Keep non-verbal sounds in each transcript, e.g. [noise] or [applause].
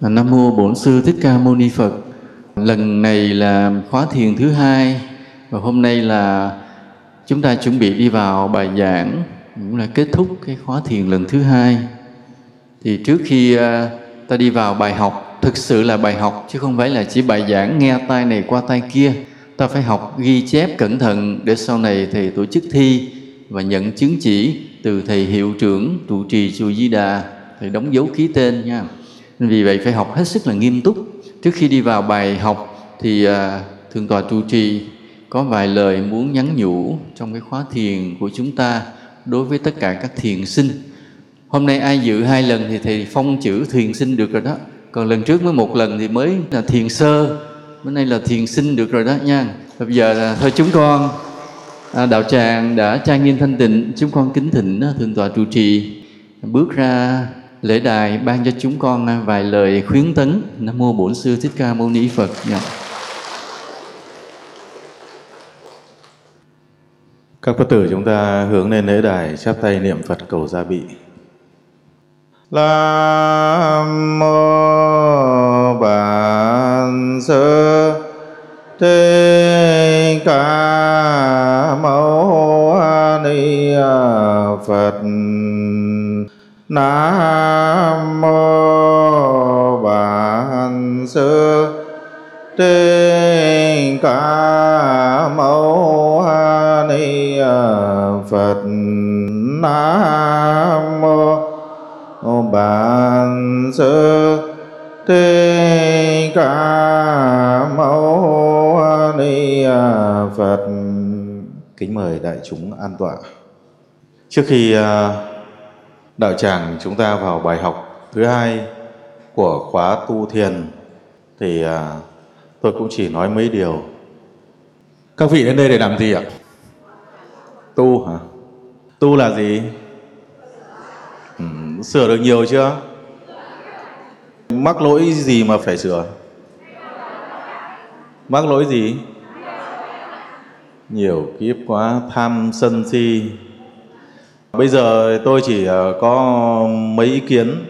À, Nam mô Bổn sư Thích Ca Mâu Ni Phật. Lần này là khóa thiền thứ hai và hôm nay là chúng ta chuẩn bị đi vào bài giảng cũng là kết thúc cái khóa thiền lần thứ hai. Thì trước khi à, ta đi vào bài học, thực sự là bài học chứ không phải là chỉ bài giảng nghe tai này qua tai kia. Ta phải học ghi chép cẩn thận để sau này thầy tổ chức thi và nhận chứng chỉ từ thầy hiệu trưởng trụ trì chùa Di Đà, thầy đóng dấu ký tên nha. Vì vậy phải học hết sức là nghiêm túc. Trước khi đi vào bài học thì à, Thượng tọa trụ trì có vài lời muốn nhắn nhủ trong cái khóa thiền của chúng ta đối với tất cả các thiền sinh. Hôm nay ai dự hai lần thì thầy phong chữ thiền sinh được rồi đó. Còn lần trước mới một lần thì mới là thiền sơ, bữa nay là thiền sinh được rồi đó nha. Bây giờ là thôi chúng con à, đạo tràng đã trang nghiêm thanh tịnh, chúng con kính thỉnh à, thượng tọa trụ trì bước ra lễ đài ban cho chúng con vài lời khuyến tấn. Nam mô bổn sư thích ca mâu ni phật dạ. các phật tử chúng ta hướng lên lễ đài chắp tay niệm phật cầu gia bị nam mô bản sư thích ca mâu ni phật nam mô bản sư Trên ca mâu ni phật. Nam mô bản sư Trên ca mâu ni phật. Kính mời đại chúng an tọa. Trước khi uh, đạo tràng chúng ta vào bài học thứ hai của khóa tu thiền thì à, tôi cũng chỉ nói mấy điều. Các vị đến đây để làm gì ạ? Tu hả? Tu là gì? Ừ, sửa được nhiều chưa? Mắc lỗi gì mà phải sửa? Mắc lỗi gì? Nhiều kiếp quá, tham sân si, Bây giờ tôi chỉ ờ, có mấy ý kiến.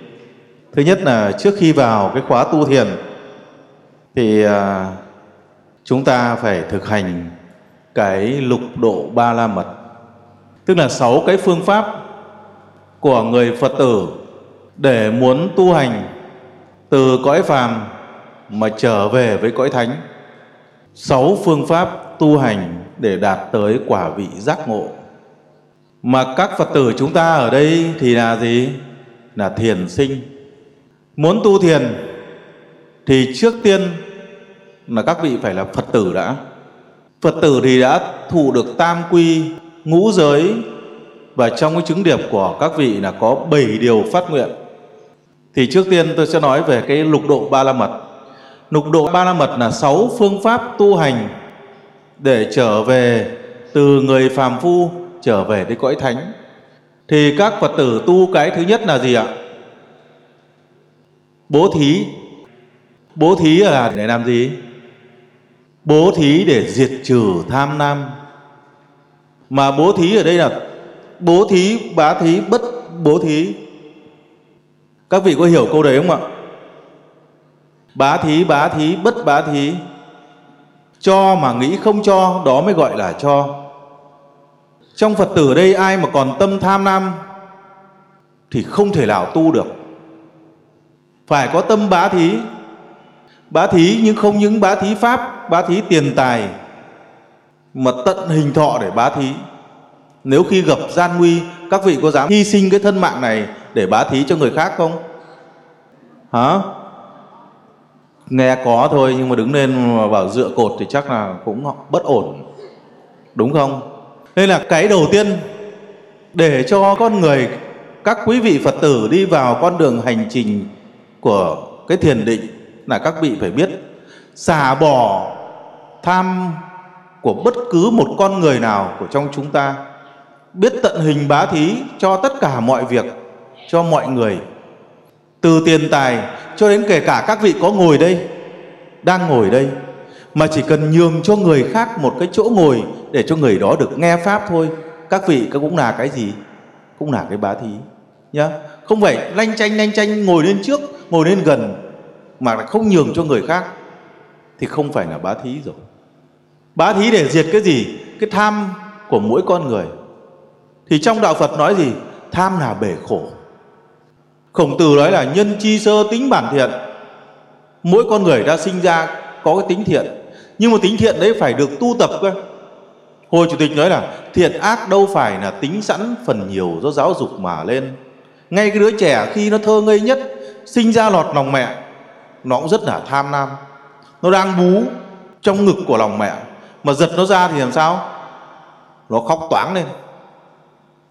Thứ nhất là trước khi vào cái khóa tu thiền thì ờ, chúng ta phải thực hành cái lục độ ba la mật. Tức là sáu cái phương pháp của người Phật tử để muốn tu hành từ cõi phàm mà trở về với cõi thánh. Sáu phương pháp tu hành để đạt tới quả vị giác ngộ mà các Phật tử chúng ta ở đây thì là gì? Là thiền sinh. Muốn tu thiền thì trước tiên là các vị phải là Phật tử đã. Phật tử thì đã thụ được tam quy, ngũ giới và trong cái chứng điệp của các vị là có bảy điều phát nguyện. Thì trước tiên tôi sẽ nói về cái lục độ ba la mật. Lục độ ba la mật là sáu phương pháp tu hành để trở về từ người phàm phu trở về tới cõi thánh thì các Phật tử tu cái thứ nhất là gì ạ? Bố thí. Bố thí là để làm gì? Bố thí để diệt trừ tham lam. Mà bố thí ở đây là bố thí, bá thí, bất bố thí. Các vị có hiểu câu đấy không ạ? Bá thí, bá thí, bất bá thí. Cho mà nghĩ không cho, đó mới gọi là cho. Trong Phật tử đây ai mà còn tâm tham lam thì không thể nào tu được. Phải có tâm bá thí. Bá thí nhưng không những bá thí pháp, bá thí tiền tài mà tận hình thọ để bá thí. Nếu khi gặp gian nguy, các vị có dám hy sinh cái thân mạng này để bá thí cho người khác không? Hả? Nghe có thôi nhưng mà đứng lên mà bảo dựa cột thì chắc là cũng bất ổn. Đúng không? Nên là cái đầu tiên để cho con người, các quý vị Phật tử đi vào con đường hành trình của cái thiền định là các vị phải biết, xả bỏ tham của bất cứ một con người nào của trong chúng ta, biết tận hình bá thí cho tất cả mọi việc, cho mọi người, từ tiền tài cho đến kể cả các vị có ngồi đây, đang ngồi đây mà chỉ cần nhường cho người khác một cái chỗ ngồi để cho người đó được nghe pháp thôi. Các vị các cũng là cái gì? Cũng là cái bá thí. Nhá. Không phải lanh chanh lanh chanh, ngồi lên trước, ngồi lên gần, mà lại không nhường cho người khác. Thì không phải là bá thí rồi. Bá thí để diệt cái gì? Cái tham của mỗi con người. Thì trong đạo phật nói gì? Tham là bể khổ. Khổng tử nói là nhân chi sơ tính bản thiện. Mỗi con người đã sinh ra có cái tính thiện nhưng mà tính thiện đấy phải được tu tập cơ. Hồi chủ tịch nói là, thiện ác đâu phải là tính sẵn phần nhiều do giáo dục mà lên. Ngay cái đứa trẻ khi nó thơ ngây nhất, sinh ra lọt lòng mẹ, nó cũng rất là tham lam. Nó đang bú trong ngực của lòng mẹ, mà giật nó ra thì làm sao? Nó khóc toáng lên.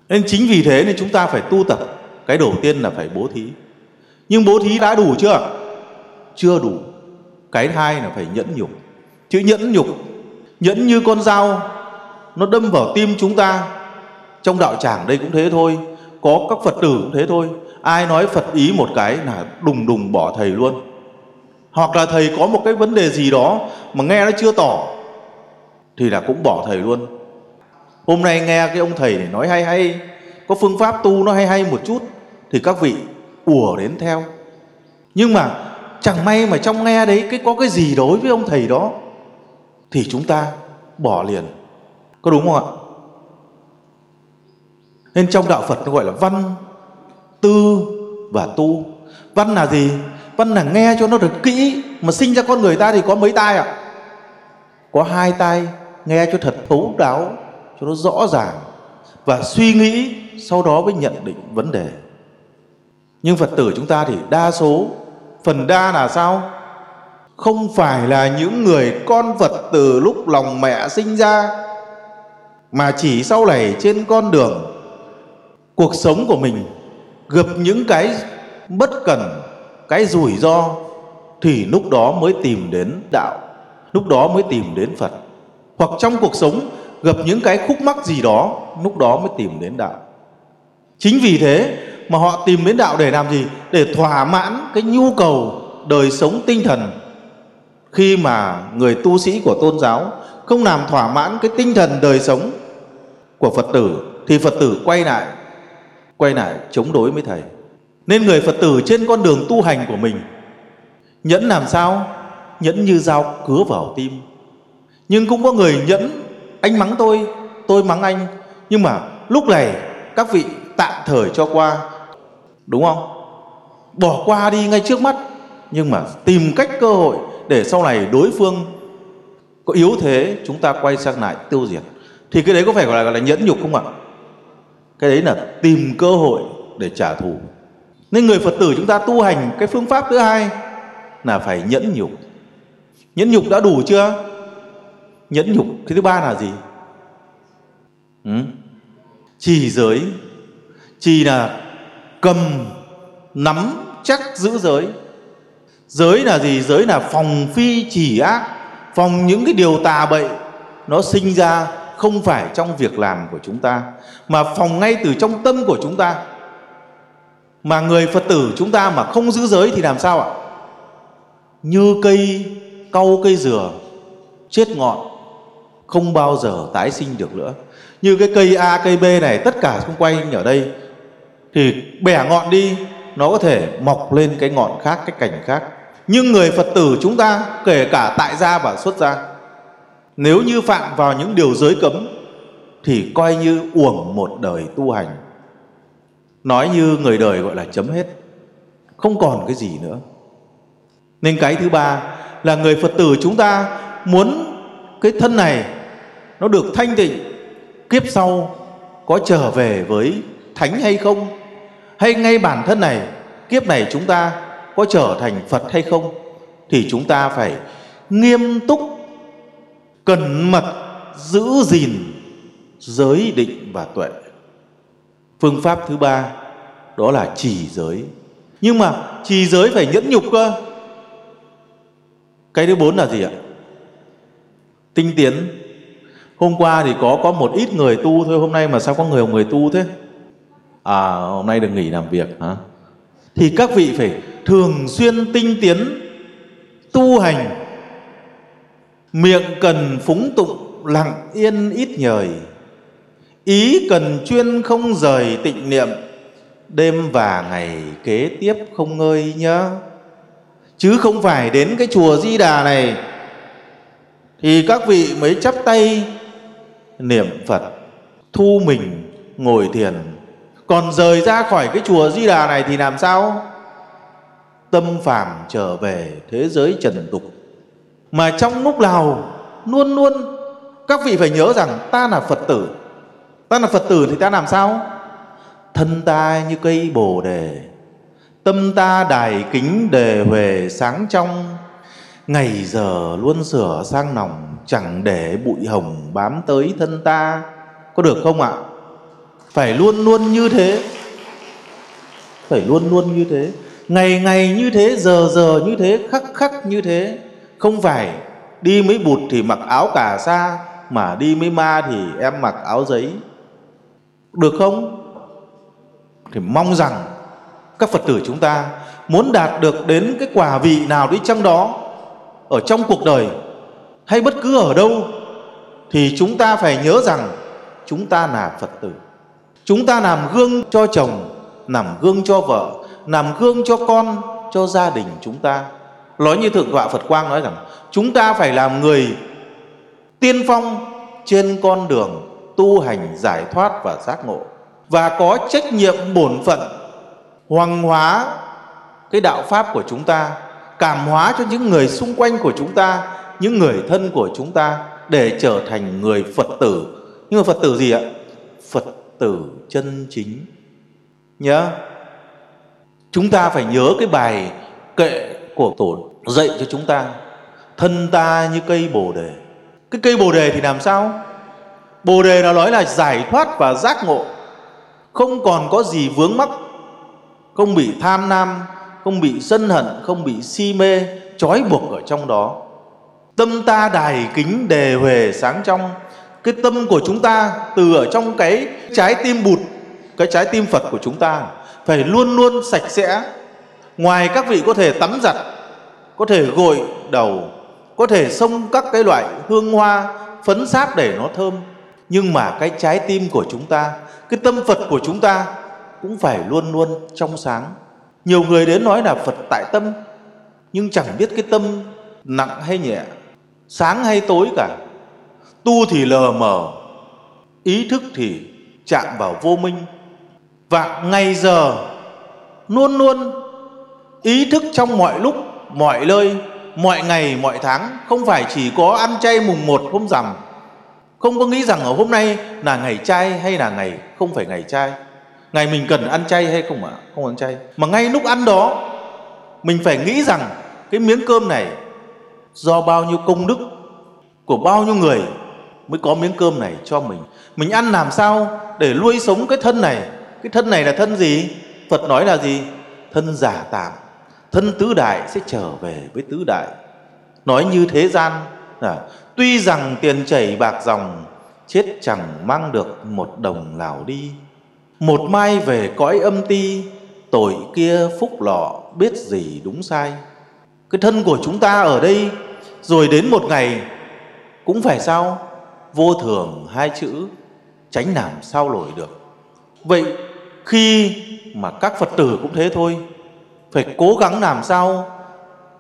Nên chính vì thế nên chúng ta phải tu tập. Cái đầu tiên là phải bố thí. Nhưng bố thí đã đủ chưa? Chưa đủ. Cái hai là phải nhẫn nhục chữ nhẫn nhục, nhẫn như con dao, nó đâm vào tim chúng ta. Trong đạo tràng đây cũng thế thôi, có các phật tử cũng thế thôi. Ai nói phật ý một cái là đùng đùng bỏ thầy luôn. Hoặc là thầy có một cái vấn đề gì đó mà nghe nó chưa tỏ, thì là cũng bỏ thầy luôn. Hôm nay nghe cái ông thầy này nói hay hay, có phương pháp tu nó hay hay một chút, thì các vị ùa đến theo. Nhưng mà chẳng may mà trong nghe đấy cái có cái gì đối với ông thầy đó thì chúng ta bỏ liền. Có đúng không ạ? Nên trong đạo phật nó gọi là văn tư và tu. Văn là gì? Văn là nghe cho nó được kỹ mà sinh ra con người ta thì có mấy tai ạ? Có hai tai, nghe cho thật thấu đáo, cho nó rõ ràng và suy nghĩ, sau đó mới nhận định vấn đề. Nhưng phật tử chúng ta thì đa số, phần đa là sao? Không phải là những người con vật từ lúc lòng mẹ sinh ra, mà chỉ sau này trên con đường, cuộc sống của mình gặp những cái bất cần cái rủi ro, thì lúc đó mới tìm đến đạo, lúc đó mới tìm đến phật. Hoặc trong cuộc sống gặp những cái khúc mắc gì đó, lúc đó mới tìm đến đạo. Chính vì thế mà họ tìm đến đạo để làm gì? Để thỏa mãn cái nhu cầu đời sống tinh thần khi mà người tu sĩ của tôn giáo không làm thỏa mãn cái tinh thần đời sống của phật tử, thì phật tử quay lại quay lại chống đối với thầy. Nên người phật tử trên con đường tu hành của mình, nhẫn làm sao? Nhẫn như dao cứa vào tim. Nhưng cũng có người nhẫn, anh mắng tôi tôi mắng anh. Nhưng mà lúc này các vị tạm thời cho qua, đúng không? Bỏ qua đi ngay trước mắt, nhưng mà tìm cách cơ hội để sau này đối phương có yếu thế chúng ta quay sang lại tiêu diệt. Thì cái đấy có phải gọi là, gọi là nhẫn nhục không ạ? Cái đấy là tìm cơ hội để trả thù. Nên người phật tử chúng ta tu hành cái phương pháp thứ hai là phải nhẫn nhục. Nhẫn nhục đã đủ chưa? Nhẫn nhục cái thứ ba là gì? Ừ? trì giới. Trì là cầm nắm chắc giữ giới giới là gì? Giới là phòng phi chỉ ác, phòng những cái điều tà bậy. Nó sinh ra không phải trong việc làm của chúng ta, mà phòng ngay từ trong tâm của chúng ta. Mà người phật tử chúng ta mà không giữ giới thì làm sao ạ? Như cây, cau cây dừa, chết ngọn, không bao giờ tái sinh được nữa. Như cái cây a, cây b này, tất cả xung quanh ở đây thì bẻ ngọn đi, nó có thể mọc lên cái ngọn khác, cái cành khác nhưng người phật tử chúng ta, kể cả tại gia và xuất gia, nếu như phạm vào những điều giới cấm, thì coi như uổng một đời tu hành. Nói như người đời gọi là chấm hết, không còn cái gì nữa. Nên cái thứ ba là người phật tử chúng ta muốn cái thân này nó được thanh tịnh, kiếp sau có trở về với thánh hay không? Hay ngay bản thân này, kiếp này chúng ta có trở thành phật hay không thì chúng ta phải nghiêm túc, cẩn mật, giữ gìn giới định và tuệ. Phương pháp thứ ba, đó là trì giới. Nhưng mà trì giới phải nhẫn nhục cơ. Cái thứ bốn là gì ạ? Tinh tiến. Hôm qua thì có có một ít người tu thôi, hôm nay mà sao có người người tu thế? À hôm nay được nghỉ làm việc hả? Thì các vị phải thường xuyên tinh tiến, tu hành. Miệng cần phúng tụng, lặng yên ít nhời. Ý cần chuyên không rời tịnh niệm, đêm và ngày kế tiếp không ngơi nhớ. Chứ không phải đến cái chùa Di Đà này, thì các vị mới chắp tay niệm Phật, thu mình ngồi thiền còn rời ra khỏi cái chùa Di Đà này thì làm sao? Tâm phàm trở về thế giới trần tục. Mà trong lúc nào, luôn luôn các vị phải nhớ rằng ta là Phật tử. Ta là Phật tử thì ta làm sao? Thân ta như cây bồ đề. Tâm ta đài kính đề huề sáng trong. Ngày giờ luôn sửa sang nòng, chẳng để bụi hồng bám tới thân ta. Có được không ạ? Phải luôn luôn như thế. Phải luôn luôn như thế. Ngày ngày như thế, giờ giờ như thế, khắc khắc như thế. Không phải đi mấy bụt thì mặc áo cà sa, mà đi mấy ma thì em mặc áo giấy. Được không? Thì mong rằng các phật tử chúng ta muốn đạt được đến cái quả vị nào đi chăng đó ở trong cuộc đời, hay bất cứ ở đâu, thì chúng ta phải nhớ rằng chúng ta là phật tử chúng ta làm gương cho chồng, làm gương cho vợ, làm gương cho con, cho gia đình chúng ta. Nói như thượng tọa phật quang nói rằng, chúng ta phải làm người tiên phong trên con đường tu hành giải thoát và giác ngộ. Và có trách nhiệm bổn phận hoàng hóa cái đạo pháp của chúng ta, cảm hóa cho những người xung quanh của chúng ta, những người thân của chúng ta để trở thành người phật tử. Nhưng mà phật tử gì ạ? Phật tử chân chính. Nhớ, chúng ta phải nhớ cái bài kệ của tổ dạy cho chúng ta. Thân ta như cây bồ đề. Cái cây bồ đề thì làm sao? Bồ đề nó nói là giải thoát và giác ngộ. Không còn có gì vướng mắc. Không bị tham lam, không bị sân hận, không bị si mê, trói buộc ở trong đó. Tâm ta đài kính đề huề sáng trong cái tâm của chúng ta từ ở trong cái trái tim bụt, cái trái tim phật của chúng ta phải luôn luôn sạch sẽ. Ngoài các vị có thể tắm giặt, có thể gội đầu, có thể xông các cái loại hương hoa, phấn sáp để nó thơm. Nhưng mà cái trái tim của chúng ta, cái tâm phật của chúng ta cũng phải luôn luôn trong sáng. Nhiều người đến nói là phật tại tâm, nhưng chẳng biết cái tâm nặng hay nhẹ, sáng hay tối cả tu thì lờ mờ, ý thức thì chạm vào vô minh. Và ngày giờ, luôn luôn ý thức trong mọi lúc, mọi nơi, mọi ngày, mọi tháng. Không phải chỉ có ăn chay mùng một hôm rằm. Không có nghĩ rằng ở hôm nay là ngày chay hay là ngày, không phải ngày chay. Ngày mình cần ăn chay hay không ạ? À? không ăn chay. Mà ngay lúc ăn đó, mình phải nghĩ rằng cái miếng cơm này do bao nhiêu công đức của bao nhiêu người mới có miếng cơm này cho mình. Mình ăn làm sao để nuôi sống cái thân này? Cái thân này là thân gì? Phật nói là gì? Thân giả tạm. Thân tứ đại sẽ trở về với tứ đại. Nói như thế gian là tuy rằng tiền chảy bạc dòng, chết chẳng mang được một đồng nào đi. Một mai về cõi âm ti, tội kia phúc lọ biết gì đúng sai. Cái thân của chúng ta ở đây, rồi đến một ngày, cũng phải sao? Vô thường hai chữ, tránh làm sao nổi được. Vậy khi mà các phật tử cũng thế thôi, phải cố gắng làm sao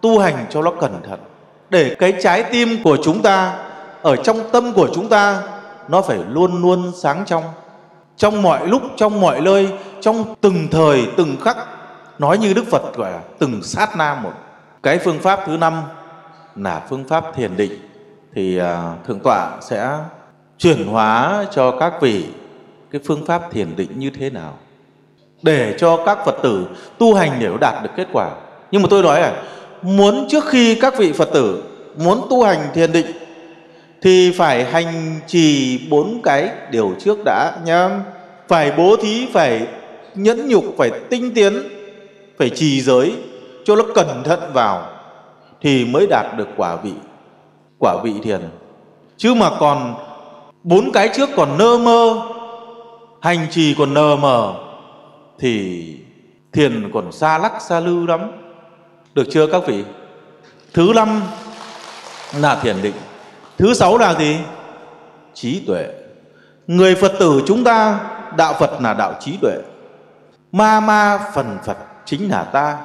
tu hành cho nó cẩn thận, để cái trái tim của chúng ta, ở trong tâm của chúng ta, nó phải luôn luôn sáng trong. Trong mọi lúc, trong mọi nơi, trong từng thời, từng khắc, nói như đức phật gọi là từng sát na một. Cái phương pháp thứ năm là phương pháp thiền định thì à, thượng tọa sẽ chuyển hóa cho các vị cái phương pháp thiền định như thế nào để cho các phật tử tu hành để đạt được kết quả. Nhưng mà tôi nói là muốn trước khi các vị phật tử muốn tu hành thiền định thì phải hành trì bốn cái điều trước đã nhá. Phải bố thí, phải nhẫn nhục, phải tinh tiến, phải trì giới cho nó cẩn thận vào thì mới đạt được quả vị quả vị thiền. Chứ mà còn bốn cái trước còn nơ mơ, hành trì còn nơ mờ, thì thiền còn xa lắc xa lư lắm. Được chưa các vị? Thứ năm là thiền định. Thứ sáu là gì? Trí tuệ. Người phật tử chúng ta, đạo phật là đạo trí tuệ. Ma ma phần phật chính là ta.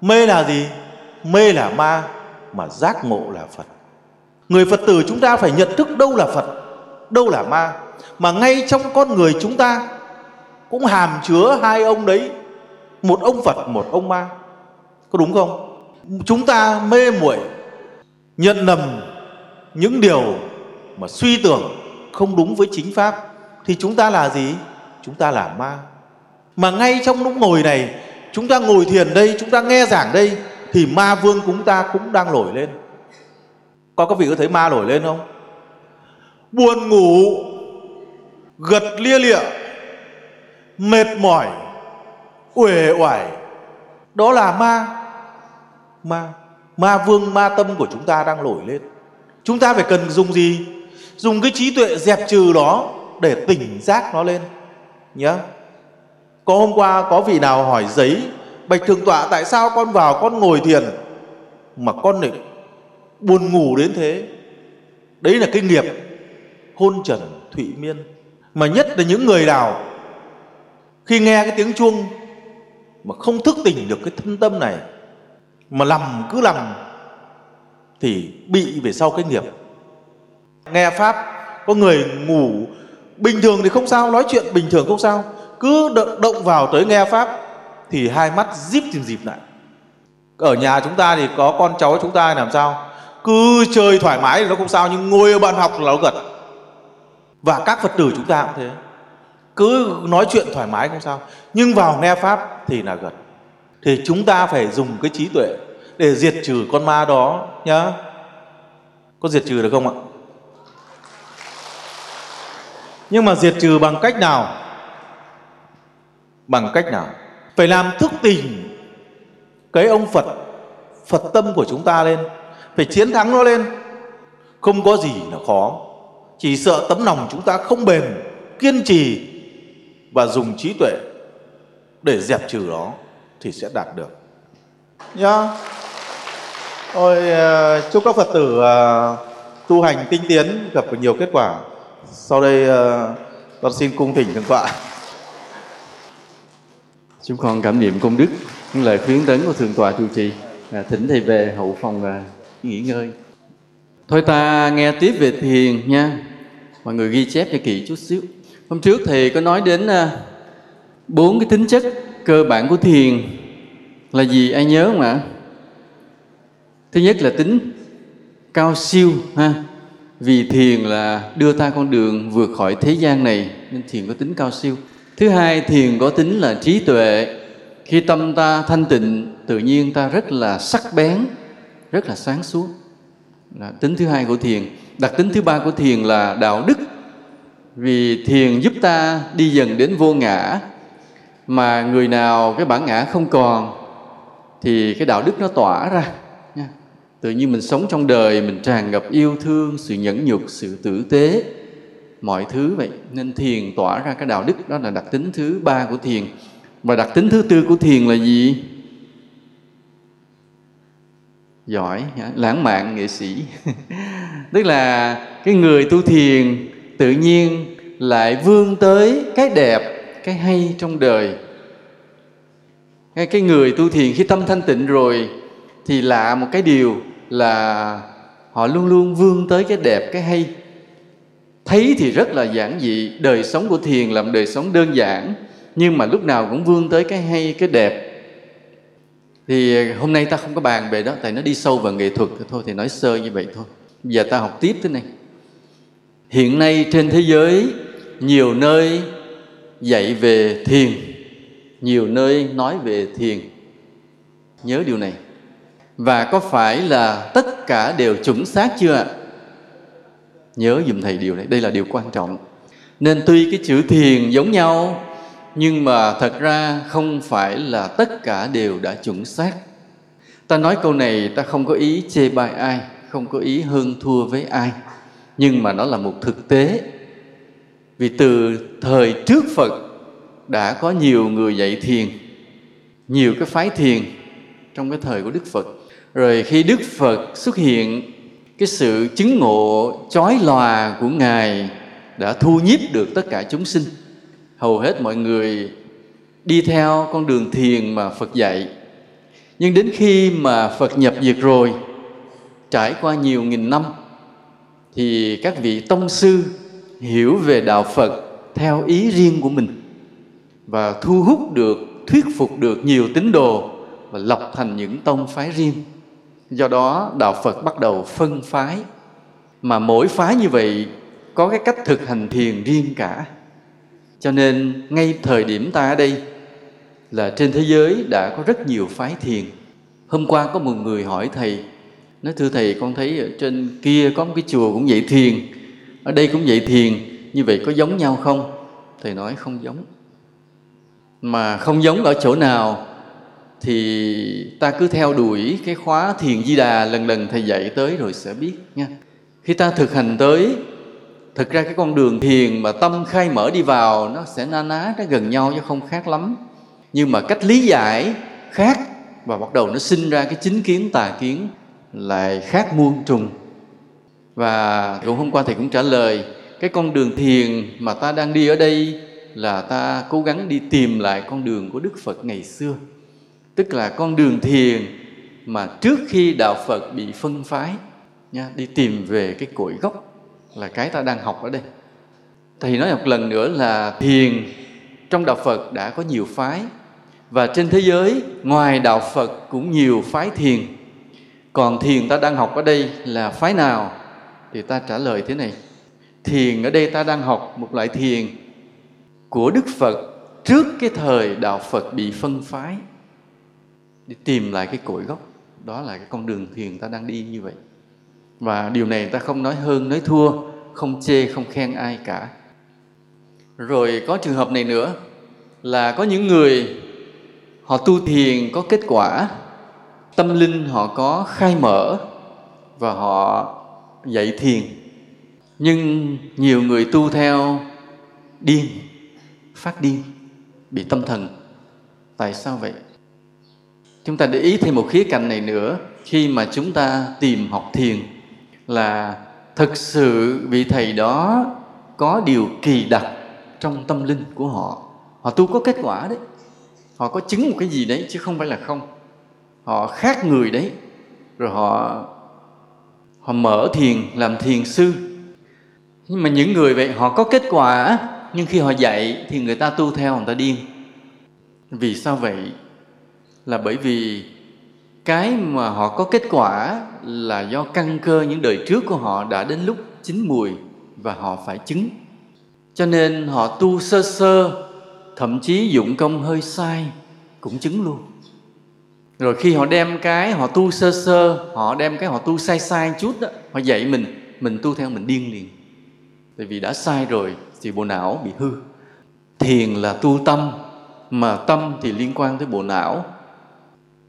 Mê là gì? Mê là ma, mà giác ngộ là phật người phật tử chúng ta phải nhận thức đâu là phật, đâu là ma, mà ngay trong con người chúng ta cũng hàm chứa hai ông đấy, một ông phật, một ông ma. Có đúng không? Chúng ta mê muội, nhận lầm những điều mà suy tưởng không đúng với chính pháp, thì chúng ta là gì? Chúng ta là ma. Mà ngay trong lúc ngồi này, chúng ta ngồi thiền đây, chúng ta nghe giảng đây, thì ma vương chúng ta cũng đang nổi lên có các vị có thấy ma nổi lên không? Buồn ngủ, gật lia lịa, mệt mỏi, uể oải. Đó là ma. Ma ma vương, ma tâm của chúng ta đang nổi lên. Chúng ta phải cần dùng gì? Dùng cái trí tuệ dẹp trừ đó để tỉnh giác nó lên. Nhé có hôm qua có vị nào hỏi giấy, bạch thượng tọa, tại sao con vào con ngồi thiền mà con lại buồn ngủ đến thế. Đấy là cái nghiệp hôn trần thụy miên mà nhất là những người nào khi nghe cái tiếng chuông mà không thức tỉnh được cái thân tâm này mà lầm cứ lầm thì bị về sau cái nghiệp. Nghe pháp có người ngủ bình thường thì không sao nói chuyện bình thường không sao. Cứ động, vào tới nghe pháp thì hai mắt díp tìm dịp lại. Ở nhà chúng ta thì có con cháu chúng ta làm sao? Cứ chơi thoải mái thì nó không sao, nhưng ngồi ở bàn học là nó gật và các phật tử chúng ta cũng thế. Cứ nói chuyện thoải mái không sao, nhưng vào nghe pháp thì là gật thì chúng ta phải dùng cái trí tuệ để diệt trừ con ma đó nhá. Có diệt trừ được không ạ? Nhưng mà diệt trừ bằng cách nào? Bằng cách nào? Phải làm thức tỉnh cái ông phật phật tâm của chúng ta lên phải chiến thắng nó lên không có gì là khó chỉ sợ tấm lòng chúng ta không bền kiên trì và dùng trí tuệ để dẹp trừ nó thì sẽ đạt được nhá yeah. Ôi, ờ, chúc các Phật tử uh, tu hành tinh tiến gặp được nhiều kết quả. Sau đây uh, con xin cung thỉnh thượng tọa. Chúng con cảm niệm công đức những lời khuyến tấn của thượng tọa trụ trì. À, thỉnh thầy về hậu phòng và nghỉ ngơi. Thôi ta nghe tiếp về thiền nha. Mọi người ghi chép cho kỹ chút xíu. Hôm trước thầy có nói đến à, bốn cái tính chất cơ bản của thiền là gì ai nhớ không ạ? Thứ nhất là tính cao siêu ha. Vì thiền là đưa ta con đường vượt khỏi thế gian này nên thiền có tính cao siêu. Thứ hai thiền có tính là trí tuệ. Khi tâm ta thanh tịnh tự nhiên ta rất là sắc bén, rất là sáng suốt. Là tính thứ hai của thiền. Đặc tính thứ ba của thiền là đạo đức. Vì thiền giúp ta đi dần đến vô ngã, mà người nào cái bản ngã không còn, thì cái đạo đức nó tỏa ra, nha. tự nhiên mình sống trong đời, mình tràn ngập yêu thương, sự nhẫn nhục, sự tử tế, mọi thứ vậy nên thiền tỏa ra cái đạo đức, đó là đặc tính thứ ba của thiền và đặc tính thứ tư của thiền là gì giỏi lãng mạn nghệ sĩ. [laughs] Tức là cái người tu thiền tự nhiên lại vươn tới cái đẹp, cái hay trong đời. Cái người tu thiền khi tâm thanh tịnh rồi thì lạ một cái điều là họ luôn luôn vươn tới cái đẹp, cái hay. Thấy thì rất là giản dị, đời sống của thiền làm đời sống đơn giản, nhưng mà lúc nào cũng vươn tới cái hay, cái đẹp thì ờ, hôm nay ta không có bàn về đó, tại nó đi sâu vào nghệ thuật thôi, thì nói sơ như vậy thôi. Giờ ta học tiếp thế này. Hiện nay trên thế giới, nhiều nơi dạy về thiền, nhiều nơi nói về thiền. Nhớ điều này. Và có phải là tất cả đều chuẩn xác chưa ạ? Nhớ dùm thầy điều này, đây là điều quan trọng. Nên tuy cái chữ thiền giống nhau nhưng mà thật ra không phải là tất cả đều đã chuẩn xác. Ta nói câu này, ta không có ý chê bai ai, không có ý hơn thua với ai. Nhưng mà nó là một thực tế. Vì từ thời trước phật đã có nhiều người dạy thiền, nhiều cái phái thiền trong cái thời của đức phật. Rồi khi đức phật xuất hiện, cái sự chứng ngộ chói lòa của ngài đã thu nhiếp được tất cả chúng sinh hầu hết mọi người đi theo con đường thiền mà phật dạy. Nhưng đến khi mà phật nhập diệt rồi, trải qua nhiều nghìn năm, thì các vị tông sư hiểu về đạo phật theo ý riêng của mình và thu hút được, thuyết phục được nhiều tín đồ và lập thành những tông phái riêng. Do đó, đạo phật bắt đầu phân phái. Mà mỗi phái như vậy có cái cách thực hành thiền riêng cả cho nên ngay thời điểm ta ở đây là trên thế giới đã có rất nhiều phái thiền. Hôm qua có một người hỏi thầy, nói, thưa thầy, con thấy ở trên kia có một cái chùa cũng dạy thiền, ở đây cũng dạy thiền, như vậy có giống nhau không? Thầy nói, không giống. Mà không giống ở chỗ nào, thì ta cứ theo đuổi cái khóa thiền di đà lần lần thầy dạy tới rồi sẽ biết nha. Khi ta thực hành tới thực ra cái con đường thiền mà tâm khai mở đi vào, nó sẽ na ná nó gần nhau chứ không khác lắm. Nhưng mà cách lý giải khác và bắt đầu nó sinh ra cái chính kiến, tà kiến lại khác muôn trùng. Và cũng hôm qua thầy cũng trả lời, cái con đường thiền mà ta đang đi ở đây là ta cố gắng đi tìm lại con đường của đức phật ngày xưa. Tức là con đường thiền mà trước khi đạo phật bị phân phái, nha, đi tìm về cái cội gốc là cái ta đang học ở đây. Thầy nói một lần nữa là thiền trong đạo phật đã có nhiều phái, và trên thế giới ngoài đạo phật cũng nhiều phái thiền. Còn thiền ta đang học ở đây là phái nào? Thì ta trả lời thế này. Thiền ở đây ta đang học một loại thiền của đức phật trước cái thời đạo phật bị phân phái. Để tìm lại cái cội gốc, đó là cái con đường thiền ta đang đi như vậy và điều này ta không nói hơn, nói thua, không chê, không khen ai cả. Rồi có trường hợp này nữa, là có những người họ tu thiền có kết quả, tâm linh họ có khai mở và họ dạy thiền. Nhưng nhiều người tu theo điên, phát điên, bị tâm thần. Tại sao vậy? Chúng ta để ý thêm một khía cạnh này nữa, khi mà chúng ta tìm học thiền là thực sự vị thầy đó có điều kỳ đặc trong tâm linh của họ. Họ tu có kết quả đấy. Họ có chứng một cái gì đấy chứ không phải là không. Họ khác người đấy. Rồi họ họ mở thiền, làm thiền sư. Nhưng mà những người vậy họ có kết quả, nhưng khi họ dạy thì người ta tu theo, người ta điên. Vì sao vậy? Là bởi vì cái mà họ có kết quả là do căn cơ những đời trước của họ đã đến lúc chín mùi và họ phải chứng. Cho nên họ tu sơ sơ, thậm chí dụng công hơi sai, cũng chứng luôn. Rồi khi họ đem cái họ tu sơ sơ, họ đem cái họ tu sai sai chút đó, họ dạy mình mình tu theo mình điên liền. Tại vì đã sai rồi thì bộ não bị hư. Thiền là tu tâm, mà tâm thì liên quan tới bộ não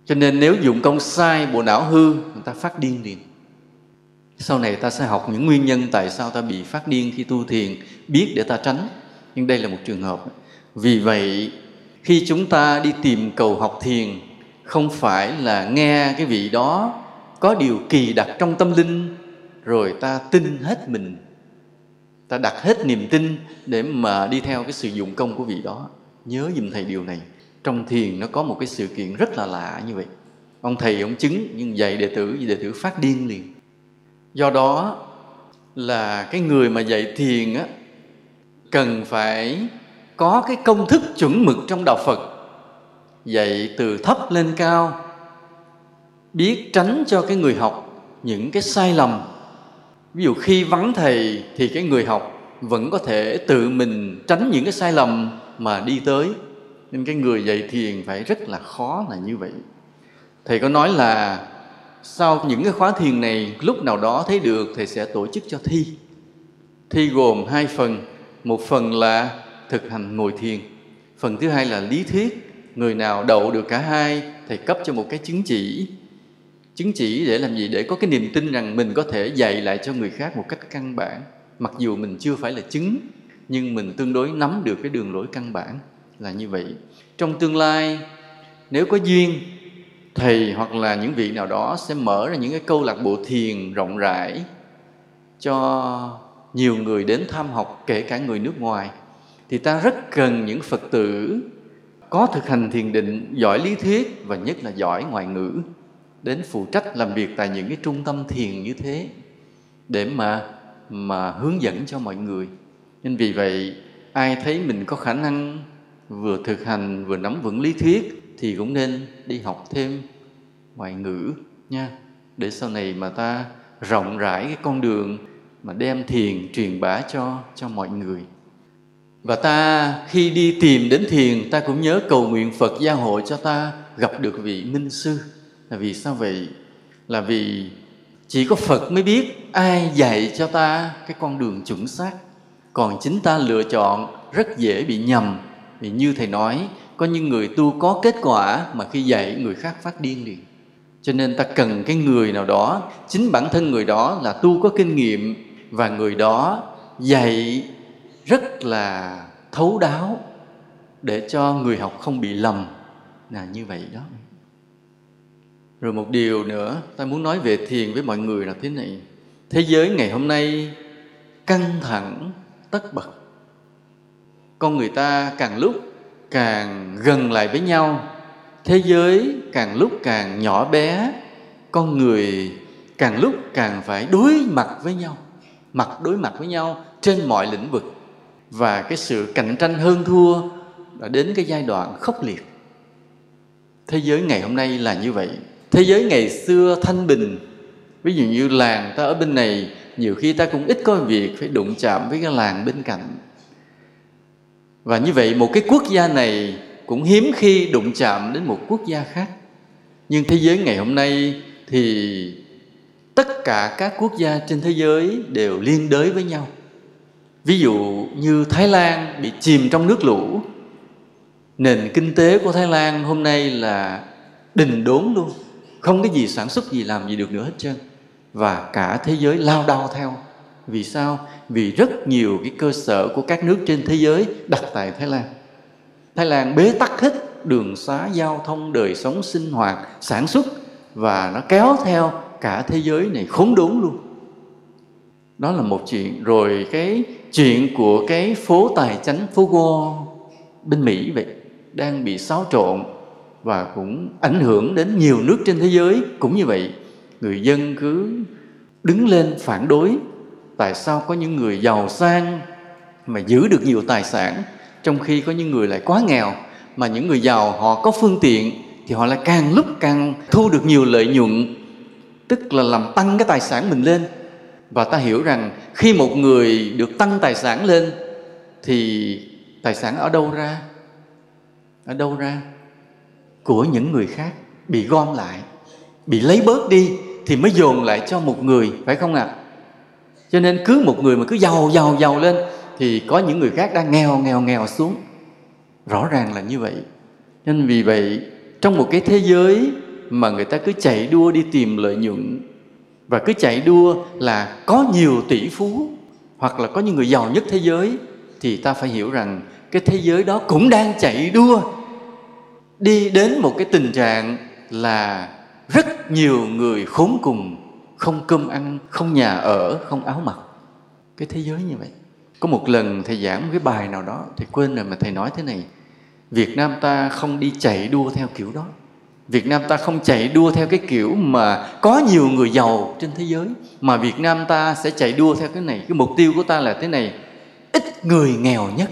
cho nên nếu dụng công sai, bộ não hư, người ta phát điên liền. Sau này ta sẽ học những nguyên nhân tại sao ta bị phát điên khi tu thiền, biết để ta tránh. Nhưng đây là một trường hợp. Vì vậy, khi chúng ta đi tìm cầu học thiền, không phải là nghe cái vị đó có điều kỳ đặc trong tâm linh, rồi ta tin hết mình. Ta đặt hết niềm tin để mà đi theo cái sự dụng công của vị đó. Nhớ dùm thầy điều này trong thiền nó có một cái sự kiện rất là lạ như vậy. Ông thầy ông chứng, nhưng dạy đệ tử đệ tử phát điên liền. Do đó là cái người mà dạy thiền á, cần phải có cái công thức chuẩn mực trong đạo phật, dạy từ thấp lên cao, biết tránh cho cái người học những cái sai lầm. Ví dụ khi vắng thầy thì cái người học vẫn có thể tự mình tránh những cái sai lầm mà đi tới nên cái người dạy thiền phải rất là khó là như vậy. Thầy có nói là sau những cái khóa thiền này, lúc nào đó thấy được, thầy sẽ tổ chức cho thi. Thi gồm hai phần. Một phần là thực hành ngồi thiền. Phần thứ hai là lý thuyết. Người nào đậu được cả hai, thầy cấp cho một cái chứng chỉ. Chứng chỉ để làm gì? Để có cái niềm tin rằng mình có thể dạy lại cho người khác một cách căn bản. Mặc dù mình chưa phải là chứng, nhưng mình tương đối nắm được cái đường lối căn bản là như vậy. Trong tương lai, nếu có duyên, thầy hoặc là những vị nào đó sẽ mở ra những cái câu lạc bộ thiền rộng rãi cho nhiều người đến tham học, kể cả người nước ngoài, thì ta rất cần những phật tử có thực hành thiền định, giỏi lý thuyết và nhất là giỏi ngoại ngữ đến phụ trách làm việc tại những cái trung tâm thiền như thế để mà mà hướng dẫn cho mọi người. Nên vì vậy, ai thấy mình có khả năng vừa thực hành, vừa nắm vững lý thuyết thì cũng nên đi học thêm ngoại ngữ nha. Để sau này mà ta rộng rãi cái con đường mà đem thiền, truyền bá cho cho mọi người. Và ta khi đi tìm đến thiền, ta cũng nhớ cầu nguyện Phật gia hộ cho ta gặp được vị minh sư. Là vì sao vậy? Là vì chỉ có Phật mới biết ai dạy cho ta cái con đường chuẩn xác. Còn chính ta lựa chọn rất dễ bị nhầm vì như thầy nói, có những người tu có kết quả mà khi dạy, người khác phát điên liền. Cho nên ta cần cái người nào đó, chính bản thân người đó là tu có kinh nghiệm và người đó dạy rất là thấu đáo để cho người học không bị lầm. Là như vậy đó. Rồi một điều nữa, ta muốn nói về thiền với mọi người là thế này. Thế giới ngày hôm nay căng thẳng, tất bật con người ta càng lúc càng gần lại với nhau. Thế giới càng lúc càng nhỏ bé, con người càng lúc càng phải đối mặt với nhau, mặt đối mặt với nhau trên mọi lĩnh vực. Và cái sự cạnh tranh hơn thua đã đến cái giai đoạn khốc liệt. Thế giới ngày hôm nay là như vậy. Thế giới ngày xưa thanh bình. Ví dụ như làng ta ở bên này, nhiều khi ta cũng ít có việc phải đụng chạm với cái làng bên cạnh và như vậy một cái quốc gia này cũng hiếm khi đụng chạm đến một quốc gia khác. Nhưng thế giới ngày hôm nay thì tất cả các quốc gia trên thế giới đều liên đới với nhau. Ví dụ như thái lan bị chìm trong nước lũ. Nền kinh tế của thái lan hôm nay là đình đốn luôn. Không cái gì sản xuất gì làm gì được nữa hết trơn. Và cả thế giới lao đao theo vì sao? Vì rất nhiều cái cơ sở của các nước trên thế giới, đặt tại thái lan. Thái lan bế tắc hết đường xá giao thông, đời sống sinh hoạt, sản xuất và nó kéo theo cả thế giới này khốn đốn luôn. Đó là một chuyện. Rồi cái chuyện của cái phố tài chánh phố Wall bên Mỹ vậy, đang bị xáo trộn và cũng ảnh hưởng đến nhiều nước trên thế giới. Cũng như vậy, người dân cứ đứng lên phản đối tại sao có những người giàu sang mà giữ được nhiều tài sản, trong khi có những người lại quá nghèo, mà những người giàu họ có phương tiện thì họ lại càng lúc càng thu được nhiều lợi nhuận, tức là làm tăng cái tài sản mình lên. Và ta hiểu rằng khi một người được tăng tài sản lên thì tài sản ở đâu ra? Ở đâu ra? Của những người khác, bị gom lại, bị lấy bớt đi thì mới dồn lại cho một người, phải không ạ? à? Cho nên cứ một người mà cứ giàu giàu giàu lên thì có những người khác đang nghèo nghèo nghèo xuống. Rõ ràng là như vậy. Nên vì vậy, trong một cái thế giới mà người ta cứ chạy đua đi tìm lợi nhuận, và cứ chạy đua là có nhiều tỷ phú hoặc là có những người giàu nhất thế giới, thì ta phải hiểu rằng cái thế giới đó cũng đang chạy đua đi đến một cái tình trạng là rất nhiều người khốn cùng không cơm ăn, không nhà ở, không áo mặc. Cái thế giới như vậy. Có một lần thầy giảng một cái bài nào đó, thầy quên rồi mà thầy nói thế này, việt nam ta không đi chạy đua theo kiểu đó. Việt Nam ta không chạy đua theo cái kiểu mà có nhiều người giàu trên thế giới, mà Việt Nam ta sẽ chạy đua theo cái này. Cái mục tiêu của ta là thế này, ít người nghèo nhất.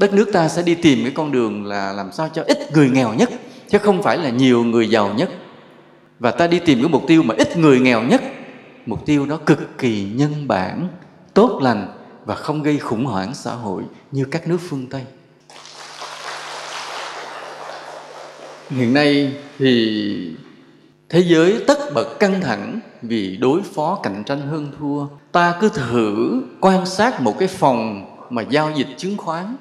Đất nước ta sẽ đi tìm cái con đường là làm sao cho ít người nghèo nhất, chứ không phải là nhiều người giàu nhất và ta đi tìm cái mục tiêu mà ít người nghèo nhất. Mục tiêu đó cực kỳ nhân bản, tốt lành và không gây khủng hoảng xã hội như các nước phương tây. Hiện nay thì thế giới tất bật căng thẳng vì đối phó cạnh tranh hơn thua. Ta cứ thử quan sát một cái phòng mà giao dịch chứng khoán.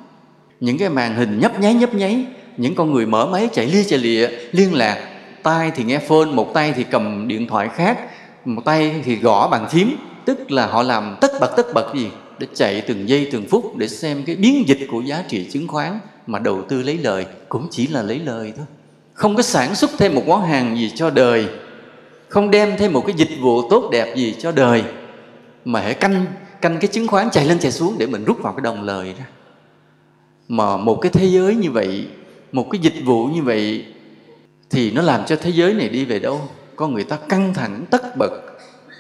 Những cái màn hình nhấp nháy nhấp nháy, những con người mở máy chạy lia chạy lịa, liên lạc tay thì nghe phone, một tay thì cầm điện thoại khác, một tay thì gõ bàn phím. Tức là họ làm tất bật tất bật gì? Để chạy từng giây, từng phút để xem cái biến dịch của giá trị chứng khoán mà đầu tư lấy lời. Cũng chỉ là lấy lời thôi. Không có sản xuất thêm một món hàng gì cho đời. Không đem thêm một cái dịch vụ tốt đẹp gì cho đời. Mà hãy canh canh cái chứng khoán chạy lên, chạy xuống để mình rút vào cái đồng lời ra. Mà một cái thế giới như vậy, một cái dịch vụ như vậy thì nó làm cho thế giới này đi về đâu? Con người ta căng thẳng, tất bật,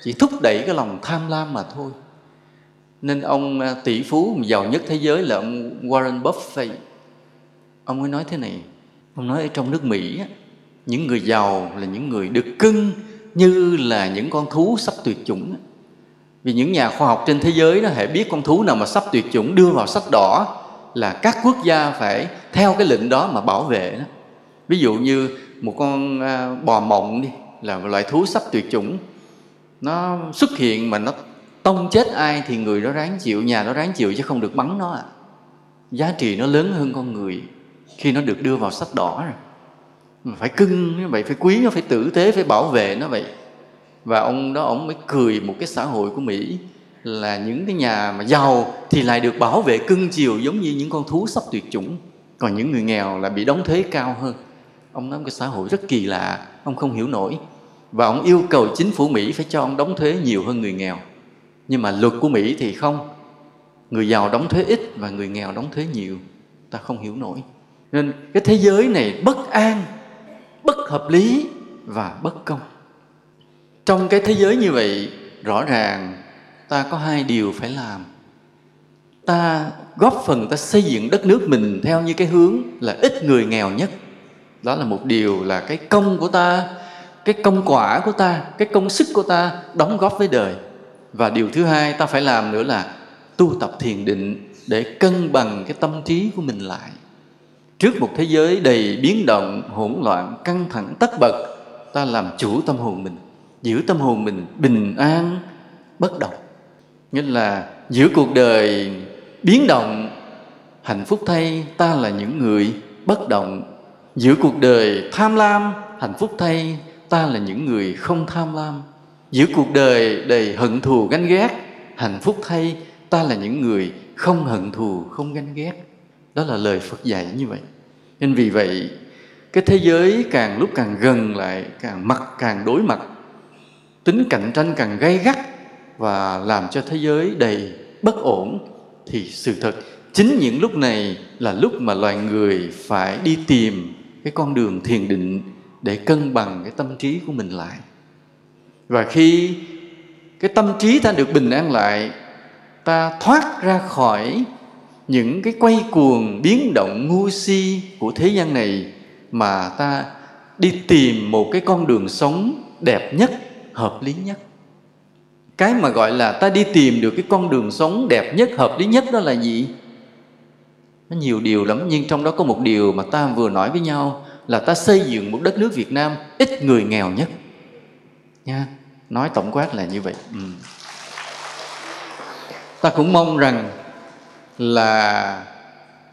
chỉ thúc đẩy cái lòng tham lam mà thôi. Nên ông à, tỷ phú, giàu nhất thế giới là ông Warren Buffett. Ông ấy nói thế này, ông nói ở trong nước Mỹ những người giàu là những người được cưng như là những con thú sắp tuyệt chủng vì những nhà khoa học trên thế giới đó hệ biết con thú nào mà sắp tuyệt chủng, đưa vào sách đỏ là các quốc gia phải theo cái lệnh đó mà bảo vệ đó. Ví dụ như một con à, bò mộng đi, là một loại thú sắp tuyệt chủng. Nó xuất hiện mà nó tông chết ai thì người đó ráng chịu, nhà nó ráng chịu chứ không được bắn nó à giá trị nó lớn hơn con người khi nó được đưa vào sách đỏ rồi. Phải cưng như vậy, phải quý nó, phải tử tế, phải bảo vệ nó vậy. Và ông đó, ông mới cười một cái xã hội của mỹ là những cái nhà mà giàu thì lại được bảo vệ cưng chiều giống như những con thú sắp tuyệt chủng. Còn những người nghèo là bị đóng thuế cao hơn ông nói cái xã hội rất kỳ lạ, ông không hiểu nổi. Và ông yêu cầu chính phủ mỹ phải cho ông đóng thuế nhiều hơn người nghèo. Nhưng mà luật của mỹ thì không. Người giàu đóng thuế ít và người nghèo đóng thuế nhiều. Ta không hiểu nổi. Nên cái thế giới này bất an, bất hợp lý và bất công. Trong cái thế giới như vậy, rõ ràng ta có hai điều phải làm. Ta góp phần ta xây dựng đất nước mình theo như cái hướng là ít người nghèo nhất đó là một điều là cái công của ta, cái công quả của ta, cái công sức của ta đóng góp với đời. Và điều thứ hai ta phải làm nữa là tu tập thiền định để cân bằng cái tâm trí của mình lại. Trước một thế giới đầy biến động, hỗn loạn, căng thẳng, tất bật, ta làm chủ tâm hồn mình, giữ tâm hồn mình bình an, bất động. Nghĩa là giữa cuộc đời biến động, hạnh phúc thay, ta là những người bất động giữa cuộc đời tham lam, hạnh phúc thay, ta là những người không tham lam. Giữa cuộc đời đầy hận thù ganh ghét, hạnh phúc thay, ta là những người không hận thù, không ganh ghét. Đó là lời phật dạy như vậy. Nên vì vậy, cái thế giới càng lúc càng gần lại, càng mặt càng đối mặt. Tính cạnh tranh càng gay gắt và làm cho thế giới đầy bất ổn thì sự thật, chính những lúc này là lúc mà loài người phải đi tìm cái con đường thiền định để cân bằng cái tâm trí của mình lại. Và khi cái tâm trí ta được bình an lại, ta thoát ra khỏi những cái quay cuồng biến động ngu si của thế gian này mà ta đi tìm một cái con đường sống đẹp nhất, hợp lý nhất. Cái mà gọi là ta đi tìm được cái con đường sống đẹp nhất, hợp lý nhất đó là gì? Nó nhiều điều lắm, nhưng trong đó có một điều mà ta vừa nói với nhau là ta xây dựng một đất nước Việt Nam ít người nghèo nhất. Nha, nói tổng quát là như vậy. Ừ. ta cũng mong rằng là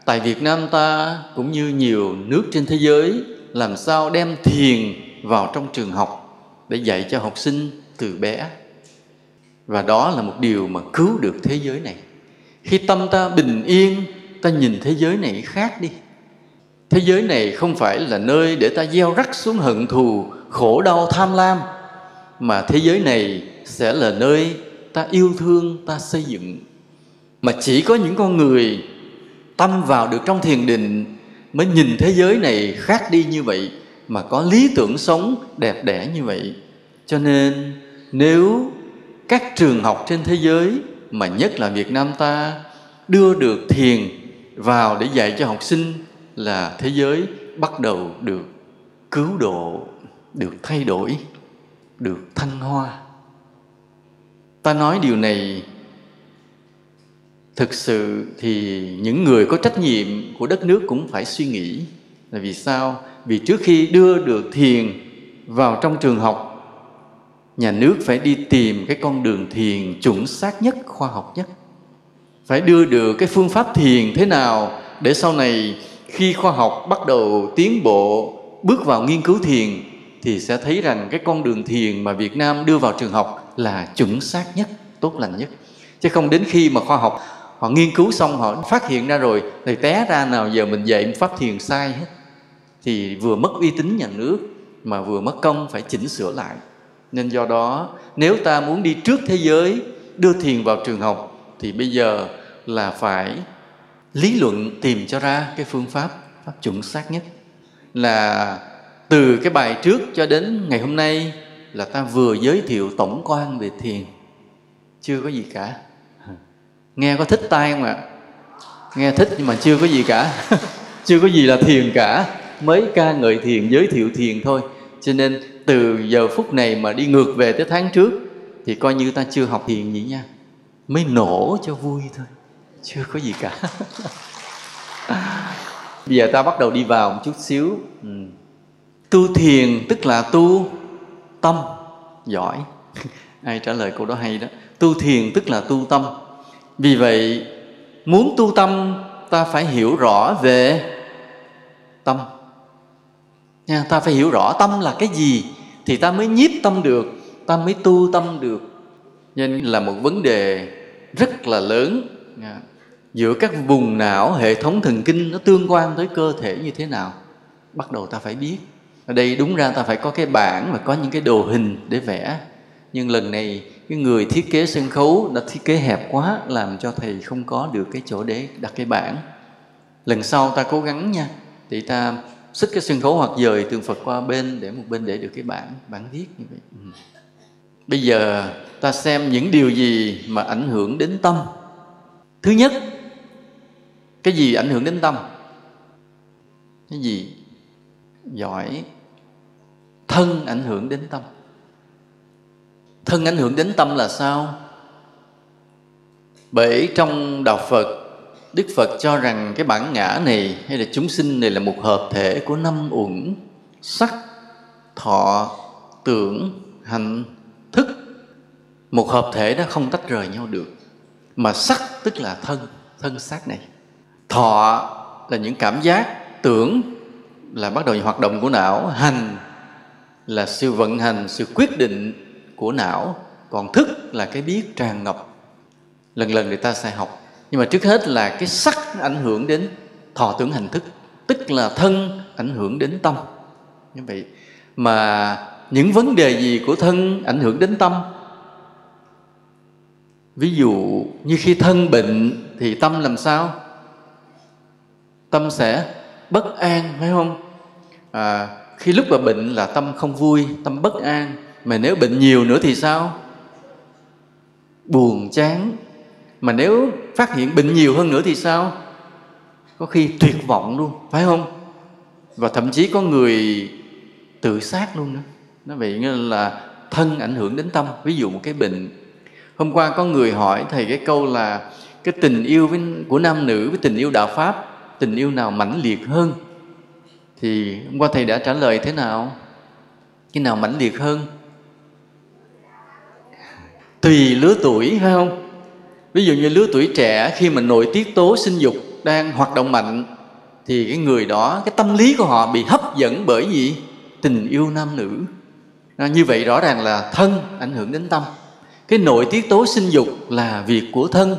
tại Việt Nam ta cũng như nhiều nước trên thế giới làm sao đem thiền vào trong trường học để dạy cho học sinh từ bé. Và đó là một điều mà cứu được thế giới này. Khi tâm ta bình yên ta nhìn thế giới này khác đi. Thế giới này không phải là nơi để ta gieo rắc xuống hận thù, khổ đau, tham lam, mà thế giới này sẽ là nơi ta yêu thương, ta xây dựng. Mà chỉ có những con người tâm vào được trong thiền định mới nhìn thế giới này khác đi như vậy, mà có lý tưởng sống đẹp đẽ như vậy. Cho nên, nếu các trường học trên thế giới, mà nhất là việt nam ta, đưa được thiền vào để dạy cho học sinh là thế giới bắt đầu được cứu độ, được thay đổi, được thăng hoa. Ta nói điều này thực sự thì những người có trách nhiệm của đất nước cũng phải suy nghĩ là vì sao? Vì trước khi đưa được thiền vào trong trường học, nhà nước phải đi tìm cái con đường thiền chuẩn xác nhất, khoa học nhất phải đưa được cái phương pháp thiền thế nào để sau này khi khoa học bắt đầu tiến bộ bước vào nghiên cứu thiền thì sẽ thấy rằng cái con đường thiền mà Việt Nam đưa vào trường học là chuẩn xác nhất, tốt lành nhất. Chứ không đến khi mà khoa học họ nghiên cứu xong họ phát hiện ra rồi thì té ra nào giờ mình dạy pháp thiền sai hết thì vừa mất uy tín nhà nước mà vừa mất công phải chỉnh sửa lại nên do đó nếu ta muốn đi trước thế giới đưa thiền vào trường học thì bây giờ là phải lý luận tìm cho ra cái phương pháp pháp chuẩn xác nhất. Là từ cái bài trước cho đến ngày hôm nay là ta vừa giới thiệu tổng quan về thiền. Chưa có gì cả. Nghe có thích tai không ạ? Nghe thích nhưng mà chưa có gì cả. [laughs] Chưa có gì là thiền cả. Mới ca ngợi thiền, giới thiệu thiền thôi. Cho nên từ giờ phút này mà đi ngược về tới tháng trước thì coi như ta chưa học thiền gì nha mới nổ cho vui thôi. Chưa có gì cả. [laughs] Bây giờ ta bắt đầu đi vào một chút xíu. Ừ. tu thiền tức là tu tâm. Giỏi. [laughs] Ai trả lời câu đó hay đó. Tu thiền tức là tu tâm. Vì vậy muốn tu tâm ta phải hiểu rõ về tâm. Nha ta phải hiểu rõ tâm là cái gì thì ta mới nhiếp tâm được ta mới tu tâm được nên là một vấn đề rất là lớn. Dạ. Giữa các vùng não, hệ thống thần kinh nó tương quan tới cơ thể như thế nào, bắt đầu ta phải biết. Ở đây đúng ra ta phải có cái bảng và có những cái đồ hình để vẽ. Nhưng lần này, cái người thiết kế sân khấu đã thiết kế hẹp quá, làm cho thầy không có được cái chỗ để đặt cái bảng. Lần sau ta cố gắng nha, thì ta xích cái sân khấu hoặc dời tượng Phật qua bên để một bên để được cái bảng bản viết như vậy. Ừ bây giờ ta xem những điều gì mà ảnh hưởng đến tâm. Thứ nhất, cái gì ảnh hưởng đến tâm? Cái gì? Giỏi. Thân ảnh hưởng đến tâm. Thân ảnh hưởng đến tâm là sao? Bởi trong đạo phật, đức phật cho rằng cái bản ngã này hay là chúng sinh này là một hợp thể của năm uẩn, sắc, thọ, tưởng, hành thức. Một hợp thể nó không tách rời nhau được, mà sắc tức là thân thân xác này. Thọ là những cảm giác, tưởng là bắt đầu hoạt động của não, hành là sự vận hành, sự quyết định của não. Còn thức là cái biết tràn ngập. Lần lần người ta sẽ học. Nhưng mà trước hết là cái sắc ảnh hưởng đến thọ tưởng hành thức, tức là thân ảnh hưởng đến tâm. Như vậy mà những vấn đề gì của thân ảnh hưởng đến tâm? Ví dụ như khi thân bệnh thì tâm làm sao? Tâm sẽ bất an phải không? À, khi lúc mà bệnh là tâm không vui tâm bất an. Mà nếu bệnh nhiều nữa thì sao? Buồn chán. Mà nếu phát hiện bệnh nhiều hơn nữa thì sao? Có khi tuyệt vọng luôn phải không? Và thậm chí có người tự sát luôn nữa nó bị như là thân ảnh hưởng đến tâm. Ví dụ một cái bệnh. Hôm qua có người hỏi thầy cái câu là cái tình yêu với, của nam nữ với tình yêu đạo pháp tình yêu nào mãnh liệt hơn? Thì hôm qua thầy đã trả lời thế nào? Cái nào mãnh liệt hơn? Tùy lứa tuổi phải không? Ví dụ như lứa tuổi trẻ khi mà nội tiết tố sinh dục đang hoạt động mạnh thì cái người đó cái tâm lý của họ bị hấp dẫn bởi gì? Tình yêu nam nữ. À, như vậy rõ ràng là thân ảnh hưởng đến tâm. Cái nội tiết tố sinh dục là việc của thân.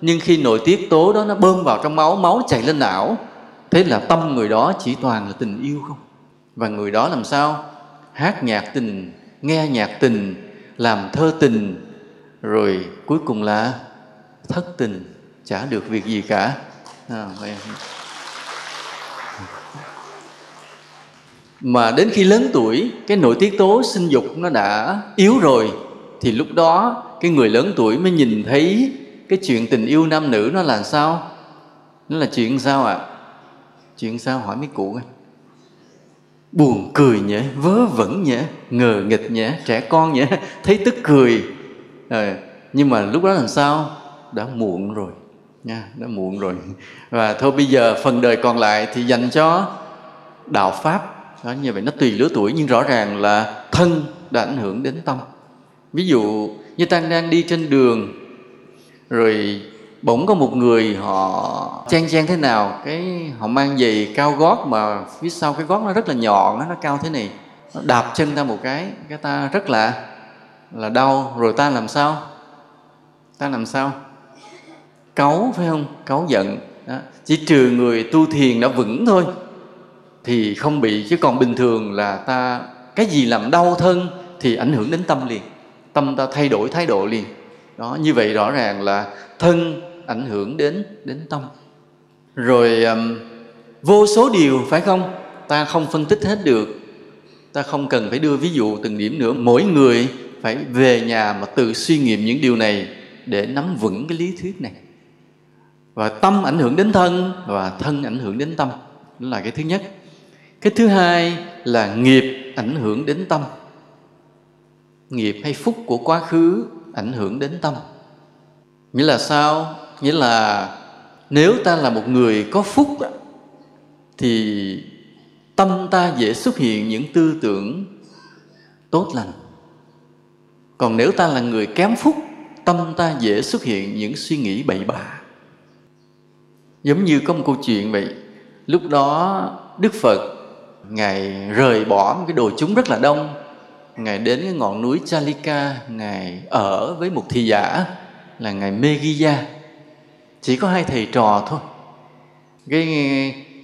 Nhưng khi nội tiết tố đó nó bơm vào trong máu máu chảy lên não thế là tâm người đó chỉ toàn là tình yêu không? Và người đó làm sao? Hát nhạc tình nghe nhạc tình làm thơ tình rồi cuối cùng là thất tình chả được việc gì cả. À, vậy. Mà đến khi lớn tuổi cái nội tiết tố sinh dục nó đã yếu rồi thì lúc đó cái người lớn tuổi mới nhìn thấy cái chuyện tình yêu nam nữ nó là sao? Nó là chuyện sao ạ? À? chuyện sao hỏi mấy cụ anh? Buồn cười nhỉ vớ vẩn nhỉ ngờ nghịch nhỉ trẻ con nhỉ [laughs] thấy tức cười. À, nhưng mà lúc đó làm sao? Đã muộn rồi nha đã muộn rồi. Và thôi bây giờ phần đời còn lại thì dành cho đạo pháp đó, như vậy nó tùy lứa tuổi nhưng rõ ràng là thân đã ảnh hưởng đến tâm. Ví dụ như ta đang đi trên đường rồi bỗng có một người họ chen chen thế nào cái họ mang giày cao gót mà phía sau cái gót nó rất là nhọn nó cao thế này nó đạp chân ta một cái cái ta rất là là đau. Rồi ta làm sao? Ta làm sao? Cáu phải không? Cáu giận. Đó. chỉ trừ người tu thiền đã vững thôi thì không bị chứ còn bình thường là ta cái gì làm đau thân thì ảnh hưởng đến tâm liền. Tâm ta thay đổi thái độ liền. Đó như vậy rõ ràng là thân ảnh hưởng đến đến tâm. Rồi um, vô số điều phải không? Ta không phân tích hết được. Ta không cần phải đưa ví dụ từng điểm nữa. Mỗi người phải về nhà mà tự suy nghiệm những điều này để nắm vững cái lý thuyết này. Và tâm ảnh hưởng đến thân và thân ảnh hưởng đến tâm. Đó là cái thứ nhất cái thứ hai là nghiệp ảnh hưởng đến tâm. Nghiệp hay phúc của quá khứ ảnh hưởng đến tâm. Nghĩa là sao? Nghĩa là nếu ta là một người có phúc thì tâm ta dễ xuất hiện những tư tưởng tốt lành. Còn nếu ta là người kém phúc, tâm ta dễ xuất hiện những suy nghĩ bậy bạ. Giống như có một câu chuyện vậy. Lúc đó đức phật ngài rời bỏ một cái đồ chúng rất là đông. Ngài đến cái ngọn núi chalika ngài ở với một thị giả là ngài Megiya, chỉ có hai thầy trò thôi. Cái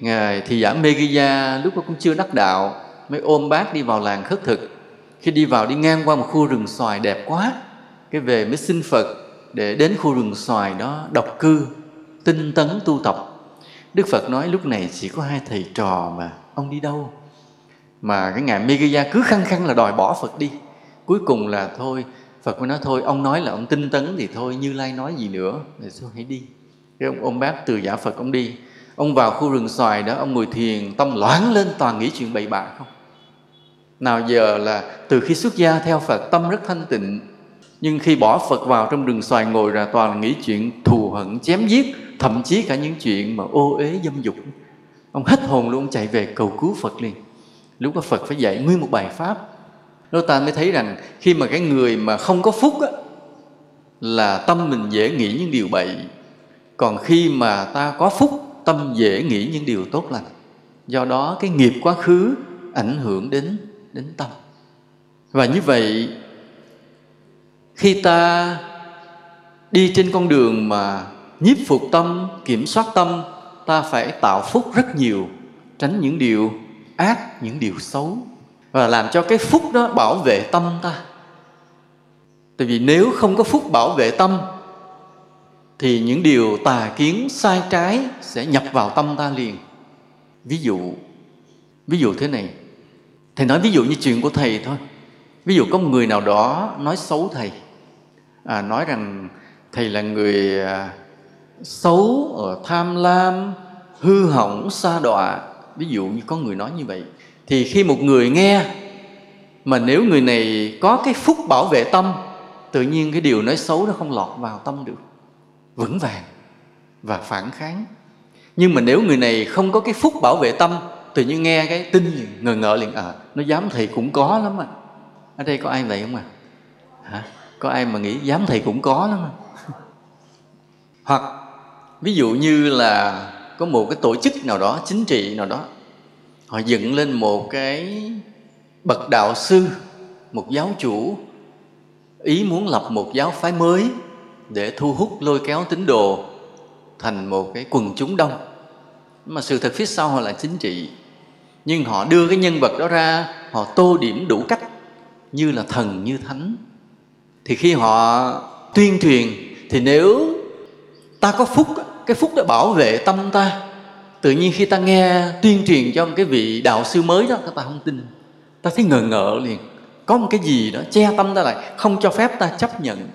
ngài thị giả Megiya lúc đó cũng chưa đắc đạo mới ôm bác đi vào làng khất thực. Khi đi vào đi ngang qua một khu rừng xoài đẹp quá cái về mới xin phật để đến khu rừng xoài đó độc cư tinh tấn tu tập. Đức phật nói lúc này chỉ có hai thầy trò mà ông đi đâu? Mà cái ngài Megaya cứ khăng khăng là đòi bỏ Phật đi. Cuối cùng là thôi, Phật mới nói thôi, ông nói là ông tinh tấn thì thôi, Như Lai nói gì nữa, thì thôi hãy đi. Cái ông ông bác từ giả Phật ông đi. Ông vào khu rừng xoài đó, ông ngồi thiền tâm loãng lên toàn nghĩ chuyện bậy bạ không? Nào giờ là từ khi xuất gia theo Phật, tâm rất thanh tịnh. Nhưng khi bỏ Phật vào trong rừng xoài ngồi ra toàn nghĩ chuyện thù hận, chém giết, thậm chí cả những chuyện mà ô uế dâm dục ông hết hồn luôn chạy về cầu cứu Phật liền. Lúc đó Phật phải dạy nguyên một bài pháp. Lúc ta mới thấy rằng khi mà cái người mà không có phúc á, là tâm mình dễ nghĩ những điều bậy. Còn khi mà ta có phúc tâm dễ nghĩ những điều tốt lành. Do đó cái nghiệp quá khứ ảnh hưởng đến đến tâm. Và như vậy khi ta đi trên con đường mà nhiếp phục tâm kiểm soát tâm ta phải tạo phúc rất nhiều tránh những điều ác những điều xấu và làm cho cái phúc đó bảo vệ tâm ta. Tại vì nếu không có phúc bảo vệ tâm thì những điều tà kiến sai trái sẽ nhập vào tâm ta liền. Ví dụ ví dụ thế này. Thầy nói ví dụ như chuyện của thầy thôi. Ví dụ có một người nào đó nói xấu thầy. À, nói rằng thầy là người à, xấu ở tham lam, hư hỏng xa đọa. Ví dụ như có người nói như vậy, thì khi một người nghe, mà nếu người này có cái phúc bảo vệ tâm, tự nhiên cái điều nói xấu nó không lọt vào tâm được. Vững vàng và phản kháng. Nhưng mà nếu người này không có cái phúc bảo vệ tâm, tự nhiên nghe cái tin liền ngờ ngợ liền à nó dám thầy cũng có lắm à. Ở đây có ai vậy không à? Hả? Có ai mà nghĩ dám thầy cũng có lắm à? [laughs] Hoặc ví dụ như là có một cái tổ chức nào đó, chính trị nào đó, họ dựng lên một cái bậc đạo sư, một giáo chủ, ý muốn lập một giáo phái mới để thu hút lôi kéo tín đồ thành một cái quần chúng đông. Mà sự thật phía sau họ là chính trị. Nhưng họ đưa cái nhân vật đó ra, họ tô điểm đủ cách như là thần, như thánh. Thì khi họ tuyên truyền, thì nếu ta có phúc cái phúc đã bảo vệ tâm ta. Tự nhiên khi ta nghe tuyên truyền cho một cái vị đạo sư mới đó ta không tin. Ta thấy ngờ ngợ liền. Có một cái gì đó che tâm ta lại, không cho phép ta chấp nhận.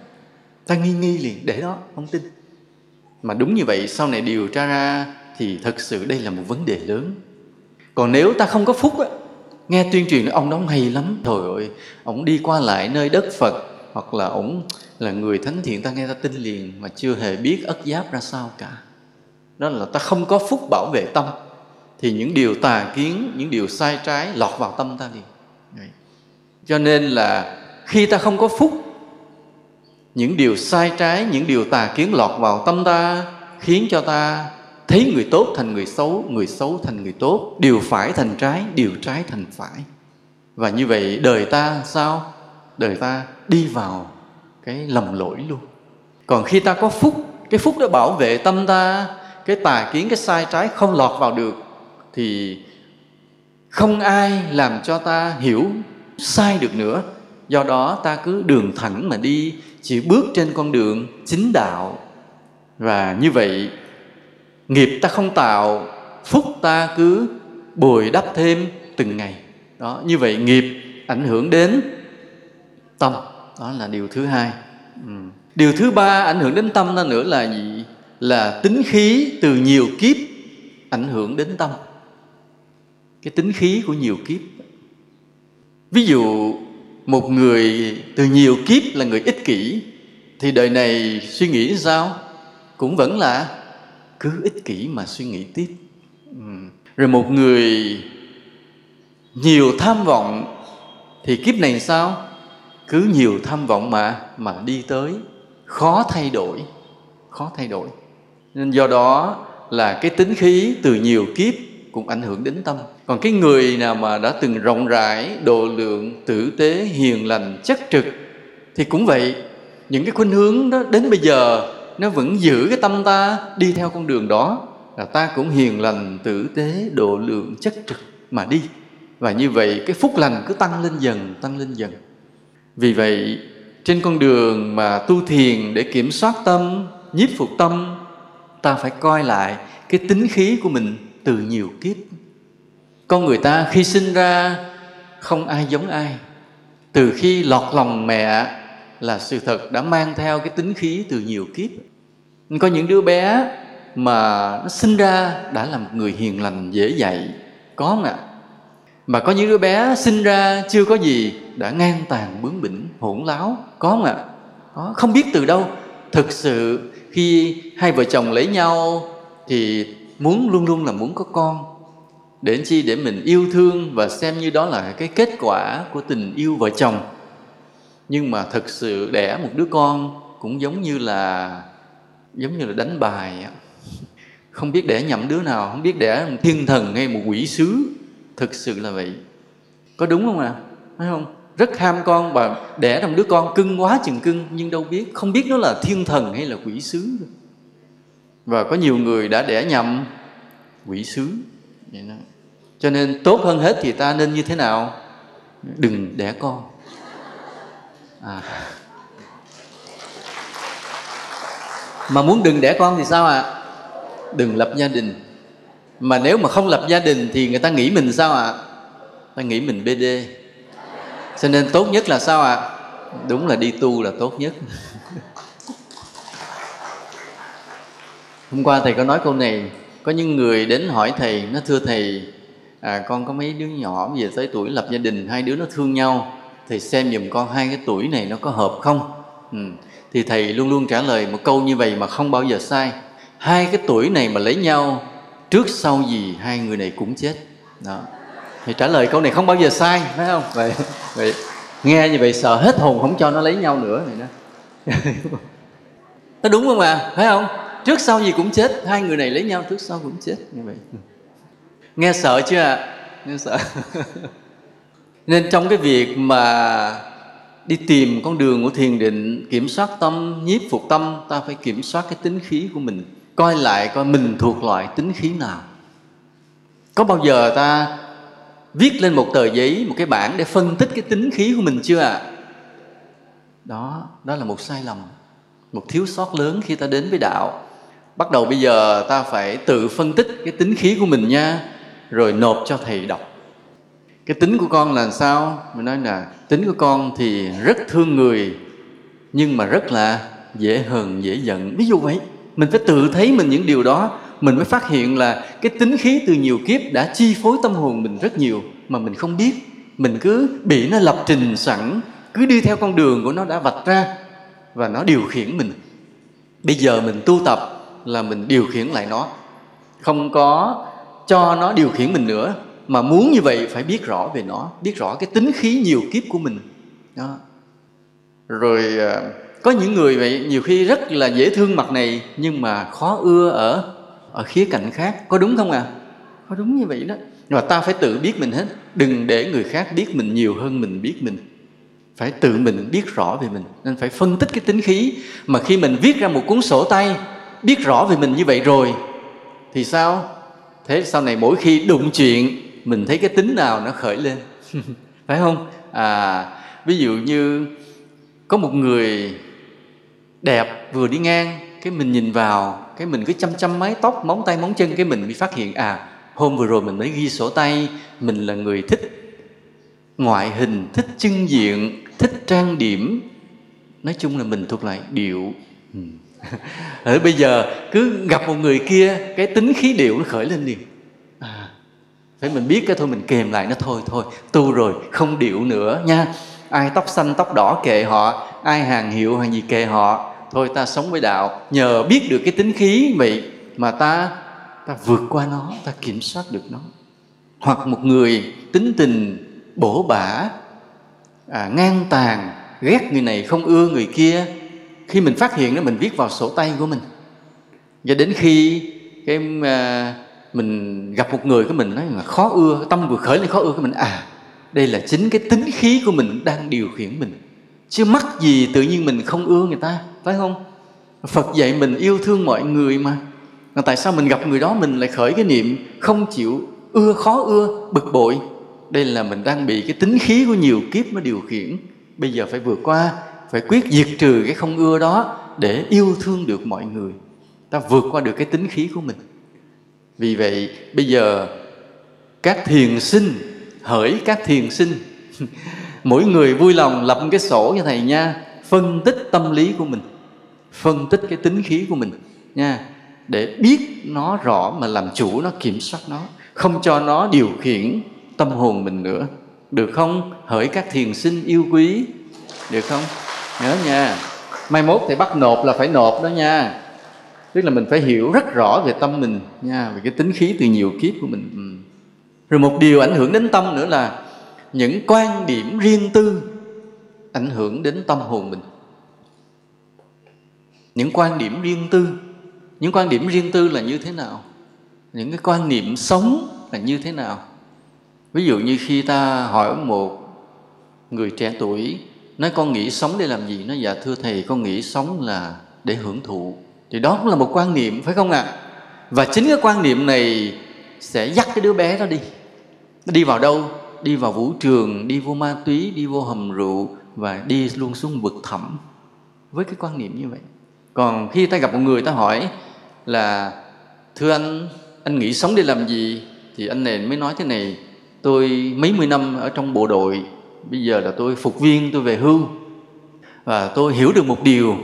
Ta nghi nghi liền, để đó, không tin. Mà đúng như vậy, sau này điều tra ra thì thật sự đây là một vấn đề lớn. Còn nếu ta không có phúc á, nghe tuyên truyền ông đó hay lắm. Trời ơi, ông đi qua lại nơi đất phật, hoặc là ông là người thánh thiện, ta nghe ta tin liền, mà chưa hề biết ất giáp ra sao cả đó là ta không có phúc bảo vệ tâm, thì những điều tà kiến, những điều sai trái lọt vào tâm ta liền. Đấy. cho nên là khi ta không có phúc, những điều sai trái, những điều tà kiến lọt vào tâm ta, khiến cho ta thấy người tốt thành người xấu người xấu thành người tốt, điều phải thành trái, điều trái thành phải. Và như vậy đời ta sao? Đời ta đi vào cái lầm lỗi luôn. Còn khi ta có phúc, cái phúc đó bảo vệ tâm ta cái tà kiến, cái sai trái không lọt vào được thì không ai làm cho ta hiểu sai được nữa. Do đó ta cứ đường thẳng mà đi, chỉ bước trên con đường chính đạo. Và như vậy, nghiệp ta không tạo, phúc ta cứ bồi đắp thêm từng ngày. Đó, như vậy nghiệp ảnh hưởng đến tâm. Đó là điều thứ hai. Ừ. điều thứ ba ảnh hưởng đến tâm ta nữa là gì? Là tính khí từ nhiều kiếp ảnh hưởng đến tâm. Cái tính khí của nhiều kiếp. Ví dụ, một người từ nhiều kiếp là người ích kỷ, thì đời này suy nghĩ sao? Cũng vẫn là cứ ích kỷ mà suy nghĩ tiếp. Rồi một người nhiều tham vọng, thì kiếp này sao? Cứ nhiều tham vọng mà mà đi tới, khó thay đổi, khó thay đổi nên do đó là cái tính khí từ nhiều kiếp cũng ảnh hưởng đến tâm. Còn cái người nào mà đã từng rộng rãi, độ lượng, tử tế, hiền lành chất trực thì cũng vậy. Những cái khuynh hướng đó đến bây giờ nó vẫn giữ cái tâm ta đi theo con đường đó, là ta cũng hiền lành, tử tế, độ lượng chất trực mà đi. Và như vậy cái phúc lành cứ tăng lên dần, tăng lên dần. Vì vậy, trên con đường mà tu thiền để kiểm soát tâm, nhiếp phục tâm ta phải coi lại cái tính khí của mình từ nhiều kiếp. Con người ta khi sinh ra không ai giống ai. Từ khi lọt lòng mẹ là sự thật đã mang theo cái tính khí từ nhiều kiếp. Có những đứa bé mà nó sinh ra đã là một người hiền lành, dễ dạy, có không ạ mà có những đứa bé sinh ra chưa có gì đã ngang tàn bướng bỉnh, hỗn láo, có không ạ có, không biết từ đâu. Thực sự khi hai vợ chồng lấy nhau thì muốn luôn luôn là muốn có con. Để chi để mình yêu thương và xem như đó là cái kết quả của tình yêu vợ chồng. Nhưng mà thật sự đẻ một đứa con cũng giống như là, giống như là đánh bài không biết đẻ nhầm đứa nào, không biết đẻ một thiên thần hay một quỷ sứ. Thực sự là vậy. Có đúng không ạ? À? phải không? Rất ham con và đẻ ra một đứa con cưng quá chừng cưng, nhưng đâu biết, không biết nó là thiên thần hay là quỷ sứ và có nhiều người đã đẻ nhầm quỷ sứ vậy đó. cho nên tốt hơn hết thì ta nên như thế nào đừng đẻ con à. mà muốn đừng đẻ con thì sao ạ à? đừng lập gia đình mà nếu mà không lập gia đình thì người ta nghĩ mình sao ạ à? ta nghĩ mình bd cho nên tốt nhất là sao ạ? À? đúng là đi tu là tốt nhất. [laughs] Hôm qua thầy có nói câu này. Có những người đến hỏi thầy nó thưa thầy à, con có mấy đứa nhỏ về tới tuổi lập gia đình hai đứa nó thương nhau. Thầy xem giùm con hai cái tuổi này nó có hợp không? Ừ. thì thầy luôn luôn trả lời một câu như vậy mà không bao giờ sai. Hai cái tuổi này mà lấy nhau trước sau gì hai người này cũng chết. Đó thì trả lời câu này không bao giờ sai, phải không? Vậy vậy nghe như vậy sợ hết hồn không cho nó lấy nhau nữa vậy đó. [laughs] Nó đúng không à? Phải không? Trước sau gì cũng chết, hai người này lấy nhau, trước sau cũng chết, như vậy. Nghe sợ chưa ạ? À? nghe sợ. [laughs] Nên trong cái việc mà đi tìm con đường của thiền định, kiểm soát tâm, nhiếp phục tâm, ta phải kiểm soát cái tính khí của mình. Coi lại coi mình thuộc loại tính khí nào. Có bao giờ ta viết lên một tờ giấy, một cái bảng để phân tích cái tính khí của mình chưa ạ? À? đó đó là một sai lầm, một thiếu sót lớn khi ta đến với đạo. Bắt đầu bây giờ ta phải tự phân tích cái tính khí của mình nha, rồi nộp cho thầy đọc. Cái tính của con là sao? Mình nói là tính của con thì rất thương người, nhưng mà rất là dễ hờn, dễ giận. Ví dụ vậy, mình phải tự thấy mình những điều đó mình mới phát hiện là cái tính khí từ nhiều kiếp đã chi phối tâm hồn mình rất nhiều mà mình không biết. Mình cứ bị nó lập trình sẵn, cứ đi theo con đường của nó đã vạch ra và nó điều khiển mình. Bây giờ mình tu tập là mình điều khiển lại nó. Không có cho nó điều khiển mình nữa, mà muốn như vậy phải biết rõ về nó, biết rõ cái tính khí nhiều kiếp của mình. Đó. Rồi à, có những người vậy, nhiều khi rất là dễ thương mặt này nhưng mà khó ưa ở ở khía cạnh khác có đúng không à có đúng như vậy đó. Mà ta phải tự biết mình hết. Đừng để người khác biết mình nhiều hơn mình biết mình. Phải tự mình biết rõ về mình. Nên phải phân tích cái tính khí. Mà khi mình viết ra một cuốn sổ tay biết rõ về mình như vậy rồi thì sao? Thế sau này mỗi khi đụng chuyện mình thấy cái tính nào nó khởi lên. [laughs] Phải không? À ví dụ như có một người đẹp vừa đi ngang cái mình nhìn vào cái mình cứ chăm chăm mái tóc móng tay móng chân cái mình mới phát hiện à hôm vừa rồi mình mới ghi sổ tay mình là người thích ngoại hình thích chân diện thích trang điểm. Nói chung là mình thuộc lại điệu. Ừ. [laughs] ở bây giờ cứ gặp một người kia cái tính khí điệu nó khởi lên liền à, phải mình biết cái thôi mình kèm lại nó thôi thôi tu rồi không điệu nữa nha. Ai tóc xanh tóc đỏ kệ họ ai hàng hiệu hàng gì kệ họ thôi ta sống với đạo nhờ biết được cái tính khí vậy mà ta ta vượt qua nó ta kiểm soát được nó. Hoặc một người tính tình bổ bả à, ngang tàn ghét người này không ưa người kia khi mình phát hiện nó mình viết vào sổ tay của mình. Và đến khi cái à, mình gặp một người cái mình nói là khó ưa tâm vừa khởi lên khó ưa cái mình à đây là chính cái tính khí của mình đang điều khiển mình chứ mắc gì tự nhiên mình không ưa người ta, phải không? Phật dạy mình yêu thương mọi người mà. Mà tại sao mình gặp người đó mình lại khởi cái niệm không chịu ưa, khó ưa, bực bội? Đây là mình đang bị cái tính khí của nhiều kiếp nó điều khiển. Bây giờ phải vượt qua, phải quyết diệt trừ cái không ưa đó để yêu thương được mọi người. Ta vượt qua được cái tính khí của mình. Vì vậy, bây giờ các thiền sinh, hỡi các thiền sinh [laughs] mỗi người vui lòng lập cái sổ cho thầy nha. Phân tích tâm lý của mình. Phân tích cái tính khí của mình nha. Để biết nó rõ mà làm chủ nó, kiểm soát nó. Không cho nó điều khiển tâm hồn mình nữa. Được không? Hỡi các thiền sinh yêu quý. Được không? Nhớ nha. Mai mốt thì bắt nộp là phải nộp đó nha. Tức là mình phải hiểu rất rõ về tâm mình nha, về cái tính khí từ nhiều kiếp của mình. Ừ. rồi một điều ảnh hưởng đến tâm nữa là những quan điểm riêng tư ảnh hưởng đến tâm hồn mình. Những quan điểm riêng tư, những quan điểm riêng tư là như thế nào? Những cái quan niệm sống là như thế nào? Ví dụ như khi ta hỏi một người trẻ tuổi nói con nghĩ sống để làm gì? Nó dạ thưa thầy, con nghĩ sống là để hưởng thụ. Thì đó cũng là một quan niệm, phải không ạ? À? và chính cái quan niệm này sẽ dắt cái đứa bé đó đi. Nó đi vào đâu? Đi vào vũ trường, đi vô ma túy, đi vô hầm rượu và đi luôn xuống vực thẳm. Với cái quan niệm như vậy. Còn khi ta gặp một người ta hỏi là, thưa anh anh nghĩ sống để làm gì? Thì anh này mới nói thế này, tôi mấy mươi năm ở trong bộ đội, bây giờ là tôi phục viên, tôi về hưu. Và tôi hiểu được một điều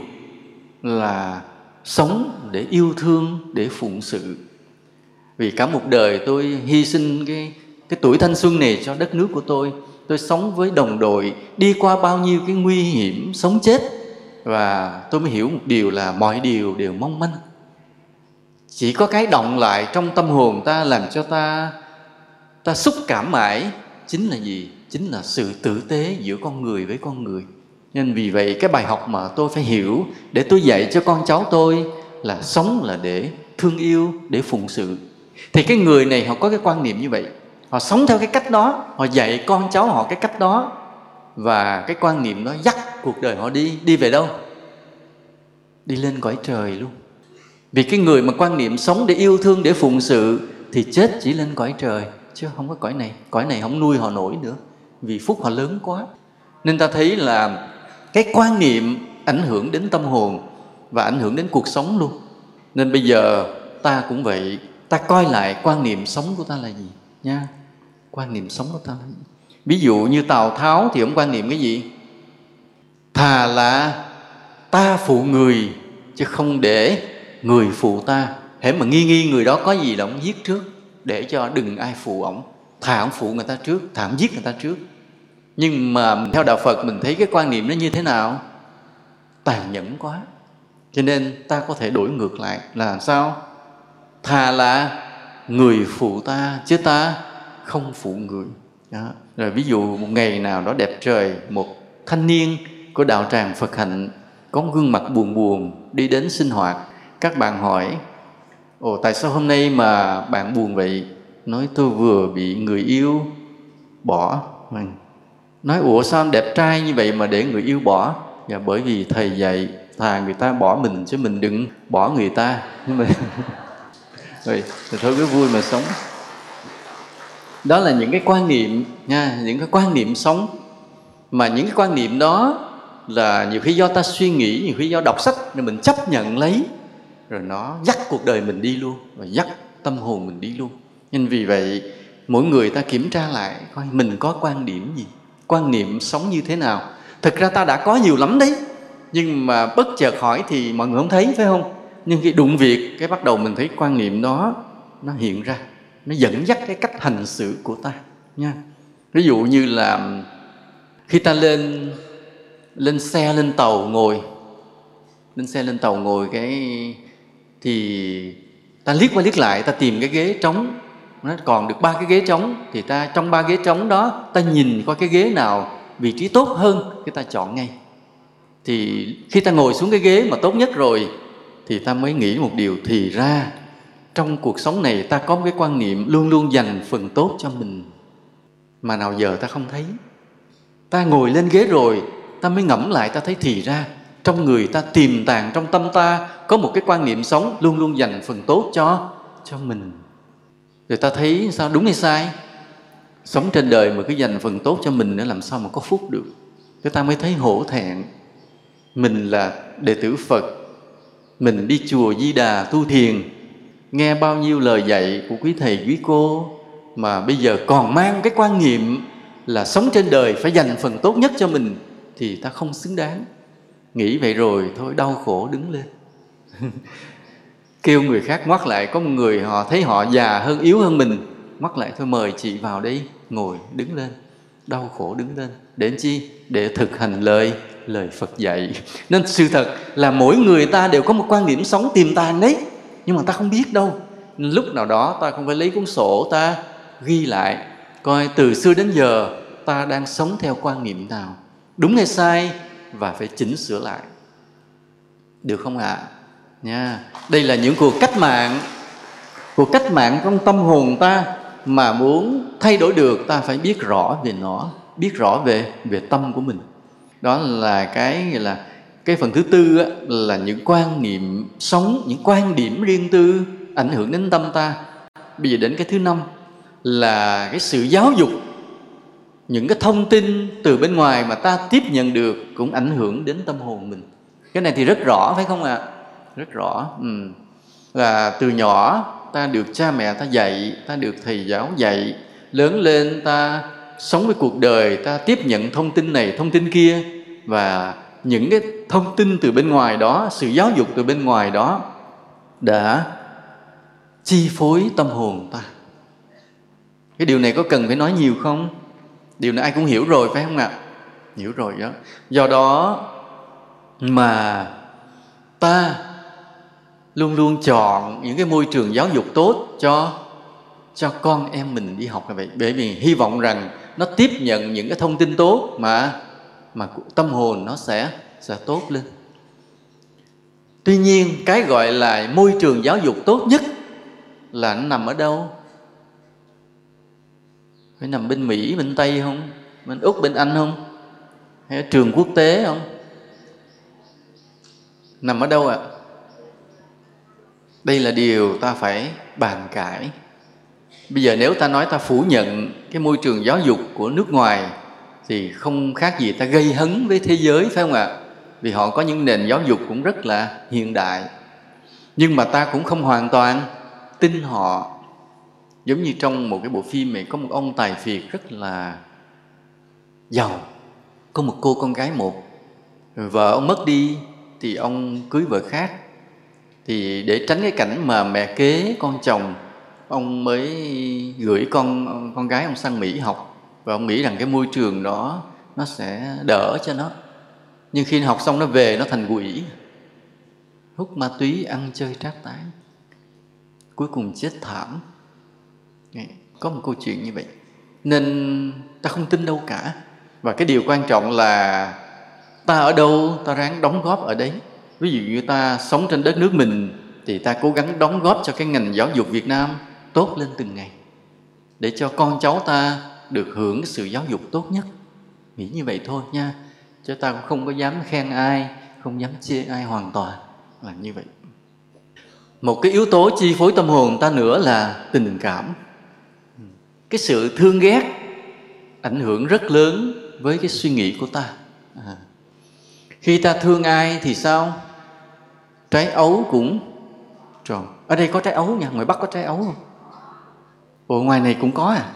là sống để yêu thương, để phụng sự. Vì cả một đời tôi hy sinh cái cái tuổi thanh xuân này cho đất nước của tôi tôi sống với đồng đội, đi qua bao nhiêu cái nguy hiểm, sống chết. Và tôi mới hiểu một điều là mọi điều đều mong manh. Chỉ có cái động lại trong tâm hồn ta làm cho ta ta xúc cảm mãi, chính là gì? Chính là sự tử tế giữa con người với con người. Nên vì vậy cái bài học mà tôi phải hiểu để tôi dạy cho con cháu tôi là sống là để thương yêu, để phụng sự. Thì cái người này họ có cái quan niệm như vậy họ sống theo cái cách đó, họ dạy con cháu họ cái cách đó và cái quan niệm đó dắt cuộc đời họ đi. Đi về đâu? Đi lên cõi trời luôn. Vì cái người mà quan niệm sống để yêu thương, để phụng sự thì chết chỉ lên cõi trời, chứ không có cõi này. Cõi này không nuôi họ nổi nữa, vì phúc họ lớn quá. Nên ta thấy là cái quan niệm ảnh hưởng đến tâm hồn và ảnh hưởng đến cuộc sống luôn. Nên bây giờ ta cũng vậy, ta coi lại quan niệm sống của ta là gì nha quan niệm sống của ta. Ví dụ như tào tháo thì ông quan niệm cái gì? Thà là ta phụ người chứ không để người phụ ta. Hễ mà nghi nghi người đó có gì là ông giết trước, để cho đừng ai phụ ổng. Thà ông phụ người ta trước, thà ông giết người ta trước. Nhưng mà theo đạo phật mình thấy cái quan niệm nó như thế nào? Tàn nhẫn quá. Cho nên ta có thể đổi ngược lại là sao? Thà là người phụ ta chứ ta không phụ người. Đó. rồi ví dụ một ngày nào đó đẹp trời một thanh niên của đạo tràng phật hạnh có gương mặt buồn buồn đi đến sinh hoạt các bạn hỏi ồ tại sao hôm nay mà bạn buồn vậy? Nói tôi vừa bị người yêu bỏ. Vâng. nói ủa sao đẹp trai như vậy mà để người yêu bỏ? Dạ bởi vì thầy dạy thà người ta bỏ mình chứ mình đừng bỏ người ta. Nhưng mà [laughs] rồi thì thôi cứ vui mà sống đó là những cái quan niệm nha, những cái quan niệm sống. Mà những cái quan niệm đó là nhiều khi do ta suy nghĩ, nhiều khi do đọc sách nên mình chấp nhận lấy, rồi nó dắt cuộc đời mình đi luôn và dắt tâm hồn mình đi luôn. Nên vì vậy, mỗi người ta kiểm tra lại coi mình có quan điểm gì, quan niệm sống như thế nào. Thực ra ta đã có nhiều lắm đấy, nhưng mà bất chợt hỏi thì mọi người không thấy, phải không? Nhưng khi đụng việc cái bắt đầu mình thấy quan niệm đó nó hiện ra nó dẫn dắt cái cách hành xử của ta, nha. Ví dụ như là khi ta lên lên xe, lên tàu ngồi, lên xe, lên tàu ngồi cái, thì ta liếc qua liếc lại, ta tìm cái ghế trống. Nó còn được ba cái ghế trống, thì ta trong ba ghế trống đó, ta nhìn coi cái ghế nào vị trí tốt hơn cái ta chọn ngay. Thì khi ta ngồi xuống cái ghế mà tốt nhất rồi, thì ta mới nghĩ một điều thì ra trong cuộc sống này, ta có một cái quan niệm luôn luôn dành phần tốt cho mình. Mà nào giờ ta không thấy? Ta ngồi lên ghế rồi, ta mới ngẫm lại, ta thấy thì ra. Trong người ta tiềm tàng, trong tâm ta có một cái quan niệm sống luôn luôn dành phần tốt cho cho mình. Rồi ta thấy sao, đúng hay sai? Sống trên đời mà cứ dành phần tốt cho mình nữa, làm sao mà có phúc được? Cái ta mới thấy hổ thẹn. Mình là đệ tử phật. Mình đi chùa di đà tu thiền nghe bao nhiêu lời dạy của quý thầy, quý cô mà bây giờ còn mang cái quan niệm là sống trên đời phải dành phần tốt nhất cho mình thì ta không xứng đáng. Nghĩ vậy rồi thôi, đau khổ đứng lên. [laughs] Kêu người khác ngoắt lại, có một người họ thấy họ già hơn, yếu hơn mình ngoắt lại thôi, mời chị vào đây, ngồi, đứng lên. Đau khổ đứng lên. Để chi? Để thực hành lời lời Phật dạy. [laughs] Nên sự thật là mỗi người ta đều có một quan điểm sống tiềm tàng đấy nhưng mà ta không biết đâu. Lúc nào đó ta không phải lấy cuốn sổ ta ghi lại, coi từ xưa đến giờ ta đang sống theo quan niệm nào. Đúng hay sai và phải chỉnh sửa lại. Được không ạ? À? nha. Đây là những cuộc cách mạng, cuộc cách mạng trong tâm hồn ta mà muốn thay đổi được, ta phải biết rõ về nó, biết rõ về về tâm của mình. Đó là cái là cái phần thứ tư á, là những quan niệm sống những quan điểm riêng tư ảnh hưởng đến tâm ta. Bây giờ đến cái thứ năm là cái sự giáo dục. Những cái thông tin từ bên ngoài mà ta tiếp nhận được cũng ảnh hưởng đến tâm hồn mình. Cái này thì rất rõ phải không ạ? À? rất rõ ừ. là từ nhỏ ta được cha mẹ ta dạy ta được thầy giáo dạy. Lớn lên ta sống với cuộc đời ta tiếp nhận thông tin này thông tin kia. Và những cái thông tin từ bên ngoài đó, sự giáo dục từ bên ngoài đó đã chi phối tâm hồn ta. Cái điều này có cần phải nói nhiều không? Điều này ai cũng hiểu rồi, phải không ạ? Hiểu rồi đó. Do đó mà ta luôn luôn chọn những cái môi trường giáo dục tốt cho cho con em mình đi học như vậy. Bởi vì hy vọng rằng nó tiếp nhận những cái thông tin tốt mà mà tâm hồn nó sẽ sẽ tốt lên. Tuy nhiên, cái gọi là môi trường giáo dục tốt nhất là nó nằm ở đâu? Phải nằm bên mỹ, bên tây không? Bên úc, bên anh không? Hay ở trường quốc tế không? Nằm ở đâu ạ? À? đây là điều ta phải bàn cãi. Bây giờ nếu ta nói ta phủ nhận cái môi trường giáo dục của nước ngoài thì không khác gì ta gây hấn với thế giới, phải không ạ? Vì họ có những nền giáo dục cũng rất là hiện đại. Nhưng mà ta cũng không hoàn toàn tin họ. Giống như trong một cái bộ phim này, có một ông tài phiệt rất là giàu. Có một cô con gái một. Vợ ông mất đi thì ông cưới vợ khác. Thì để tránh cái cảnh mà mẹ kế con chồng, ông mới gửi con con gái ông sang Mỹ học. Và ông nghĩ rằng cái môi trường đó nó sẽ đỡ cho nó nhưng khi học xong nó về, nó thành quỷ. Hút ma túy, ăn chơi trác tán. Cuối cùng chết thảm. Có một câu chuyện như vậy. Nên ta không tin đâu cả. Và cái điều quan trọng là ta ở đâu, ta ráng đóng góp ở đấy. Ví dụ như ta sống trên đất nước mình, thì ta cố gắng đóng góp cho cái ngành giáo dục Việt Nam tốt lên từng ngày. Để cho con cháu ta được hưởng sự giáo dục tốt nhất. Nghĩ như vậy thôi nha chứ ta cũng không có dám khen ai không dám chê ai hoàn toàn là như vậy. Một cái yếu tố chi phối tâm hồn ta nữa là tình cảm. Cái sự thương ghét ảnh hưởng rất lớn với cái suy nghĩ của ta. À. khi ta thương ai thì sao? Trái ấu cũng tròn. Ở đây có trái ấu nha ngoài bắc có trái ấu không? Ủa ngoài này cũng có à,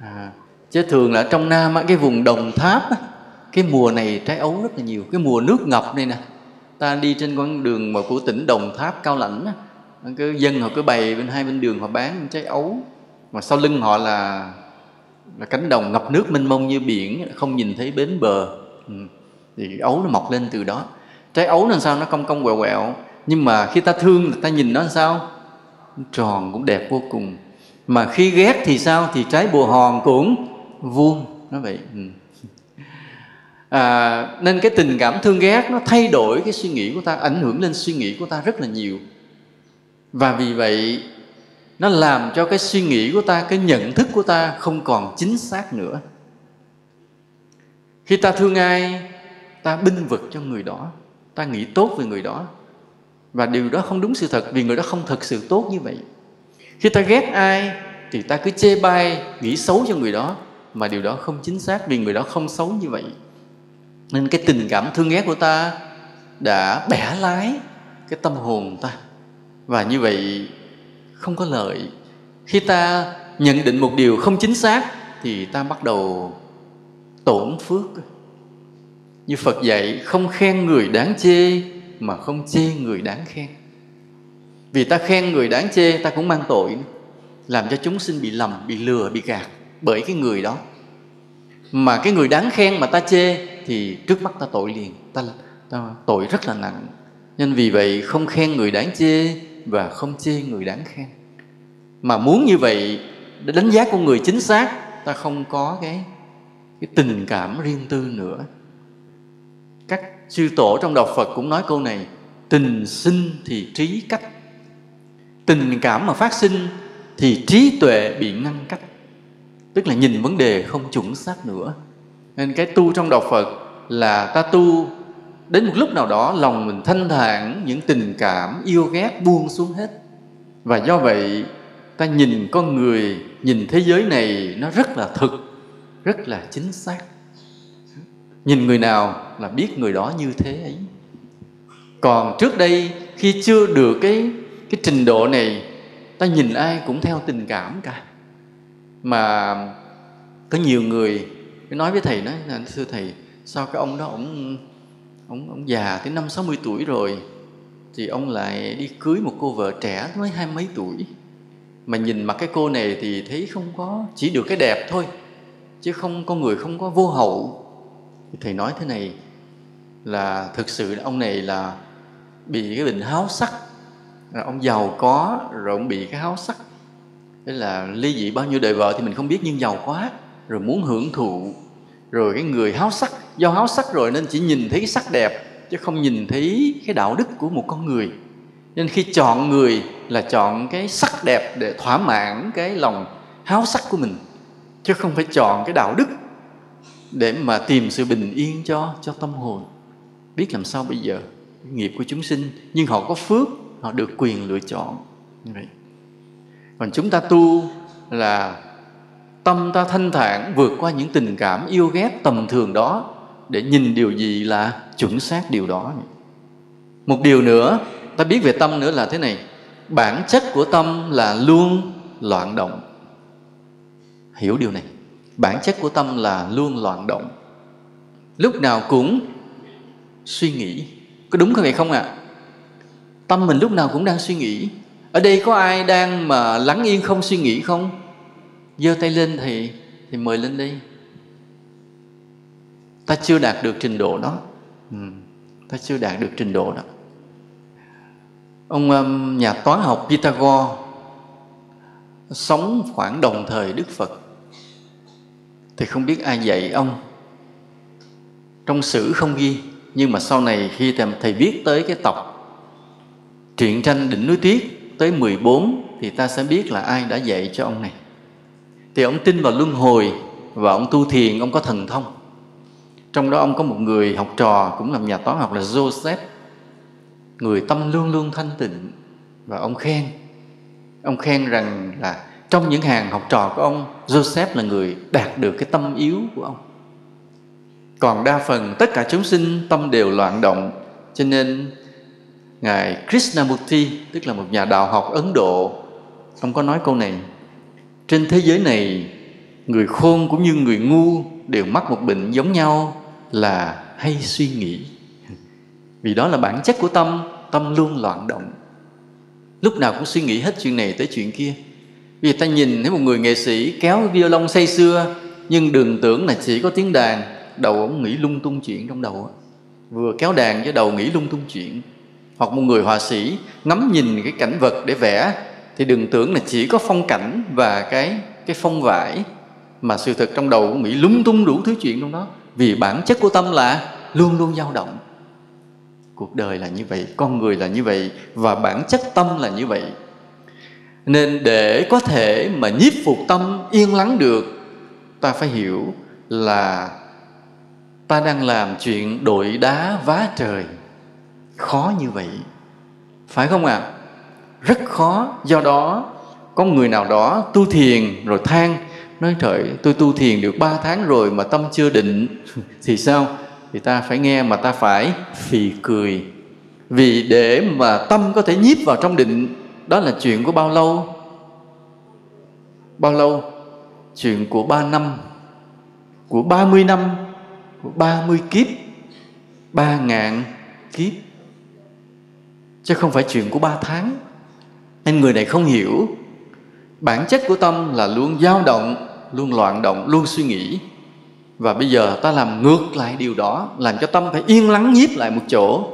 à chứ thường là trong nam á, cái vùng đồng tháp á, cái mùa này trái ấu rất là nhiều. Cái mùa nước ngập này nè ta đi trên con đường mà của tỉnh đồng tháp cao lãnh á, cứ dân họ cứ bày bên hai bên đường họ bán trái ấu. Mà sau lưng họ là là cánh đồng ngập nước mênh mông như biển không nhìn thấy bến bờ. Ừ. thì ấu nó mọc lên từ đó. Trái ấu làm sao nó cong cong quẹo quẹo nhưng mà khi ta thương ta nhìn nó làm sao? Tròn cũng đẹp vô cùng. Mà khi ghét thì sao? Thì trái bùa hòn cũng vuông nó vậy. Ừ. à, nên cái tình cảm thương ghét nó thay đổi cái suy nghĩ của ta ảnh hưởng lên suy nghĩ của ta rất là nhiều. Và vì vậy nó làm cho cái suy nghĩ của ta cái nhận thức của ta không còn chính xác nữa. Khi ta thương ai ta binh vực cho người đó ta nghĩ tốt về người đó. Và điều đó không đúng sự thật vì người đó không thật sự tốt như vậy. Khi ta ghét ai thì ta cứ chê bai nghĩ xấu cho người đó mà điều đó không chính xác vì người đó không xấu như vậy. Nên cái tình cảm thương ghét của ta đã bẻ lái cái tâm hồn ta. Và như vậy, không có lợi. Khi ta nhận định một điều không chính xác, thì ta bắt đầu tổn phước. Như phật dạy, không khen người đáng chê mà không chê người đáng khen. Vì ta khen người đáng chê, ta cũng mang tội làm cho chúng sinh bị lầm, bị lừa, bị gạt bởi cái người đó. Mà cái người đáng khen mà ta chê thì trước mắt ta tội liền ta, ta tội rất là nặng. Nên vì vậy không khen người đáng chê và không chê người đáng khen. Mà muốn như vậy để đánh giá con người chính xác ta không có cái cái tình cảm riêng tư nữa. Các sư tổ trong đạo Phật cũng nói câu này tình sinh thì trí cách. Tình cảm mà phát sinh thì trí tuệ bị ngăn cách tức là nhìn vấn đề không chuẩn xác nữa. Nên cái tu trong đạo Phật là ta tu đến một lúc nào đó lòng mình thanh thản, những tình cảm yêu ghét buông xuống hết. Và do vậy, ta nhìn con người, nhìn thế giới này, nó rất là thực, rất là chính xác. Nhìn người nào là biết người đó như thế ấy. Còn trước đây, khi chưa được cái cái trình độ này, ta nhìn ai cũng theo tình cảm cả mà có nhiều người nói với thầy nói là, thưa thầy, sao cái ông đó ông ông ông già tới năm sáu mươi tuổi rồi, thì ông lại đi cưới một cô vợ trẻ mới hai mấy tuổi? Mà nhìn mặt cái cô này thì thấy không có, chỉ được cái đẹp thôi, chứ không con người không có vô hậu. Thì thầy nói thế này là thực sự ông này là bị cái bệnh háo sắc, là ông giàu có, rồi ông bị cái háo sắc thế là ly dị bao nhiêu đời vợ thì mình không biết, nhưng giàu quá, rồi muốn hưởng thụ. Rồi cái người háo sắc, do háo sắc rồi nên chỉ nhìn thấy cái sắc đẹp, chứ không nhìn thấy cái đạo đức của một con người. Nên khi chọn người là chọn cái sắc đẹp để thỏa mãn cái lòng háo sắc của mình, chứ không phải chọn cái đạo đức để mà tìm sự bình yên cho cho tâm hồn. Biết làm sao bây giờ? Nghiệp của chúng sinh, nhưng họ có phước, họ được quyền lựa chọn. Như vậy còn chúng ta tu là tâm ta thanh thản, vượt qua những tình cảm yêu ghét tầm thường đó để nhìn điều gì là chuẩn xác điều đó. Một điều nữa, ta biết về tâm nữa là thế này. Bản chất của tâm là luôn loạn động. Hiểu điều này. Bản chất của tâm là luôn loạn động. Lúc nào cũng suy nghĩ. Có đúng không vậy không ạ? À? tâm mình lúc nào cũng đang suy nghĩ ở đây có ai đang mà lắng yên không suy nghĩ không? Giơ tay lên thì thì mời lên đi. ta chưa đạt được trình độ đó. Ừ, ta chưa đạt được trình độ đó. Ông um, nhà toán học Pythagore sống khoảng đồng thời Đức Phật. Thì không biết ai dạy ông. Trong sử không ghi nhưng mà sau này khi thầy viết tới cái tộc, truyện tranh đỉnh núi tuyết tới 14 thì ta sẽ biết là ai đã dạy cho ông này. Thì ông tin vào luân hồi và ông tu thiền, ông có thần thông. Trong đó ông có một người học trò cũng làm nhà toán học là Joseph. Người tâm luôn luôn thanh tịnh và ông khen. Ông khen rằng là trong những hàng học trò của ông, Joseph là người đạt được cái tâm yếu của ông. Còn đa phần tất cả chúng sinh tâm đều loạn động, cho nên ngài Krishnamurti, tức là một nhà đạo học Ấn Độ, ông có nói câu này, trên thế giới này, người khôn cũng như người ngu đều mắc một bệnh giống nhau là hay suy nghĩ. [laughs] Vì đó là bản chất của tâm tâm luôn loạn động. Lúc nào cũng suy nghĩ hết chuyện này tới chuyện kia. Vì ta nhìn thấy một người nghệ sĩ kéo violon say xưa, nhưng đừng tưởng là chỉ có tiếng đàn, đầu ông nghĩ lung tung chuyện trong đầu vừa kéo đàn với đầu nghĩ lung tung chuyện hoặc một người họa sĩ ngắm nhìn cái cảnh vật để vẽ, thì đừng tưởng là chỉ có phong cảnh và cái cái phong vải mà sự thật trong đầu của nghĩ lung tung đủ thứ chuyện trong đó. Vì bản chất của tâm là luôn luôn dao động. Cuộc đời là như vậy, con người là như vậy và bản chất tâm là như vậy. Nên để có thể mà nhiếp phục tâm, yên lắng được, ta phải hiểu là ta đang làm chuyện đội đá vá trời khó như vậy. Phải không ạ? À? rất khó. Do đó, có người nào đó tu thiền rồi than, nói trời, tôi tu thiền được ba tháng rồi mà tâm chưa định. [laughs] Thì sao? Thì ta phải nghe mà ta phải phì cười. Vì để mà tâm có thể nhiếp vào trong định, đó là chuyện của bao lâu? Bao lâu? Chuyện của ba năm. Của ba mươi năm. Của ba mươi kiếp. Ba ngàn kiếp chứ không phải chuyện của ba tháng. Nên người này không hiểu. Bản chất của tâm là luôn dao động, luôn loạn động, luôn suy nghĩ. Và bây giờ ta làm ngược lại điều đó, làm cho tâm phải yên lắng nhiếp lại một chỗ,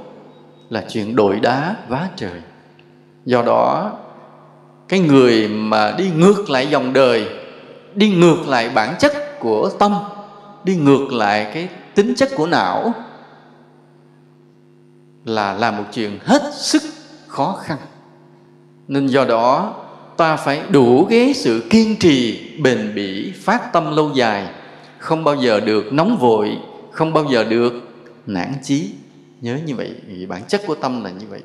là chuyện đội đá vá trời. Do đó, cái người mà đi ngược lại dòng đời, đi ngược lại bản chất của tâm, đi ngược lại cái tính chất của não là làm một chuyện hết sức khó khăn. Nên do đó, ta phải đủ cái sự kiên trì, bền bỉ, phát tâm lâu dài, không bao giờ được nóng vội, không bao giờ được nản chí. Nhớ như vậy, vì bản chất của tâm là như vậy.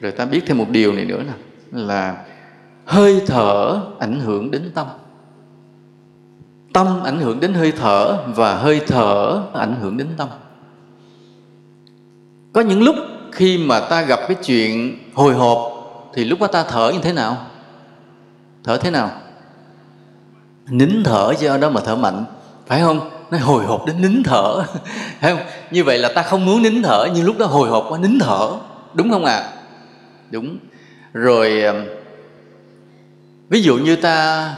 Rồi ta biết thêm một điều này nữa nè, là hơi thở ảnh hưởng đến tâm. Tâm ảnh hưởng đến hơi thở và hơi thở ảnh hưởng đến tâm có những lúc khi mà ta gặp cái chuyện hồi hộp, thì lúc đó ta thở như thế nào? Thở thế nào? Nín thở cho đó mà thở mạnh. Phải không? Nó hồi hộp đến nín thở. [laughs] Phải không? Như vậy là ta không muốn nín thở, nhưng lúc đó hồi hộp quá nín thở. Đúng không ạ? À? đúng. Rồi ờ, ví dụ như ta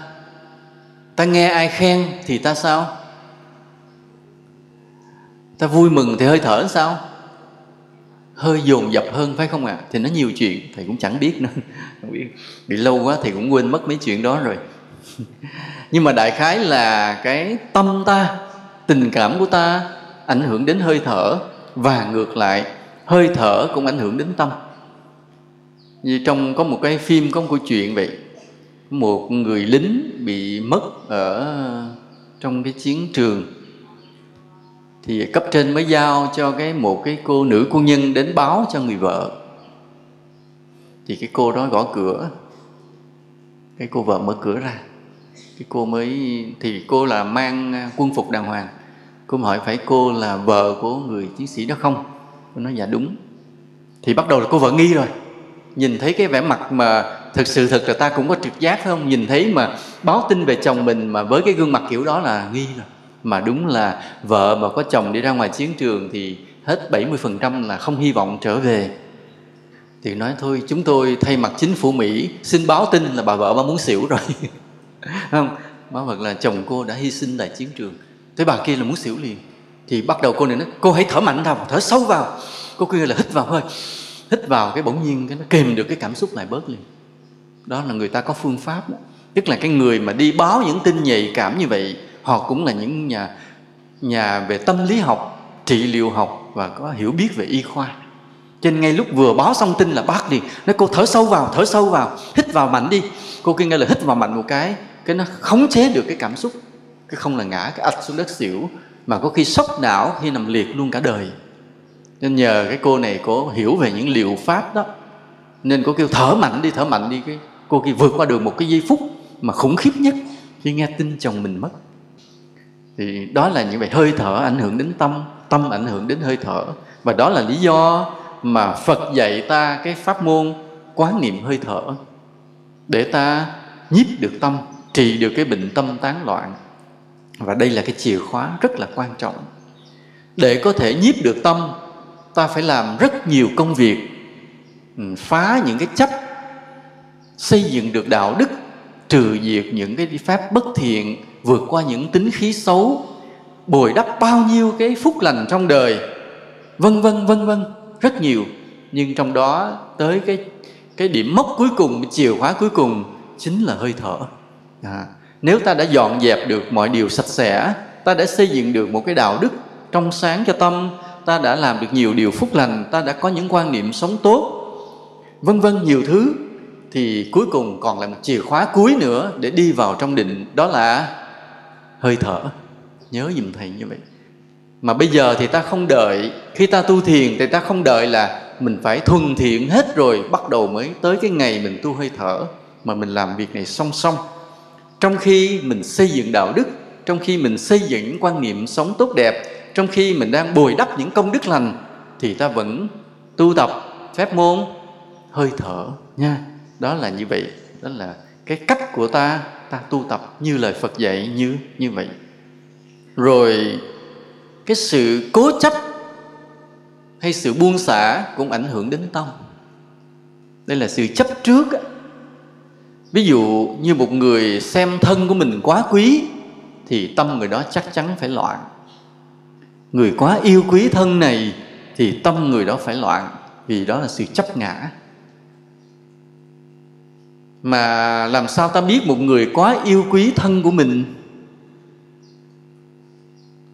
ta nghe ai khen thì ta sao? Ta vui mừng thì hơi thở sao? Hơi dồn dập hơn, phải không ạ? À? thì nó nhiều chuyện, thầy cũng chẳng biết nữa. [laughs] Không biết. Bị lâu quá thì cũng quên mất mấy chuyện đó rồi. [laughs] Nhưng mà đại khái là cái tâm ta, tình cảm của ta ảnh hưởng đến hơi thở và ngược lại, hơi thở cũng ảnh hưởng đến tâm. Như trong có một cái phim, có một câu chuyện vậy. Một người lính bị mất ở trong cái chiến trường thì cấp trên mới giao cho cái một cái cô nữ quân nhân đến báo cho người vợ. Thì cái cô đó gõ cửa. Cái cô vợ mở cửa ra. Cái cô mới, thì cô là mang à, quân phục đàng hoàng. Cô hỏi phải cô là vợ của người chiến sĩ đó không? Cô nói dạ đúng. Thì bắt đầu là cô vợ nghi rồi. Nhìn thấy cái vẻ mặt mà thực sự thật là ta cũng có trực giác, phải không? Nhìn thấy mà báo tin về chồng mình mà với cái gương mặt kiểu đó là nghi rồi mà đúng là vợ mà có chồng đi ra ngoài chiến trường thì hết 70% là không hy vọng trở về. Thì nói thôi, chúng tôi thay mặt chính phủ Mỹ xin báo tin là bà vợ bà muốn xỉu rồi. [laughs] Không, báo vật là chồng cô đã hy sinh tại chiến trường. Thế bà kia là muốn xỉu liền. Thì bắt đầu cô này nói, cô hãy thở mạnh vào thở sâu vào. Cô kia là hít vào hơi hít vào cái bỗng nhiên cái nó kìm được cái cảm xúc lại bớt liền. Đó là người ta có phương pháp đó. tức là cái người mà đi báo những tin nhạy cảm như vậy họ cũng là những nhà nhà về tâm lý học, trị liệu học và có hiểu biết về y khoa. Trên nên ngay lúc vừa báo xong tin là bác đi, nói cô thở sâu vào, thở sâu vào, hít vào mạnh đi. Cô kia nghe là hít vào mạnh một cái cái nó khống chế được cái cảm xúc. Cái không là ngã, cái ạch xuống đất xỉu. Mà có khi sốc não, khi nằm liệt luôn cả đời. Nên nhờ cái cô này có hiểu về những liệu pháp đó. Nên cô kêu thở mạnh đi, thở mạnh đi. Cái cô kia vượt qua được một cái giây phút mà khủng khiếp nhất khi nghe tin chồng mình mất thì đó là những vậy hơi thở ảnh hưởng đến tâm tâm ảnh hưởng đến hơi thở. Và đó là lý do mà phật dạy ta cái pháp môn quán niệm hơi thở. Để ta nhiếp được tâm trị được cái bệnh tâm tán loạn. Và đây là cái chìa khóa rất là quan trọng. Để có thể nhiếp được tâm, ta phải làm rất nhiều công việc ừ, phá những cái chấp, xây dựng được đạo đức, trừ diệt những cái pháp bất thiện vượt qua những tính khí xấu bồi đắp bao nhiêu cái phúc lành trong đời. Vân vân vân vân rất nhiều. Nhưng trong đó tới cái cái điểm mốc cuối cùng chìa khóa cuối cùng chính là hơi thở. À, nếu ta đã dọn dẹp được mọi điều sạch sẽ ta đã xây dựng được một cái đạo đức trong sáng cho tâm ta đã làm được nhiều điều phúc lành ta đã có những quan niệm sống tốt vân vân nhiều thứ thì cuối cùng còn là một chìa khóa cuối nữa để đi vào trong định. Đó là hơi thở. Nhớ dùm thầy như vậy. Mà bây giờ thì ta không đợi, khi ta tu thiền thì ta không đợi là mình phải thuần thiện hết rồi, bắt đầu mới tới cái ngày mình tu hơi thở, mà mình làm việc này song song. Trong khi mình xây dựng đạo đức, trong khi mình xây dựng những quan niệm sống tốt đẹp, trong khi mình đang bồi đắp những công đức lành, thì ta vẫn tu tập, phép môn, hơi thở nha. Đó là như vậy. Đó là cái cách của ta ta tu tập như lời Phật dạy như như vậy. Rồi, cái sự cố chấp hay sự buông xả cũng ảnh hưởng đến tâm. Đây là sự chấp trước ví dụ như một người xem thân của mình quá quý, thì tâm người đó chắc chắn phải loạn. Người quá yêu quý thân này, thì tâm người đó phải loạn, vì đó là sự chấp ngã mà làm sao ta biết một người quá yêu quý thân của mình?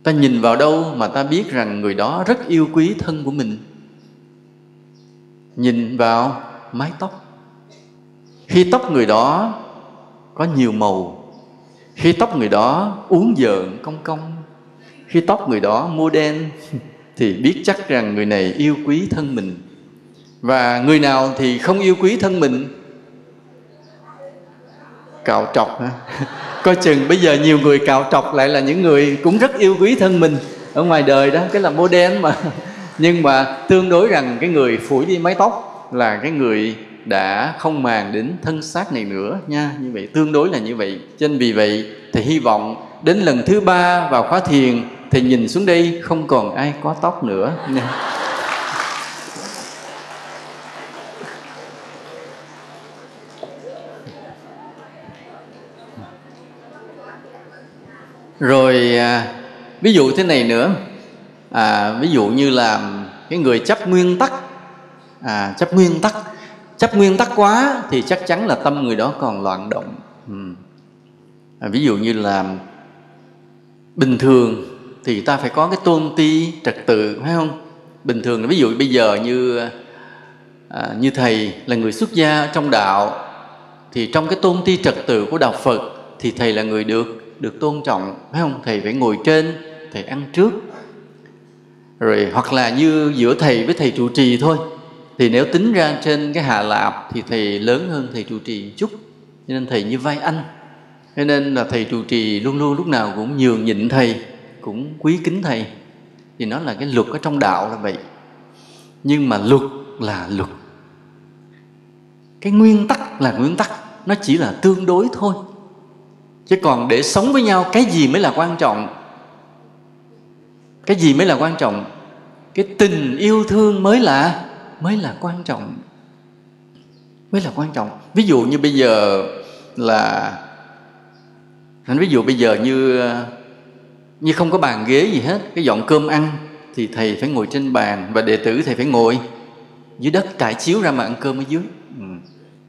Ta nhìn vào đâu mà ta biết rằng người đó rất yêu quý thân của mình? Nhìn vào mái tóc. Khi tóc người đó có nhiều màu, khi tóc người đó uống dợn cong cong, khi tóc người đó mua đen, [laughs] thì biết chắc rằng người này yêu quý thân mình. Và người nào thì không yêu quý thân mình? Cạo trọc ha [laughs] coi chừng bây giờ nhiều người cạo trọc lại là những người cũng rất yêu quý thân mình ở ngoài đời đó, cái là model mà. [laughs] Nhưng mà tương đối rằng cái người phủi đi mái tóc là cái người đã không màng đến thân xác này nữa nha, như vậy, tương đối là như vậy. Cho nên vì vậy thì hy vọng đến lần thứ ba vào khóa thiền thì nhìn xuống đây không còn ai có tóc nữa nha. Rồi à, ví dụ thế này nữa. À, ví dụ như là cái người chấp nguyên tắc. À, chấp nguyên tắc. Chấp nguyên tắc quá thì chắc chắn là tâm người đó còn loạn động. Ừ. à, ví dụ như là bình thường thì ta phải có cái tôn ti trật tự phải không? Bình thường ví dụ bây giờ như à, như thầy là người xuất gia trong đạo thì trong cái tôn ti trật tự của đạo phật thì thầy là người được được tôn trọng, phải không? Thầy phải ngồi trên, thầy ăn trước. Rồi hoặc là như giữa thầy với thầy trụ trì thôi. Thì nếu tính ra trên cái hạ lạp thì thầy lớn hơn thầy trụ trì một chút. Cho nên thầy như vai anh. Cho nên là thầy trụ trì luôn luôn lúc nào cũng nhường nhịn thầy, cũng quý kính thầy. Thì nó là cái luật ở trong đạo là vậy. Nhưng mà luật là luật. Cái nguyên tắc là nguyên tắc. Nó chỉ là tương đối thôi chứ còn để sống với nhau, cái gì mới là quan trọng? Cái gì mới là quan trọng? Cái tình yêu thương mới là mới là quan trọng. Mới là quan trọng. Ví dụ như bây giờ là ví dụ bây giờ như như không có bàn ghế gì hết, cái dọn cơm ăn thì thầy phải ngồi trên bàn và đệ tử thầy phải ngồi dưới đất trải chiếu ra mà ăn cơm ở dưới. Ừ.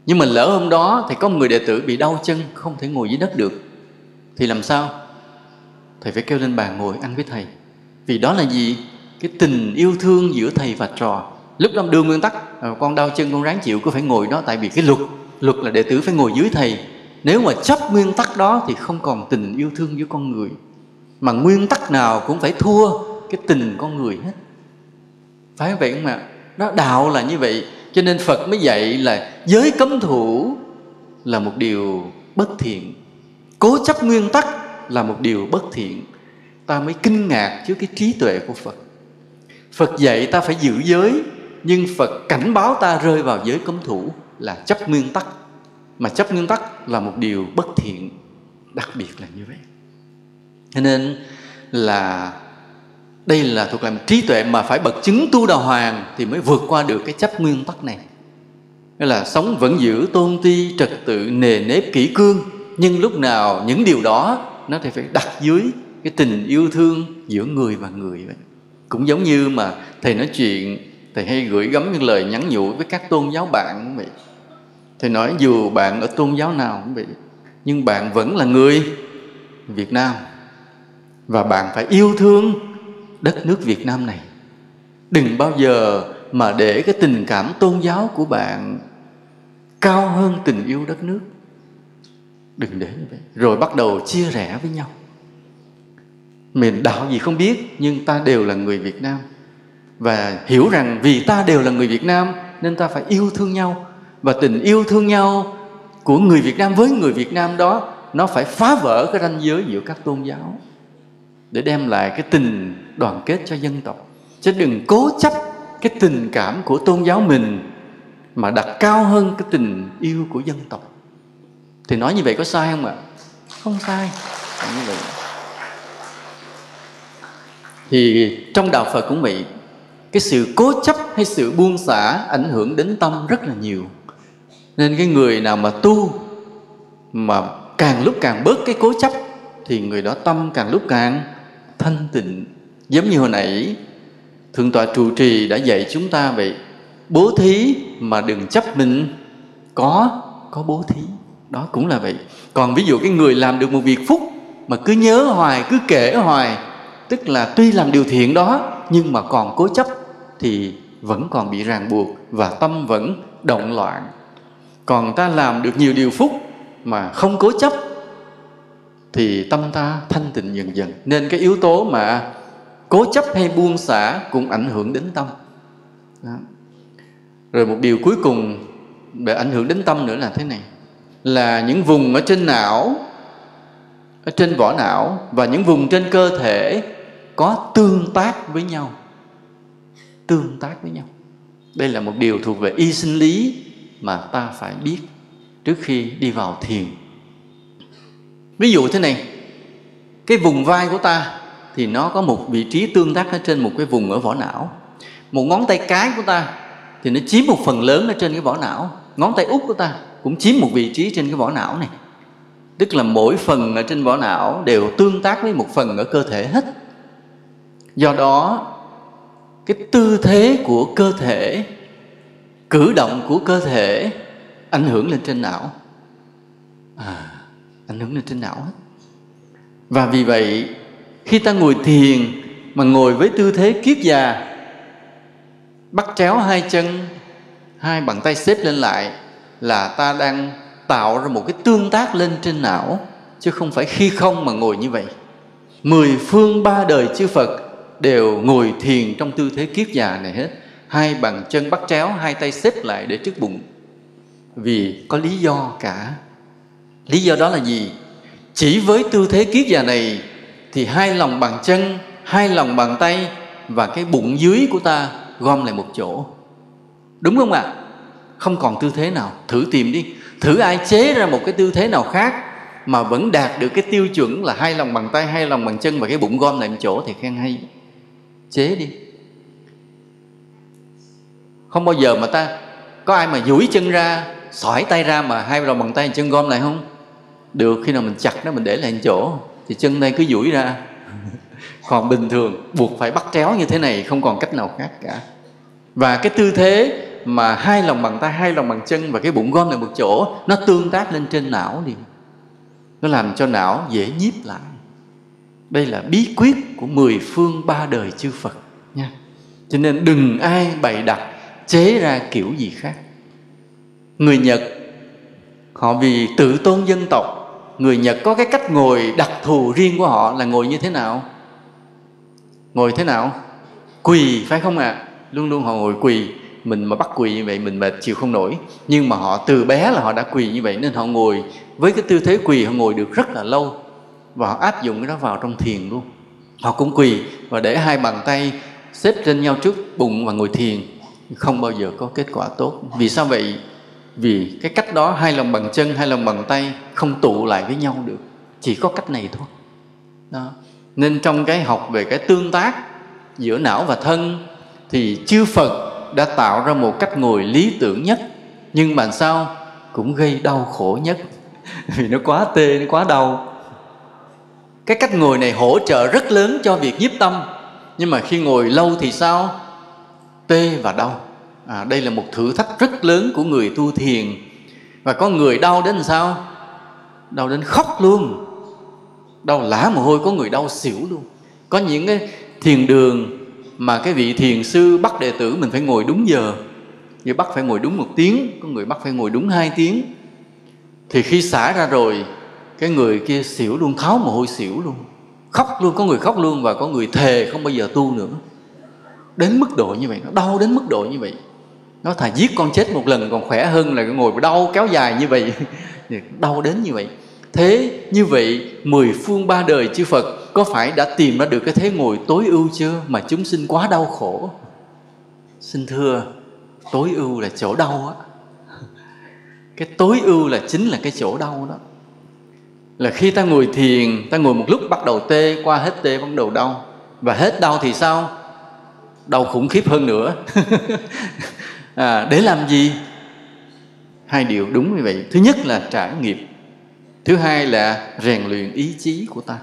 nhưng mà lỡ hôm đó thì có một người đệ tử bị đau chân, không thể ngồi dưới đất được thì làm sao? Thầy phải kêu lên bàn ngồi ăn với thầy. Vì đó là gì? Cái tình yêu thương giữa thầy và trò. Lúc đó đưa nguyên tắc à, con đau chân, con ráng chịu, cứ phải ngồi đó. Tại vì cái luật luật là đệ tử phải ngồi dưới thầy. Nếu mà chấp nguyên tắc đó thì không còn tình yêu thương với con người. Mà nguyên tắc nào cũng phải thua cái tình con người hết. Phải vậy không ạ? Nó đạo là như vậy. Cho nên phật mới dạy là giới cấm thủ là một điều bất thiện cố chấp nguyên tắc là một điều bất thiện. Ta mới kinh ngạc trước cái trí tuệ của phật. Phật dạy ta phải giữ giới, nhưng phật cảnh báo ta rơi vào giới cấm thủ là chấp nguyên tắc. Mà chấp nguyên tắc là một điều bất thiện, đặc biệt là như vậy. Cho nên là đây là thuộc làm trí tuệ mà phải bậc chứng tu đà hoàng thì mới vượt qua được cái chấp nguyên tắc này. Nghĩa là sống vẫn giữ tôn ti, trật tự, nề nếp kỹ cương nhưng lúc nào những điều đó nó thì phải đặt dưới cái tình yêu thương giữa người và người vậy. Cũng giống như mà thầy nói chuyện, thầy hay gửi gắm những lời nhắn nhủ với các tôn giáo bạn cũng vậy. Thầy nói dù bạn ở tôn giáo nào cũng vậy, nhưng bạn vẫn là người việt nam. Và bạn phải yêu thương đất nước việt nam này. Đừng bao giờ mà để cái tình cảm tôn giáo của bạn cao hơn tình yêu đất nước đừng để như vậy. Rồi bắt đầu chia rẽ với nhau. Mình đạo gì không biết, nhưng ta đều là người việt nam. Và hiểu rằng vì ta đều là người việt nam, nên ta phải yêu thương nhau. Và tình yêu thương nhau của người việt nam với người việt nam đó, nó phải phá vỡ cái ranh giới giữa các tôn giáo. Để đem lại cái tình đoàn kết cho dân tộc. Chứ đừng cố chấp cái tình cảm của tôn giáo mình mà đặt cao hơn cái tình yêu của dân tộc thì nói như vậy có sai không ạ? Không sai. Như vậy. Thì trong đạo phật cũng vậy cái sự cố chấp hay sự buông xả ảnh hưởng đến tâm rất là nhiều. Nên cái người nào mà tu mà càng lúc càng bớt cái cố chấp thì người đó tâm càng lúc càng thanh tịnh. Giống như hồi nãy thượng tọa trụ trì đã dạy chúng ta vậy bố thí mà đừng chấp mình có có bố thí đó cũng là vậy. Còn ví dụ cái người làm được một việc phúc mà cứ nhớ hoài, cứ kể hoài, tức là tuy làm điều thiện đó, nhưng mà còn cố chấp, thì vẫn còn bị ràng buộc và tâm vẫn động loạn. Còn ta làm được nhiều điều phúc mà không cố chấp, thì tâm ta thanh tịnh dần dần. Nên cái yếu tố mà cố chấp hay buông xả cũng ảnh hưởng đến tâm. Đó. rồi một điều cuối cùng để ảnh hưởng đến tâm nữa là thế này là những vùng ở trên não, ở trên vỏ não và những vùng trên cơ thể có tương tác với nhau. Tương tác với nhau. Đây là một điều thuộc về y sinh lý mà ta phải biết trước khi đi vào thiền. Ví dụ thế này, cái vùng vai của ta thì nó có một vị trí tương tác ở trên một cái vùng ở vỏ não. Một ngón tay cái của ta thì nó chiếm một phần lớn ở trên cái vỏ não, ngón tay út của ta cũng chiếm một vị trí trên cái vỏ não này. Tức là mỗi phần ở trên vỏ não đều tương tác với một phần ở cơ thể hết. Do đó cái tư thế của cơ thể cử động của cơ thể ảnh hưởng lên trên não. À, ảnh hưởng lên trên não hết. Và vì vậy khi ta ngồi thiền mà ngồi với tư thế kiết già bắt chéo hai chân hai bàn tay xếp lên lại là ta đang tạo ra một cái tương tác lên trên não, chứ không phải khi không mà ngồi như vậy. Mười phương ba đời chư phật đều ngồi thiền trong tư thế kiết già này hết. Hai bàn chân bắt chéo, hai tay xếp lại để trước bụng. Vì có lý do cả. Lý do đó là gì? Chỉ với tư thế kiết già này thì hai lòng bàn chân, hai lòng bàn tay và cái bụng dưới của ta gom lại một chỗ. Đúng không ạ? à? Không còn tư thế nào. Thử tìm đi. Thử ai chế ra một cái tư thế nào khác mà vẫn đạt được cái tiêu chuẩn là hai lòng bàn tay, hai lòng bàn chân và cái bụng gom lại một chỗ thì khen hay. Chế đi. Không bao giờ mà ta, có ai mà duỗi chân ra, sỏi tay ra mà hai lòng bàn tay chân gom lại không? Được, khi nào mình chặt nó mình để lại một chỗ, thì chân đây cứ duỗi ra. [laughs] Còn bình thường, buộc phải bắt chéo như thế này không còn cách nào khác cả. Và cái tư thế mà hai lòng bàn tay, hai lòng bàn chân và cái bụng gom lại một chỗ, nó tương tác lên trên não đi. Nó làm cho não dễ nhiếp lại. Đây là bí quyết của mười phương ba đời chư Phật nha. Cho nên đừng ai bày đặt, chế ra kiểu gì khác. Người Nhật, họ vì tự tôn dân tộc, người Nhật có cái cách ngồi đặc thù riêng của họ là ngồi như thế nào? Ngồi thế nào? Quỳ, phải không ạ? À? luôn luôn họ ngồi quỳ mình mà bắt quỳ như vậy mình mệt chịu không nổi. Nhưng mà họ từ bé là họ đã quỳ như vậy nên họ ngồi với cái tư thế quỳ, họ ngồi được rất là lâu. Và họ áp dụng cái đó vào trong thiền luôn. Họ cũng quỳ và để hai bàn tay xếp trên nhau trước bụng và ngồi thiền. Không bao giờ có kết quả tốt. Vì sao vậy? Vì cái cách đó hai lòng bằng chân, hai lòng bằng tay không tụ lại với nhau được. Chỉ có cách này thôi. Đó. Nên trong cái học về cái tương tác giữa não và thân thì chư phật đã tạo ra một cách ngồi lý tưởng nhất nhưng mà sao cũng gây đau khổ nhất? [laughs] Vì nó quá tê nó quá đau. Cái cách ngồi này hỗ trợ rất lớn cho việc nhiếp tâm nhưng mà khi ngồi lâu thì sao? Tê và đau. À, đây là một thử thách rất lớn của người tu thiền. Và có người đau đến sao? Đau đến khóc luôn. Đau lã mồ hôi có người đau xỉu luôn. Có những cái thiền đường mà cái vị thiền sư bắt đệ tử mình phải ngồi đúng giờ. Như bắt phải ngồi đúng một tiếng, có người bắt phải ngồi đúng hai tiếng. Thì khi xả ra rồi, cái người kia xỉu luôn, tháo mồ hôi xỉu luôn. Khóc luôn, có người khóc luôn và có người thề không bao giờ tu nữa. Đến mức độ như vậy, nó đau đến mức độ như vậy. Nó thà giết con chết một lần còn khỏe hơn là cái ngồi đau kéo dài như vậy. [laughs] Đau đến như vậy. Thế như vậy, mười phương ba đời chư Phật có phải đã tìm ra được cái thế ngồi tối ưu chưa mà chúng sinh quá đau khổ? Xin thưa tối ưu là chỗ đau á. Cái tối ưu là chính là cái chỗ đau đó. Là khi ta ngồi thiền ta ngồi một lúc bắt đầu tê qua hết tê bắt đầu đau. Và hết đau thì sao? Đau khủng khiếp hơn nữa. [laughs] À, để làm gì? Hai điều đúng như vậy. Thứ nhất là trải nghiệm. Thứ hai là rèn luyện ý chí của ta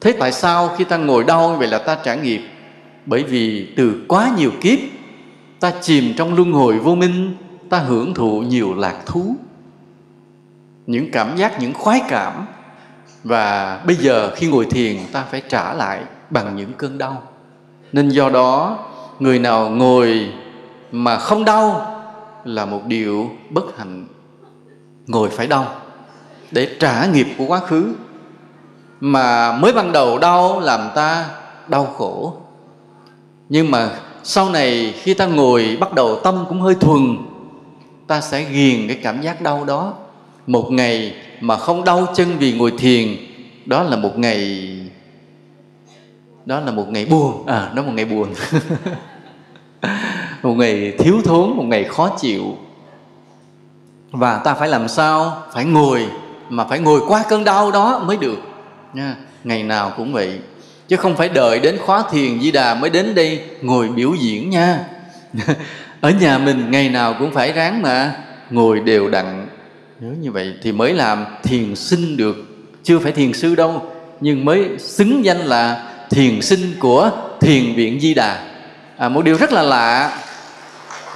thế tại sao khi ta ngồi đau như vậy là ta trả nghiệp? Bởi vì từ quá nhiều kiếp, ta chìm trong luân hồi vô minh, ta hưởng thụ nhiều lạc thú. Những cảm giác, những khoái cảm. Và bây giờ khi ngồi thiền, ta phải trả lại bằng những cơn đau. Nên do đó, người nào ngồi mà không đau là một điều bất hạnh. Ngồi phải đau để trả nghiệp của quá khứ mà mới ban đầu đau làm ta đau khổ. Nhưng mà sau này khi ta ngồi, bắt đầu tâm cũng hơi thuần, ta sẽ ghiền cái cảm giác đau đó. Một ngày mà không đau chân vì ngồi thiền, đó là một ngày, đó là một ngày buồn. À đó là một ngày buồn. [laughs] Một ngày thiếu thốn, một ngày khó chịu. Và ta phải làm sao? Phải ngồi, mà phải ngồi qua cơn đau đó mới được nha. Ngày nào cũng vậy chứ không phải đợi đến khóa thiền di đà mới đến đây ngồi biểu diễn nha. [laughs] Ở nhà mình ngày nào cũng phải ráng mà ngồi đều đặn. Nhớ như vậy thì mới làm thiền sinh được. Chưa phải thiền sư đâu nhưng mới xứng danh là thiền sinh của thiền viện di đà. À, một điều rất là lạ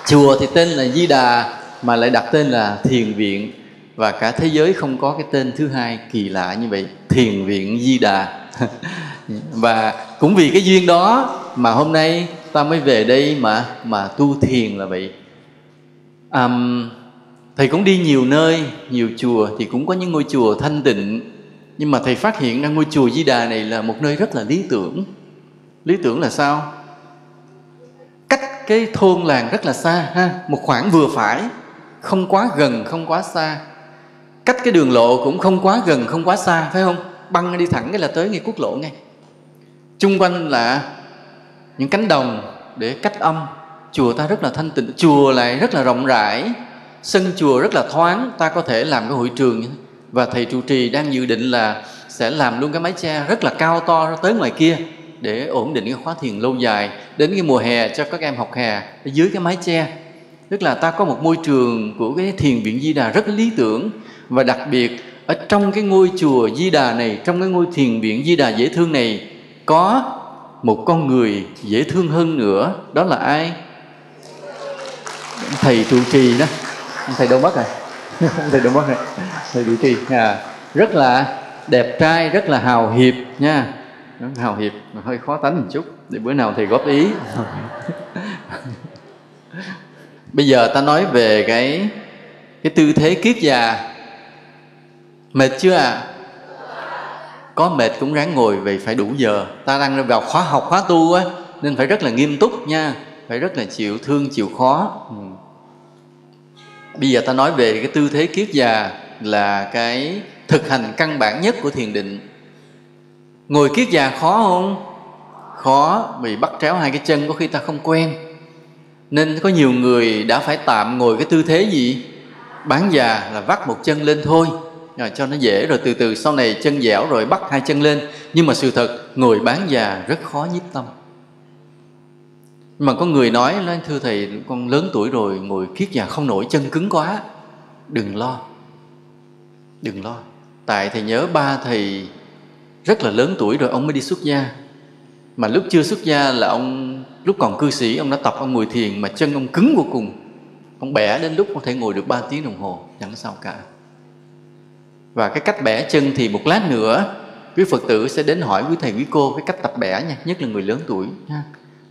chùa thì tên là di đà mà lại đặt tên là thiền viện và cả thế giới không có cái tên thứ hai kỳ lạ như vậy thiền viện di đà. [laughs] Và cũng vì cái duyên đó mà hôm nay ta mới về đây mà mà tu thiền là vậy. Um, thầy cũng đi nhiều nơi nhiều chùa thì cũng có những ngôi chùa thanh tịnh. Nhưng mà thầy phát hiện ra ngôi chùa di đà này là một nơi rất là lý tưởng. Lý tưởng là sao? Cách cái thôn làng rất là xa ha một khoảng vừa phải không quá gần không quá xa cách cái đường lộ cũng không quá gần, không quá xa, phải không? Băng đi thẳng cái là tới ngay quốc lộ ngay. Chung quanh là những cánh đồng để cách âm. Chùa ta rất là thanh tịnh, chùa lại rất là rộng rãi. Sân chùa rất là thoáng, ta có thể làm cái hội trường như thế. và thầy trụ trì đang dự định là sẽ làm luôn cái mái che rất là cao to tới ngoài kia để ổn định cái khóa thiền lâu dài đến cái mùa hè cho các em học hè dưới cái mái che. Tức là ta có một môi trường của cái thiền viện di đà rất lý tưởng và đặc biệt ở trong cái ngôi chùa di đà này trong cái ngôi thiền viện di đà dễ thương này có một con người dễ thương hơn nữa. Đó là ai? Thầy trụ trì đó. Thầy đâu mất rồi thầy đâu mất rồi thầy trụ trì. À, rất là đẹp trai rất là hào hiệp nha. Rất hào hiệp. Mà hơi khó tánh một chút. Để bữa nào thầy góp ý. [laughs] Bây giờ ta nói về cái cái tư thế kiết già mệt chưa ạ? À? có mệt cũng ráng ngồi vì phải đủ giờ. Ta đang vào khóa học, khóa tu á, nên phải rất là nghiêm túc nha. Phải rất là chịu thương, chịu khó. Ừ. bây giờ ta nói về cái tư thế kiết già là cái thực hành căn bản nhất của thiền định. Ngồi kiết già khó không? Khó vì bắt tréo hai cái chân có khi ta không quen. Nên có nhiều người đã phải tạm ngồi cái tư thế gì? Bán già là vắt một chân lên thôi rồi cho nó dễ, rồi từ từ sau này chân dẻo rồi bắt hai chân lên. Nhưng mà sự thật, người bán già rất khó nhiếp tâm. Mà có người nói nói thưa thầy, con lớn tuổi rồi, ngồi kiết già không nổi, chân cứng quá. Đừng lo. Đừng lo. Tại thầy nhớ ba thầy rất là lớn tuổi rồi ông mới đi xuất gia. Mà lúc chưa xuất gia là ông, lúc còn cư sĩ, ông đã tập, ông ngồi thiền mà chân ông cứng vô cùng. Ông bẻ đến lúc có thể ngồi được 3 tiếng đồng hồ, chẳng sao cả và cái cách bẻ chân thì một lát nữa, quý phật tử sẽ đến hỏi quý thầy quý cô cái cách tập bẻ nha, nhất là người lớn tuổi ha.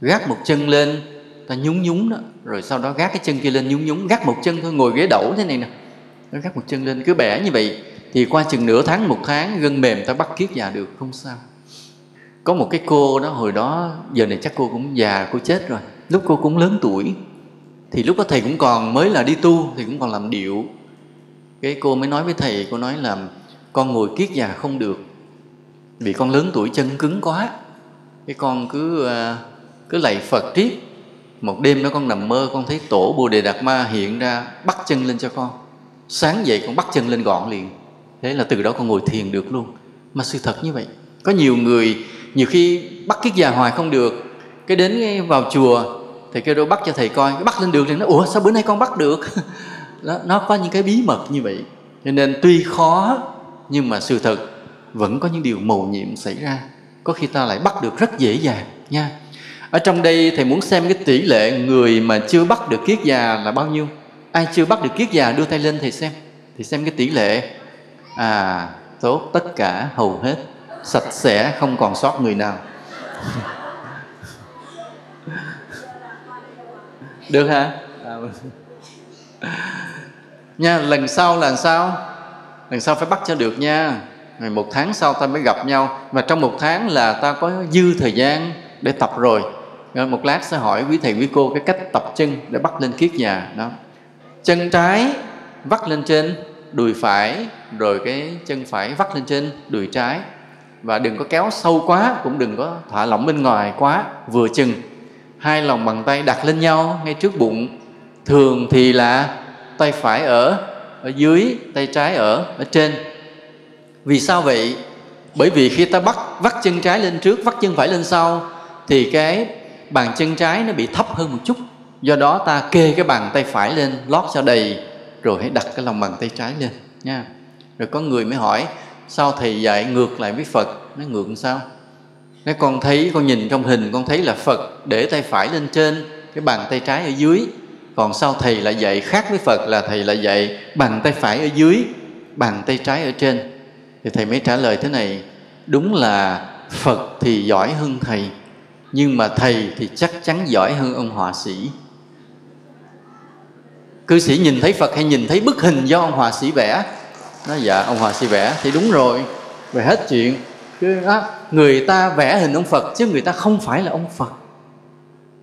gác một chân lên, ta nhúng nhúng đó, rồi sau đó gác cái chân kia lên nhúng nhúng gác một chân thôi, ngồi ghế đẩu thế này nè. Nó gác một chân lên, cứ bẻ như vậy, thì qua chừng nửa tháng, một tháng, gân mềm ta bắt kiết già được, không sao. Có một cái cô đó, hồi đó, giờ này chắc cô cũng già, cô chết rồi. Lúc cô cũng lớn tuổi, thì lúc đó thầy cũng còn, mới là đi tu thì cũng còn làm điệu cái cô mới nói với thầy, cô nói là con ngồi kiết già không được, vì con lớn tuổi chân cứng quá. Cái con cứ à, cứ lạy phật triết một đêm đó con nằm mơ, con thấy tổ bồ đề đạt ma hiện ra bắt chân lên cho con. Sáng dậy con bắt chân lên gọn liền. Thế là từ đó con ngồi thiền được luôn. Mà sự thật như vậy. Có nhiều người nhiều khi bắt kiết già hoài không được. Cái đến vào chùa, thầy kêu đâu bắt cho thầy coi. Cái bắt lên được thì nó ủa, sao bữa nay con bắt được? [laughs] đó, nó có những cái bí mật như vậy. Cho nên tuy khó nhưng mà sự thật vẫn có những điều mầu nhiệm xảy ra. Có khi ta lại bắt được rất dễ dàng nha. Ở trong đây thầy muốn xem cái tỷ lệ người mà chưa bắt được kiết già là bao nhiêu? Ai chưa bắt được kiết già đưa tay lên thầy xem. Thì xem cái tỷ lệ. À tốt tất cả hầu hết sạch sẽ không còn sót người nào. [laughs] Được hả? À, vâng. [laughs] nha, lần sau là sao? Lần sau phải bắt cho được nha. Rồi một tháng sau ta mới gặp nhau. Và trong một tháng là ta có dư thời gian để tập rồi. Rồi một lát sẽ hỏi quý thầy quý cô cái cách tập chân để bắt lên kiết nhà. Đó. Chân trái vắt lên trên, đùi phải, rồi cái chân phải vắt lên trên, đùi trái. Và đừng có kéo sâu quá, cũng đừng có thả lỏng bên ngoài quá, vừa chừng. Hai lòng bàn tay đặt lên nhau ngay trước bụng. Thường thì là tay phải ở ở dưới, tay trái ở ở trên. Vì sao vậy? Bởi vì khi ta bắt, vắt chân trái lên trước, vắt chân phải lên sau, thì cái bàn chân trái nó bị thấp hơn một chút. Do đó ta kê cái bàn tay phải lên, lót cho đầy rồi hãy đặt cái lòng bàn tay trái lên, nha. Rồi có người mới hỏi, sao thầy dạy ngược lại với phật? Nó ngược sao? Nó con thấy, con nhìn trong hình, con thấy là phật để tay phải lên trên, cái bàn tay trái ở dưới còn sao thầy lại dạy khác với phật là thầy lại dạy bàn tay phải ở dưới bàn tay trái ở trên. Thì thầy mới trả lời thế này đúng là phật thì giỏi hơn thầy nhưng mà thầy thì chắc chắn giỏi hơn ông họa sĩ. Cư sĩ nhìn thấy phật hay nhìn thấy bức hình do ông họa sĩ vẽ? Nó dạ ông họa sĩ vẽ. Thì đúng rồi về hết chuyện. Chứ đó, người ta vẽ hình ông phật chứ người ta không phải là ông phật.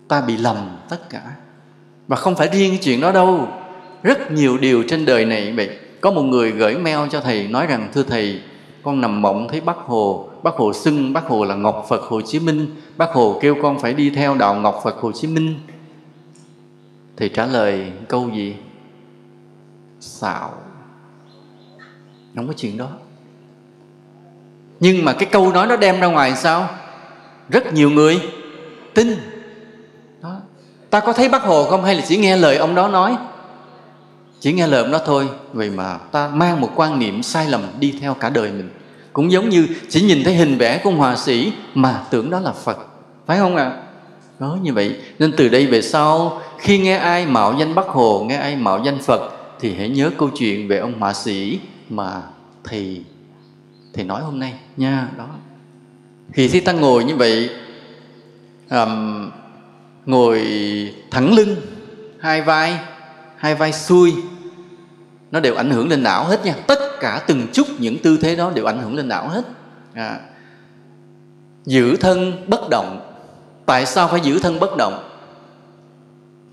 Ta bị lầm tất cả và không phải riêng cái chuyện đó đâu. Rất nhiều điều trên đời này vậy có một người gửi mail cho thầy, nói rằng, thưa thầy, con nằm mộng thấy bác hồ. Bác hồ xưng bác hồ là ngọc phật hồ chí minh. Bác hồ kêu con phải đi theo đạo ngọc phật hồ chí minh. Thì trả lời câu gì? Xạo. Không có chuyện đó. Nhưng mà cái câu nói nó đem ra ngoài sao? Rất nhiều người tin ta có thấy bác hồ không? Hay là chỉ nghe lời ông đó nói? Chỉ nghe lời ông đó thôi. Vì mà ta mang một quan niệm sai lầm đi theo cả đời mình. Cũng giống như chỉ nhìn thấy hình vẽ của hòa sĩ mà tưởng đó là phật. Phải không ạ? À? đó như vậy. Nên từ đây về sau khi nghe ai mạo danh bắc hồ nghe ai mạo danh phật thì hãy nhớ câu chuyện về ông họa sĩ mà thầy thầy nói hôm nay nha. Đó. Thì khi ta ngồi như vậy um, ngồi thẳng lưng, hai vai hai vai xuôi, nó đều ảnh hưởng lên não hết nha. Tất cả từng chút những tư thế đó đều ảnh hưởng lên não hết. À. giữ thân bất động. Tại sao phải giữ thân bất động?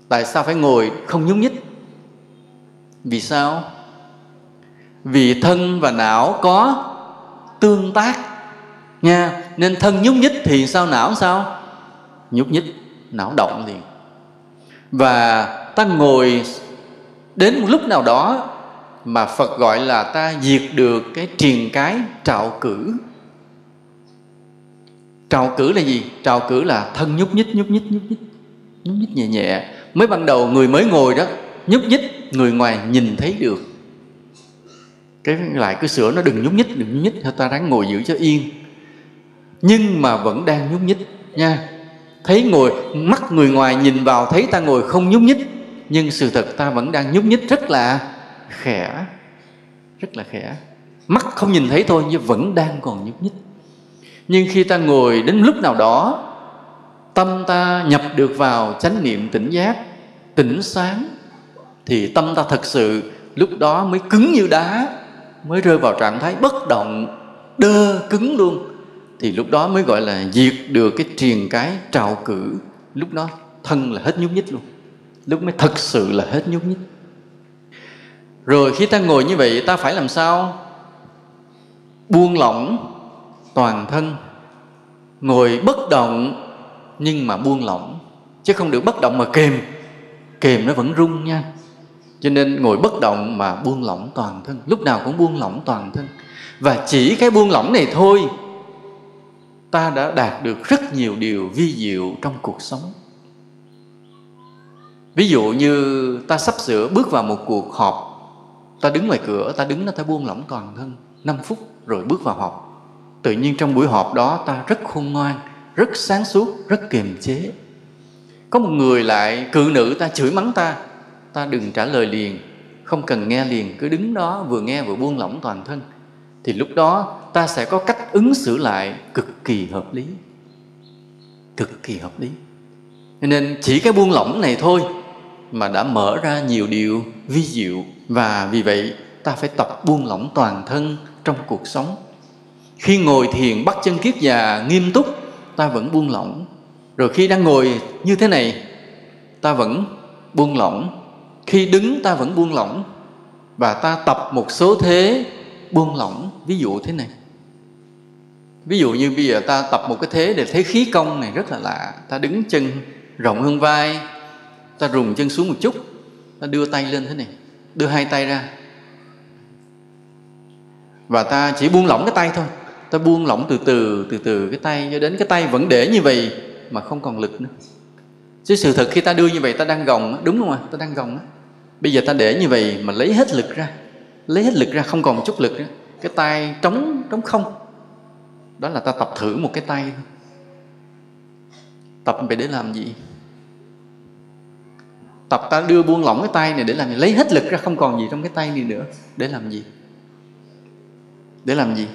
Tại sao phải ngồi không nhúc nhích? Vì sao? Vì thân và não có tương tác nha. Nên thân nhúc nhích thì sao, não sao? Nhúc nhích não động liền. Và ta ngồi đến một lúc nào đó mà phật gọi là ta diệt được cái triền cái trạo cử. Trào cử là gì? Trào cử là thân nhúc nhích nhúc nhích nhúc nhích nhúc nhích nhẹ nhẹ. Mới ban đầu người mới ngồi đó, nhúc nhích, người ngoài nhìn thấy được. Cái lại cái sửa nó đừng nhúc nhích, đừng nhúc nhích thôi ta ráng ngồi giữ cho yên. Nhưng mà vẫn đang nhúc nhích nha thấy ngồi, mắt người ngoài nhìn vào, thấy ta ngồi không nhúc nhích. Nhưng sự thật ta vẫn đang nhúc nhích rất là khẽ, rất là khẽ. Mắt không nhìn thấy thôi, nhưng vẫn đang còn nhúc nhích. Nhưng khi ta ngồi đến lúc nào đó, tâm ta nhập được vào chánh niệm tỉnh giác, tỉnh sáng, thì tâm ta thật sự lúc đó mới cứng như đá, mới rơi vào trạng thái bất động, đơ cứng luôn thì lúc đó mới gọi là diệt được cái triền cái trào cử. Lúc đó thân là hết nhúc nhích luôn. Lúc mới thật sự là hết nhúc nhích. Rồi khi ta ngồi như vậy, ta phải làm sao? Buông lỏng toàn thân. Ngồi bất động, nhưng mà buông lỏng. Chứ không được bất động mà kềm. Kềm nó vẫn rung nha. Cho nên ngồi bất động mà buông lỏng toàn thân. Lúc nào cũng buông lỏng toàn thân. Và chỉ cái buông lỏng này thôi ta đã đạt được rất nhiều điều vi diệu trong cuộc sống. Ví dụ như ta sắp sửa bước vào một cuộc họp, ta đứng ngoài cửa, ta đứng nó ta buông lỏng toàn thân 5 phút rồi bước vào họp. Tự nhiên trong buổi họp đó ta rất khôn ngoan, rất sáng suốt, rất kiềm chế. Có một người lại, cự nữ, ta chửi mắng ta. Ta đừng trả lời liền, không cần nghe liền, cứ đứng đó vừa nghe vừa buông lỏng toàn thân thì lúc đó ta sẽ có cách ứng xử lại cực kỳ hợp lý. Cực kỳ hợp lý. Nên chỉ cái buông lỏng này thôi mà đã mở ra nhiều điều vi diệu và vì vậy ta phải tập buông lỏng toàn thân trong cuộc sống. Khi ngồi thiền bắt chân kiết già nghiêm túc, ta vẫn buông lỏng. Rồi khi đang ngồi như thế này, ta vẫn buông lỏng. Khi đứng, ta vẫn buông lỏng. Và ta tập một số thế buông lỏng. Ví dụ thế này. Ví dụ như bây giờ ta tập một cái thế để thấy khí công này rất là lạ. Ta đứng chân rộng hơn vai. Ta rùng chân xuống một chút. Ta đưa tay lên thế này. Đưa hai tay ra. Và ta chỉ buông lỏng cái tay thôi. Ta buông lỏng từ từ từ từ cái tay cho đến cái tay vẫn để như vậy mà không còn lực nữa. Chứ sự thật khi ta đưa như vậy ta đang gồng đúng không ạ? Ta đang gồng bây giờ ta để như vậy mà lấy hết lực ra lấy hết lực ra, không còn một chút lực nữa. Cái tay trống trống không. Đó là ta tập thử một cái tay thôi. Tập về để làm gì? Tập ta đưa buông lỏng cái tay này để làm gì? Lấy hết lực ra, không còn gì trong cái tay này nữa. Để làm gì? Để làm gì?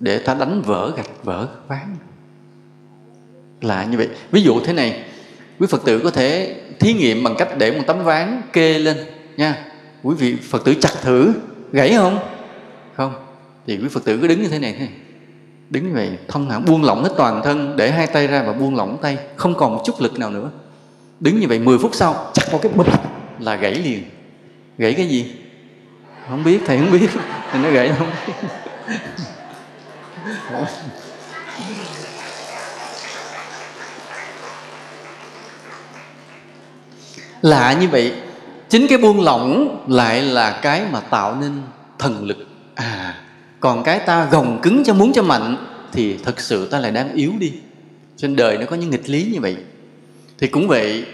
Để ta đánh vỡ gạch, vỡ ván. Là như vậy. Ví dụ thế này. Quý phật tử có thể thí nghiệm bằng cách để một tấm ván kê lên, nha quý vị phật tử chặt thử, gãy không? Không. Thì quý phật tử cứ đứng như thế này thế này đứng như vậy thông thả buông lỏng hết toàn thân, để hai tay ra và buông lỏng tay. Không còn một chút lực nào nữa. Đứng như vậy 10 phút sau, chặt vào cái bụp là gãy liền. Gãy cái gì? Không biết, thầy không biết. [laughs] Thầy nó gãy không biết. [laughs] Lạ như vậy chính cái buông lỏng lại là cái mà tạo nên thần lực. À còn cái ta gồng cứng cho muốn cho mạnh thì thực sự ta lại đang yếu đi. Trên đời nó có những nghịch lý như vậy. Thì cũng vậy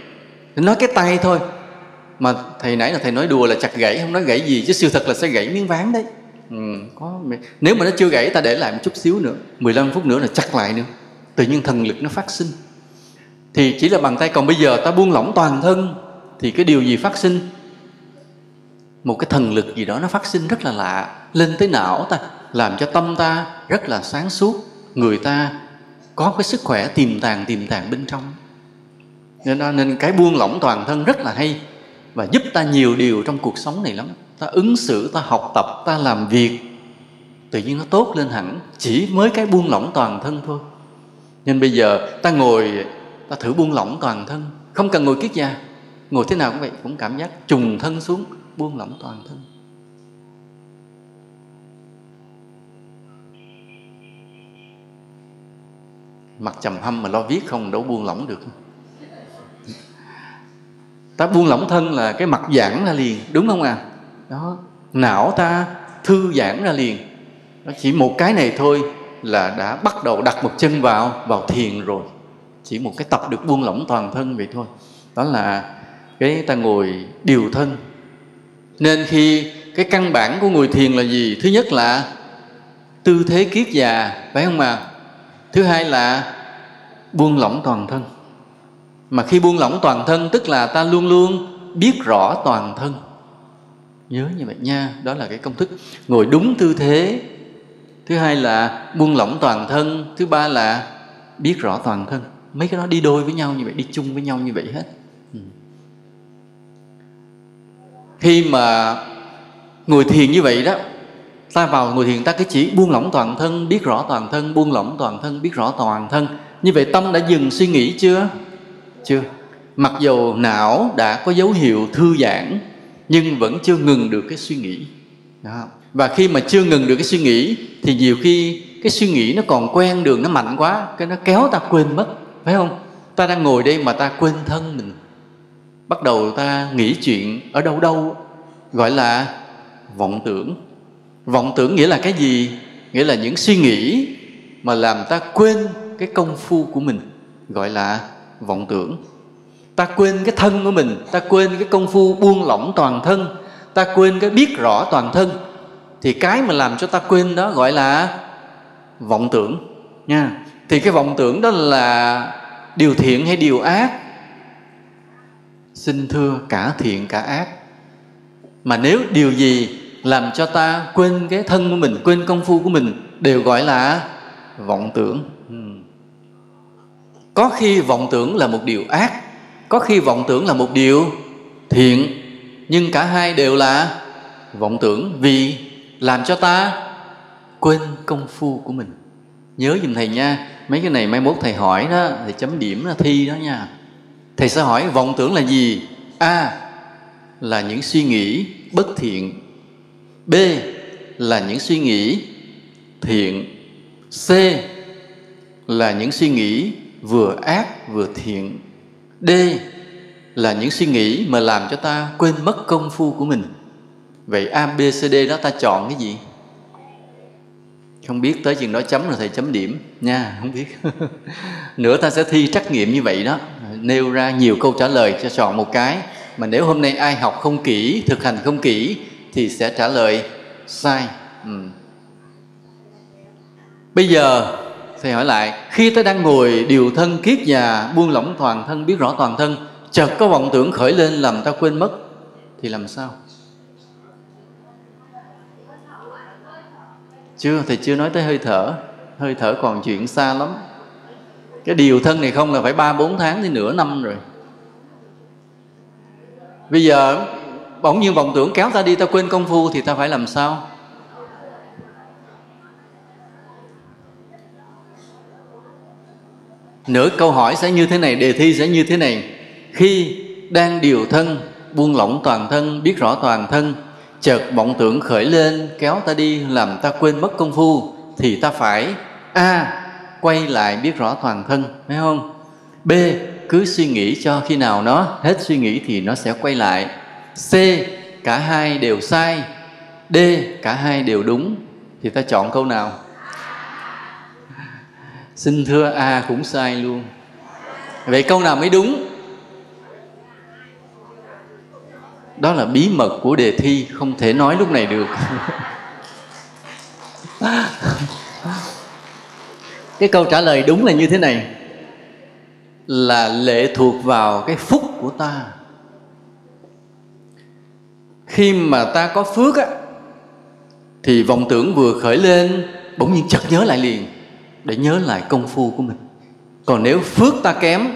nói cái tay thôi. Mà thầy nãy là thầy nói đùa là chặt gãy không nói gãy gì chứ sự thật là sẽ gãy miếng ván đấy. Ừ, có nếu mà nó chưa gãy ta để lại một chút xíu nữa 15 phút nữa là chặt lại nữa. Tự nhiên thần lực nó phát sinh. Thì chỉ là bàn tay còn bây giờ ta buông lỏng toàn thân thì cái điều gì phát sinh? Một cái thần lực gì đó nó phát sinh rất là lạ. Lên tới não ta, làm cho tâm ta rất là sáng suốt. Người ta có cái sức khỏe tiềm tàng tiềm tàng bên trong. Nên nên cái buông lỏng toàn thân rất là hay và giúp ta nhiều điều trong cuộc sống này lắm. Ta ứng xử, ta học tập, ta làm việc. Tự nhiên nó tốt lên hẳn, chỉ mới cái buông lỏng toàn thân thôi. Nên bây giờ ta ngồi, ta thử buông lỏng toàn thân. Không cần ngồi kiết già ngồi thế nào cũng vậy, cũng cảm giác trùng thân xuống, buông lỏng toàn thân. Mặt trầm hâm mà lo viết không, đâu buông lỏng được. Ta buông lỏng thân là cái mặt giãn ra liền, đúng không à? Đó, não ta thư giãn ra liền. Nó chỉ một cái này thôi là đã bắt đầu đặt một chân vào vào thiền rồi. Chỉ một cái tập được buông lỏng toàn thân vậy thôi. Đó là cái ta ngồi điều thân. Nên khi cái căn bản của ngồi thiền là gì? Thứ nhất là tư thế kiết già, phải không mà? Thứ hai là buông lỏng toàn thân. Mà khi buông lỏng toàn thân, tức là ta luôn luôn biết rõ toàn thân. Nhớ như vậy nha, đó là cái công thức ngồi đúng tư thế. Thứ hai là buông lỏng toàn thân, thứ ba là biết rõ toàn thân. Mấy cái đó đi đôi với nhau như vậy, đi chung với nhau như vậy hết ừ khi mà ngồi thiền như vậy đó, ta vào ngồi thiền ta cứ chỉ buông lỏng toàn thân, biết rõ toàn thân, buông lỏng toàn thân, biết rõ toàn thân. Như vậy tâm đã dừng suy nghĩ chưa? Chưa. Mặc dù não đã có dấu hiệu thư giãn, nhưng vẫn chưa ngừng được cái suy nghĩ. Đó. và khi mà chưa ngừng được cái suy nghĩ, thì nhiều khi cái suy nghĩ nó còn quen đường, nó mạnh quá, cái nó kéo ta quên mất, phải không? Ta đang ngồi đây mà ta quên thân mình bắt đầu ta nghĩ chuyện ở đâu đâu, gọi là vọng tưởng. Vọng tưởng nghĩa là cái gì? Nghĩa là những suy nghĩ mà làm ta quên cái công phu của mình, gọi là vọng tưởng. Ta quên cái thân của mình, ta quên cái công phu buông lỏng toàn thân, ta quên cái biết rõ toàn thân. Thì cái mà làm cho ta quên đó gọi là vọng tưởng nha. Thì cái vọng tưởng đó là điều thiện hay điều ác? Xin thưa cả thiện cả ác. Mà nếu điều gì làm cho ta quên cái thân của mình, quên công phu của mình, đều gọi là vọng tưởng. Hmm. Có khi vọng tưởng là một điều ác, có khi vọng tưởng là một điều thiện, nhưng cả hai đều là vọng tưởng vì làm cho ta quên công phu của mình. Nhớ giùm thầy nha, mấy cái này mai mốt thầy hỏi đó, thầy chấm điểm là thi đó nha thầy sẽ hỏi, vọng tưởng là gì? A, là những suy nghĩ bất thiện. B, là những suy nghĩ thiện. C, là những suy nghĩ vừa ác vừa thiện. D, là những suy nghĩ mà làm cho ta quên mất công phu của mình. Vậy a, b, c, d đó ta chọn cái gì? Không biết, tới chừng đó chấm là thầy chấm điểm. Nha, không biết. [laughs] Nữa ta sẽ thi trắc nghiệm như vậy đó nêu ra nhiều câu trả lời cho chọn một cái, mà nếu hôm nay ai học không kỹ, thực hành không kỹ thì sẽ trả lời sai. Ừ. bây giờ, thầy hỏi lại, khi ta đang ngồi điều thân kiết già, buông lỏng toàn thân, biết rõ toàn thân, chợt có vọng tưởng khởi lên làm ta quên mất, thì làm sao? Chưa, thầy chưa nói tới hơi thở. Hơi thở còn chuyện xa lắm cái điều thân này không là phải ba, bốn tháng thì nửa năm rồi. Bây giờ bỗng nhiên vọng tưởng kéo ta đi, ta quên công phu thì ta phải làm sao? Nửa câu hỏi sẽ như thế này, đề thi sẽ như thế này. Khi đang điều thân, buông lỏng toàn thân, biết rõ toàn thân, chợt vọng tưởng khởi lên, kéo ta đi, làm ta quên mất công phu, thì ta phải, a quay lại biết rõ toàn thân, phải không? B, cứ suy nghĩ cho khi nào nó hết suy nghĩ thì nó sẽ quay lại. C, cả hai đều sai. D, cả hai đều đúng. Thì ta chọn câu nào? Xin thưa a cũng sai luôn. Vậy câu nào mới đúng? Đó là bí mật của đề thi, không thể nói lúc này được. [laughs] cái câu trả lời đúng là như thế này. Là lệ thuộc vào cái phúc của ta. Khi mà ta có phước á, thì vọng tưởng vừa khởi lên, bỗng nhiên chợt nhớ lại liền, để nhớ lại công phu của mình. Còn nếu phước ta kém,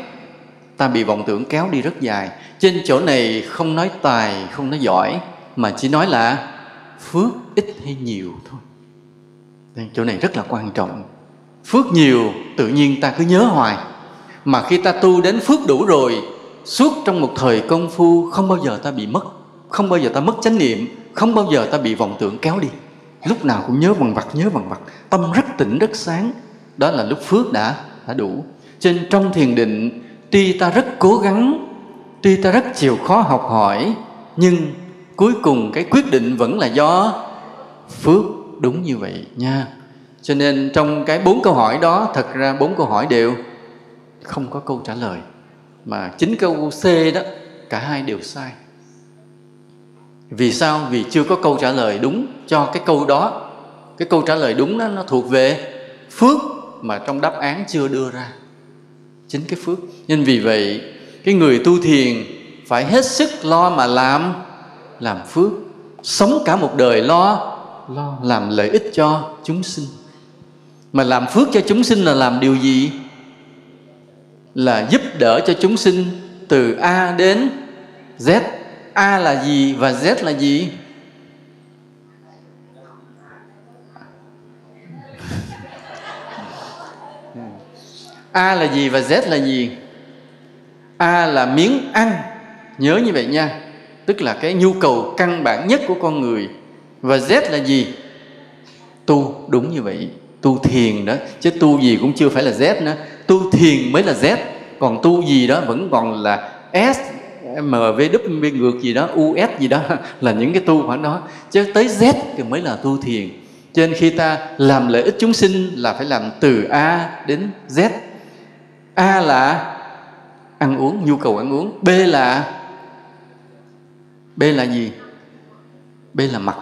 ta bị vọng tưởng kéo đi rất dài. Trên chỗ này không nói tài, không nói giỏi, mà chỉ nói là phước ít hay nhiều thôi. Nên chỗ này rất là quan trọng phước nhiều, tự nhiên ta cứ nhớ hoài. Mà khi ta tu đến phước đủ rồi, suốt trong một thời công phu, không bao giờ ta bị mất, không bao giờ ta mất chánh niệm, không bao giờ ta bị vọng tưởng kéo đi. Lúc nào cũng nhớ bằng vặt, nhớ bằng vặt, tâm rất tỉnh, rất sáng. Đó là lúc phước đã đã đủ. Trên trong thiền định, tuy ta rất cố gắng, tuy ta rất chịu khó học hỏi, nhưng cuối cùng cái quyết định vẫn là do phước đúng như vậy nha cho nên trong cái bốn câu hỏi đó, thật ra bốn câu hỏi đều không có câu trả lời, mà chính câu c đó, cả hai đều sai. Vì sao? Vì chưa có câu trả lời đúng cho cái câu đó. Cái câu trả lời đúng đó, nó thuộc về phước mà trong đáp án chưa đưa ra. Chính cái phước. Nên vì vậy, cái người tu thiền phải hết sức lo mà làm làm phước. Sống cả một đời lo lo làm lợi ích cho chúng sinh mà làm phước cho chúng sinh là làm điều gì là giúp đỡ cho chúng sinh từ a đến z a là gì và z là gì A là gì và Z là gì? A là miếng ăn, nhớ như vậy nha. Tức là cái nhu cầu căn bản nhất của con người. Và Z là gì? Tu, đúng như vậy. Tu thiền đó, chứ tu gì cũng chưa phải là Z nữa. Tu thiền mới là Z, còn tu gì đó vẫn còn là S, M, V, W, ngược gì đó, U, S gì đó [laughs] là những cái tu khoảng đó. Chứ tới Z thì mới là tu thiền. Cho nên khi ta làm lợi ích chúng sinh là phải làm từ A đến Z A là ăn uống, nhu cầu ăn uống. B là B là gì? B là mặt.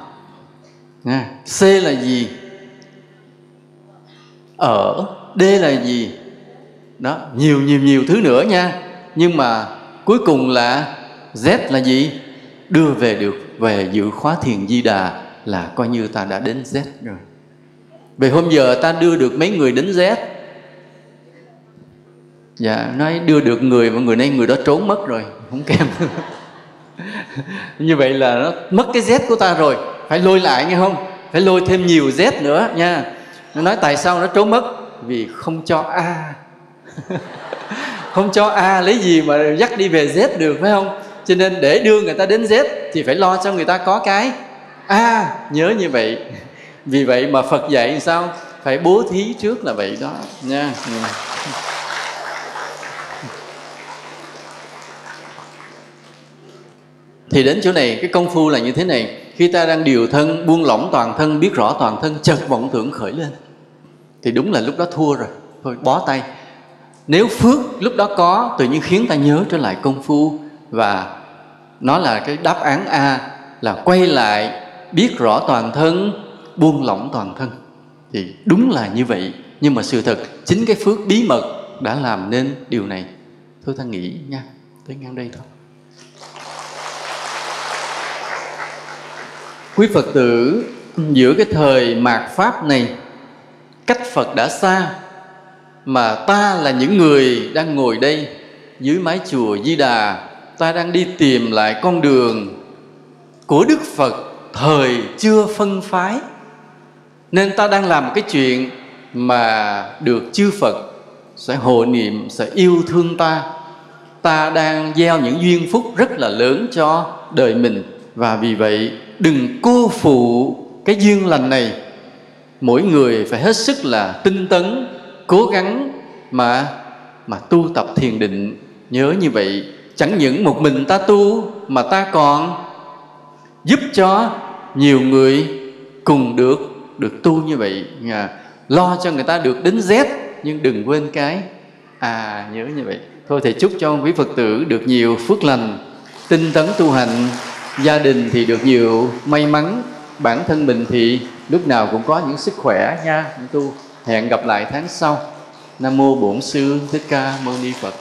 C là gì? Ở. D là gì? Đó, nhiều nhiều nhiều thứ nữa nha. Nhưng mà cuối cùng là Z là gì? Đưa về được về dự khóa thiền di đà là coi như ta đã đến Z rồi. Về hôm giờ ta đưa được mấy người đến Z dạ nói đưa được người mà người này người đó trốn mất rồi không kèm [laughs] như vậy là nó mất cái z của ta rồi phải lôi lại nghe không phải lôi thêm nhiều z nữa nha nó nói tại sao nó trốn mất? Vì không cho a. Không cho a lấy gì mà dắt đi về z được, phải không? Cho nên để đưa người ta đến z thì phải lo cho người ta có cái a. Nhớ như vậy. Vì vậy mà phật dạy sao? Phải bố thí trước là vậy đó, nha. Thì đến chỗ này, cái công phu là như thế này. Khi ta đang điều thân, buông lỏng toàn thân, biết rõ toàn thân, chợt vọng tưởng khởi lên thì đúng là lúc đó thua rồi. Thôi, bó tay. Nếu phước lúc đó có, tự nhiên khiến ta nhớ trở lại công phu. Và nó là cái đáp án a, là quay lại biết rõ toàn thân, buông lỏng toàn thân. Thì đúng là như vậy. Nhưng mà sự thật, chính cái phước bí mật đã làm nên điều này. Thôi, ta nghĩ nha. Tới ngang đây thôi. Quý phật tử, giữa cái thời mạt pháp này cách phật đã xa, mà ta là những người đang ngồi đây dưới mái chùa di đà. Ta đang đi tìm lại con đường của đức phật thời chưa phân phái. Nên ta đang làm cái chuyện mà được chư phật sẽ hộ niệm, sẽ yêu thương ta. Ta đang gieo những duyên phúc rất là lớn cho đời mình. Và vì vậy, đừng cô phụ cái duyên lành này mỗi người phải hết sức là tinh tấn cố gắng mà mà tu tập thiền định. Nhớ như vậy chẳng những một mình ta tu mà ta còn giúp cho nhiều người cùng được được tu như vậy. À, lo cho người ta được đến Z nhưng đừng quên cái à nhớ như vậy. Thôi thầy chúc cho quý phật tử được nhiều phước lành tinh tấn tu hành. Gia đình thì được nhiều may mắn bản thân mình thì lúc nào cũng có những sức khỏe nha tu. Hẹn gặp lại tháng sau. Nam mô bổn sư thích ca mâu ni phật.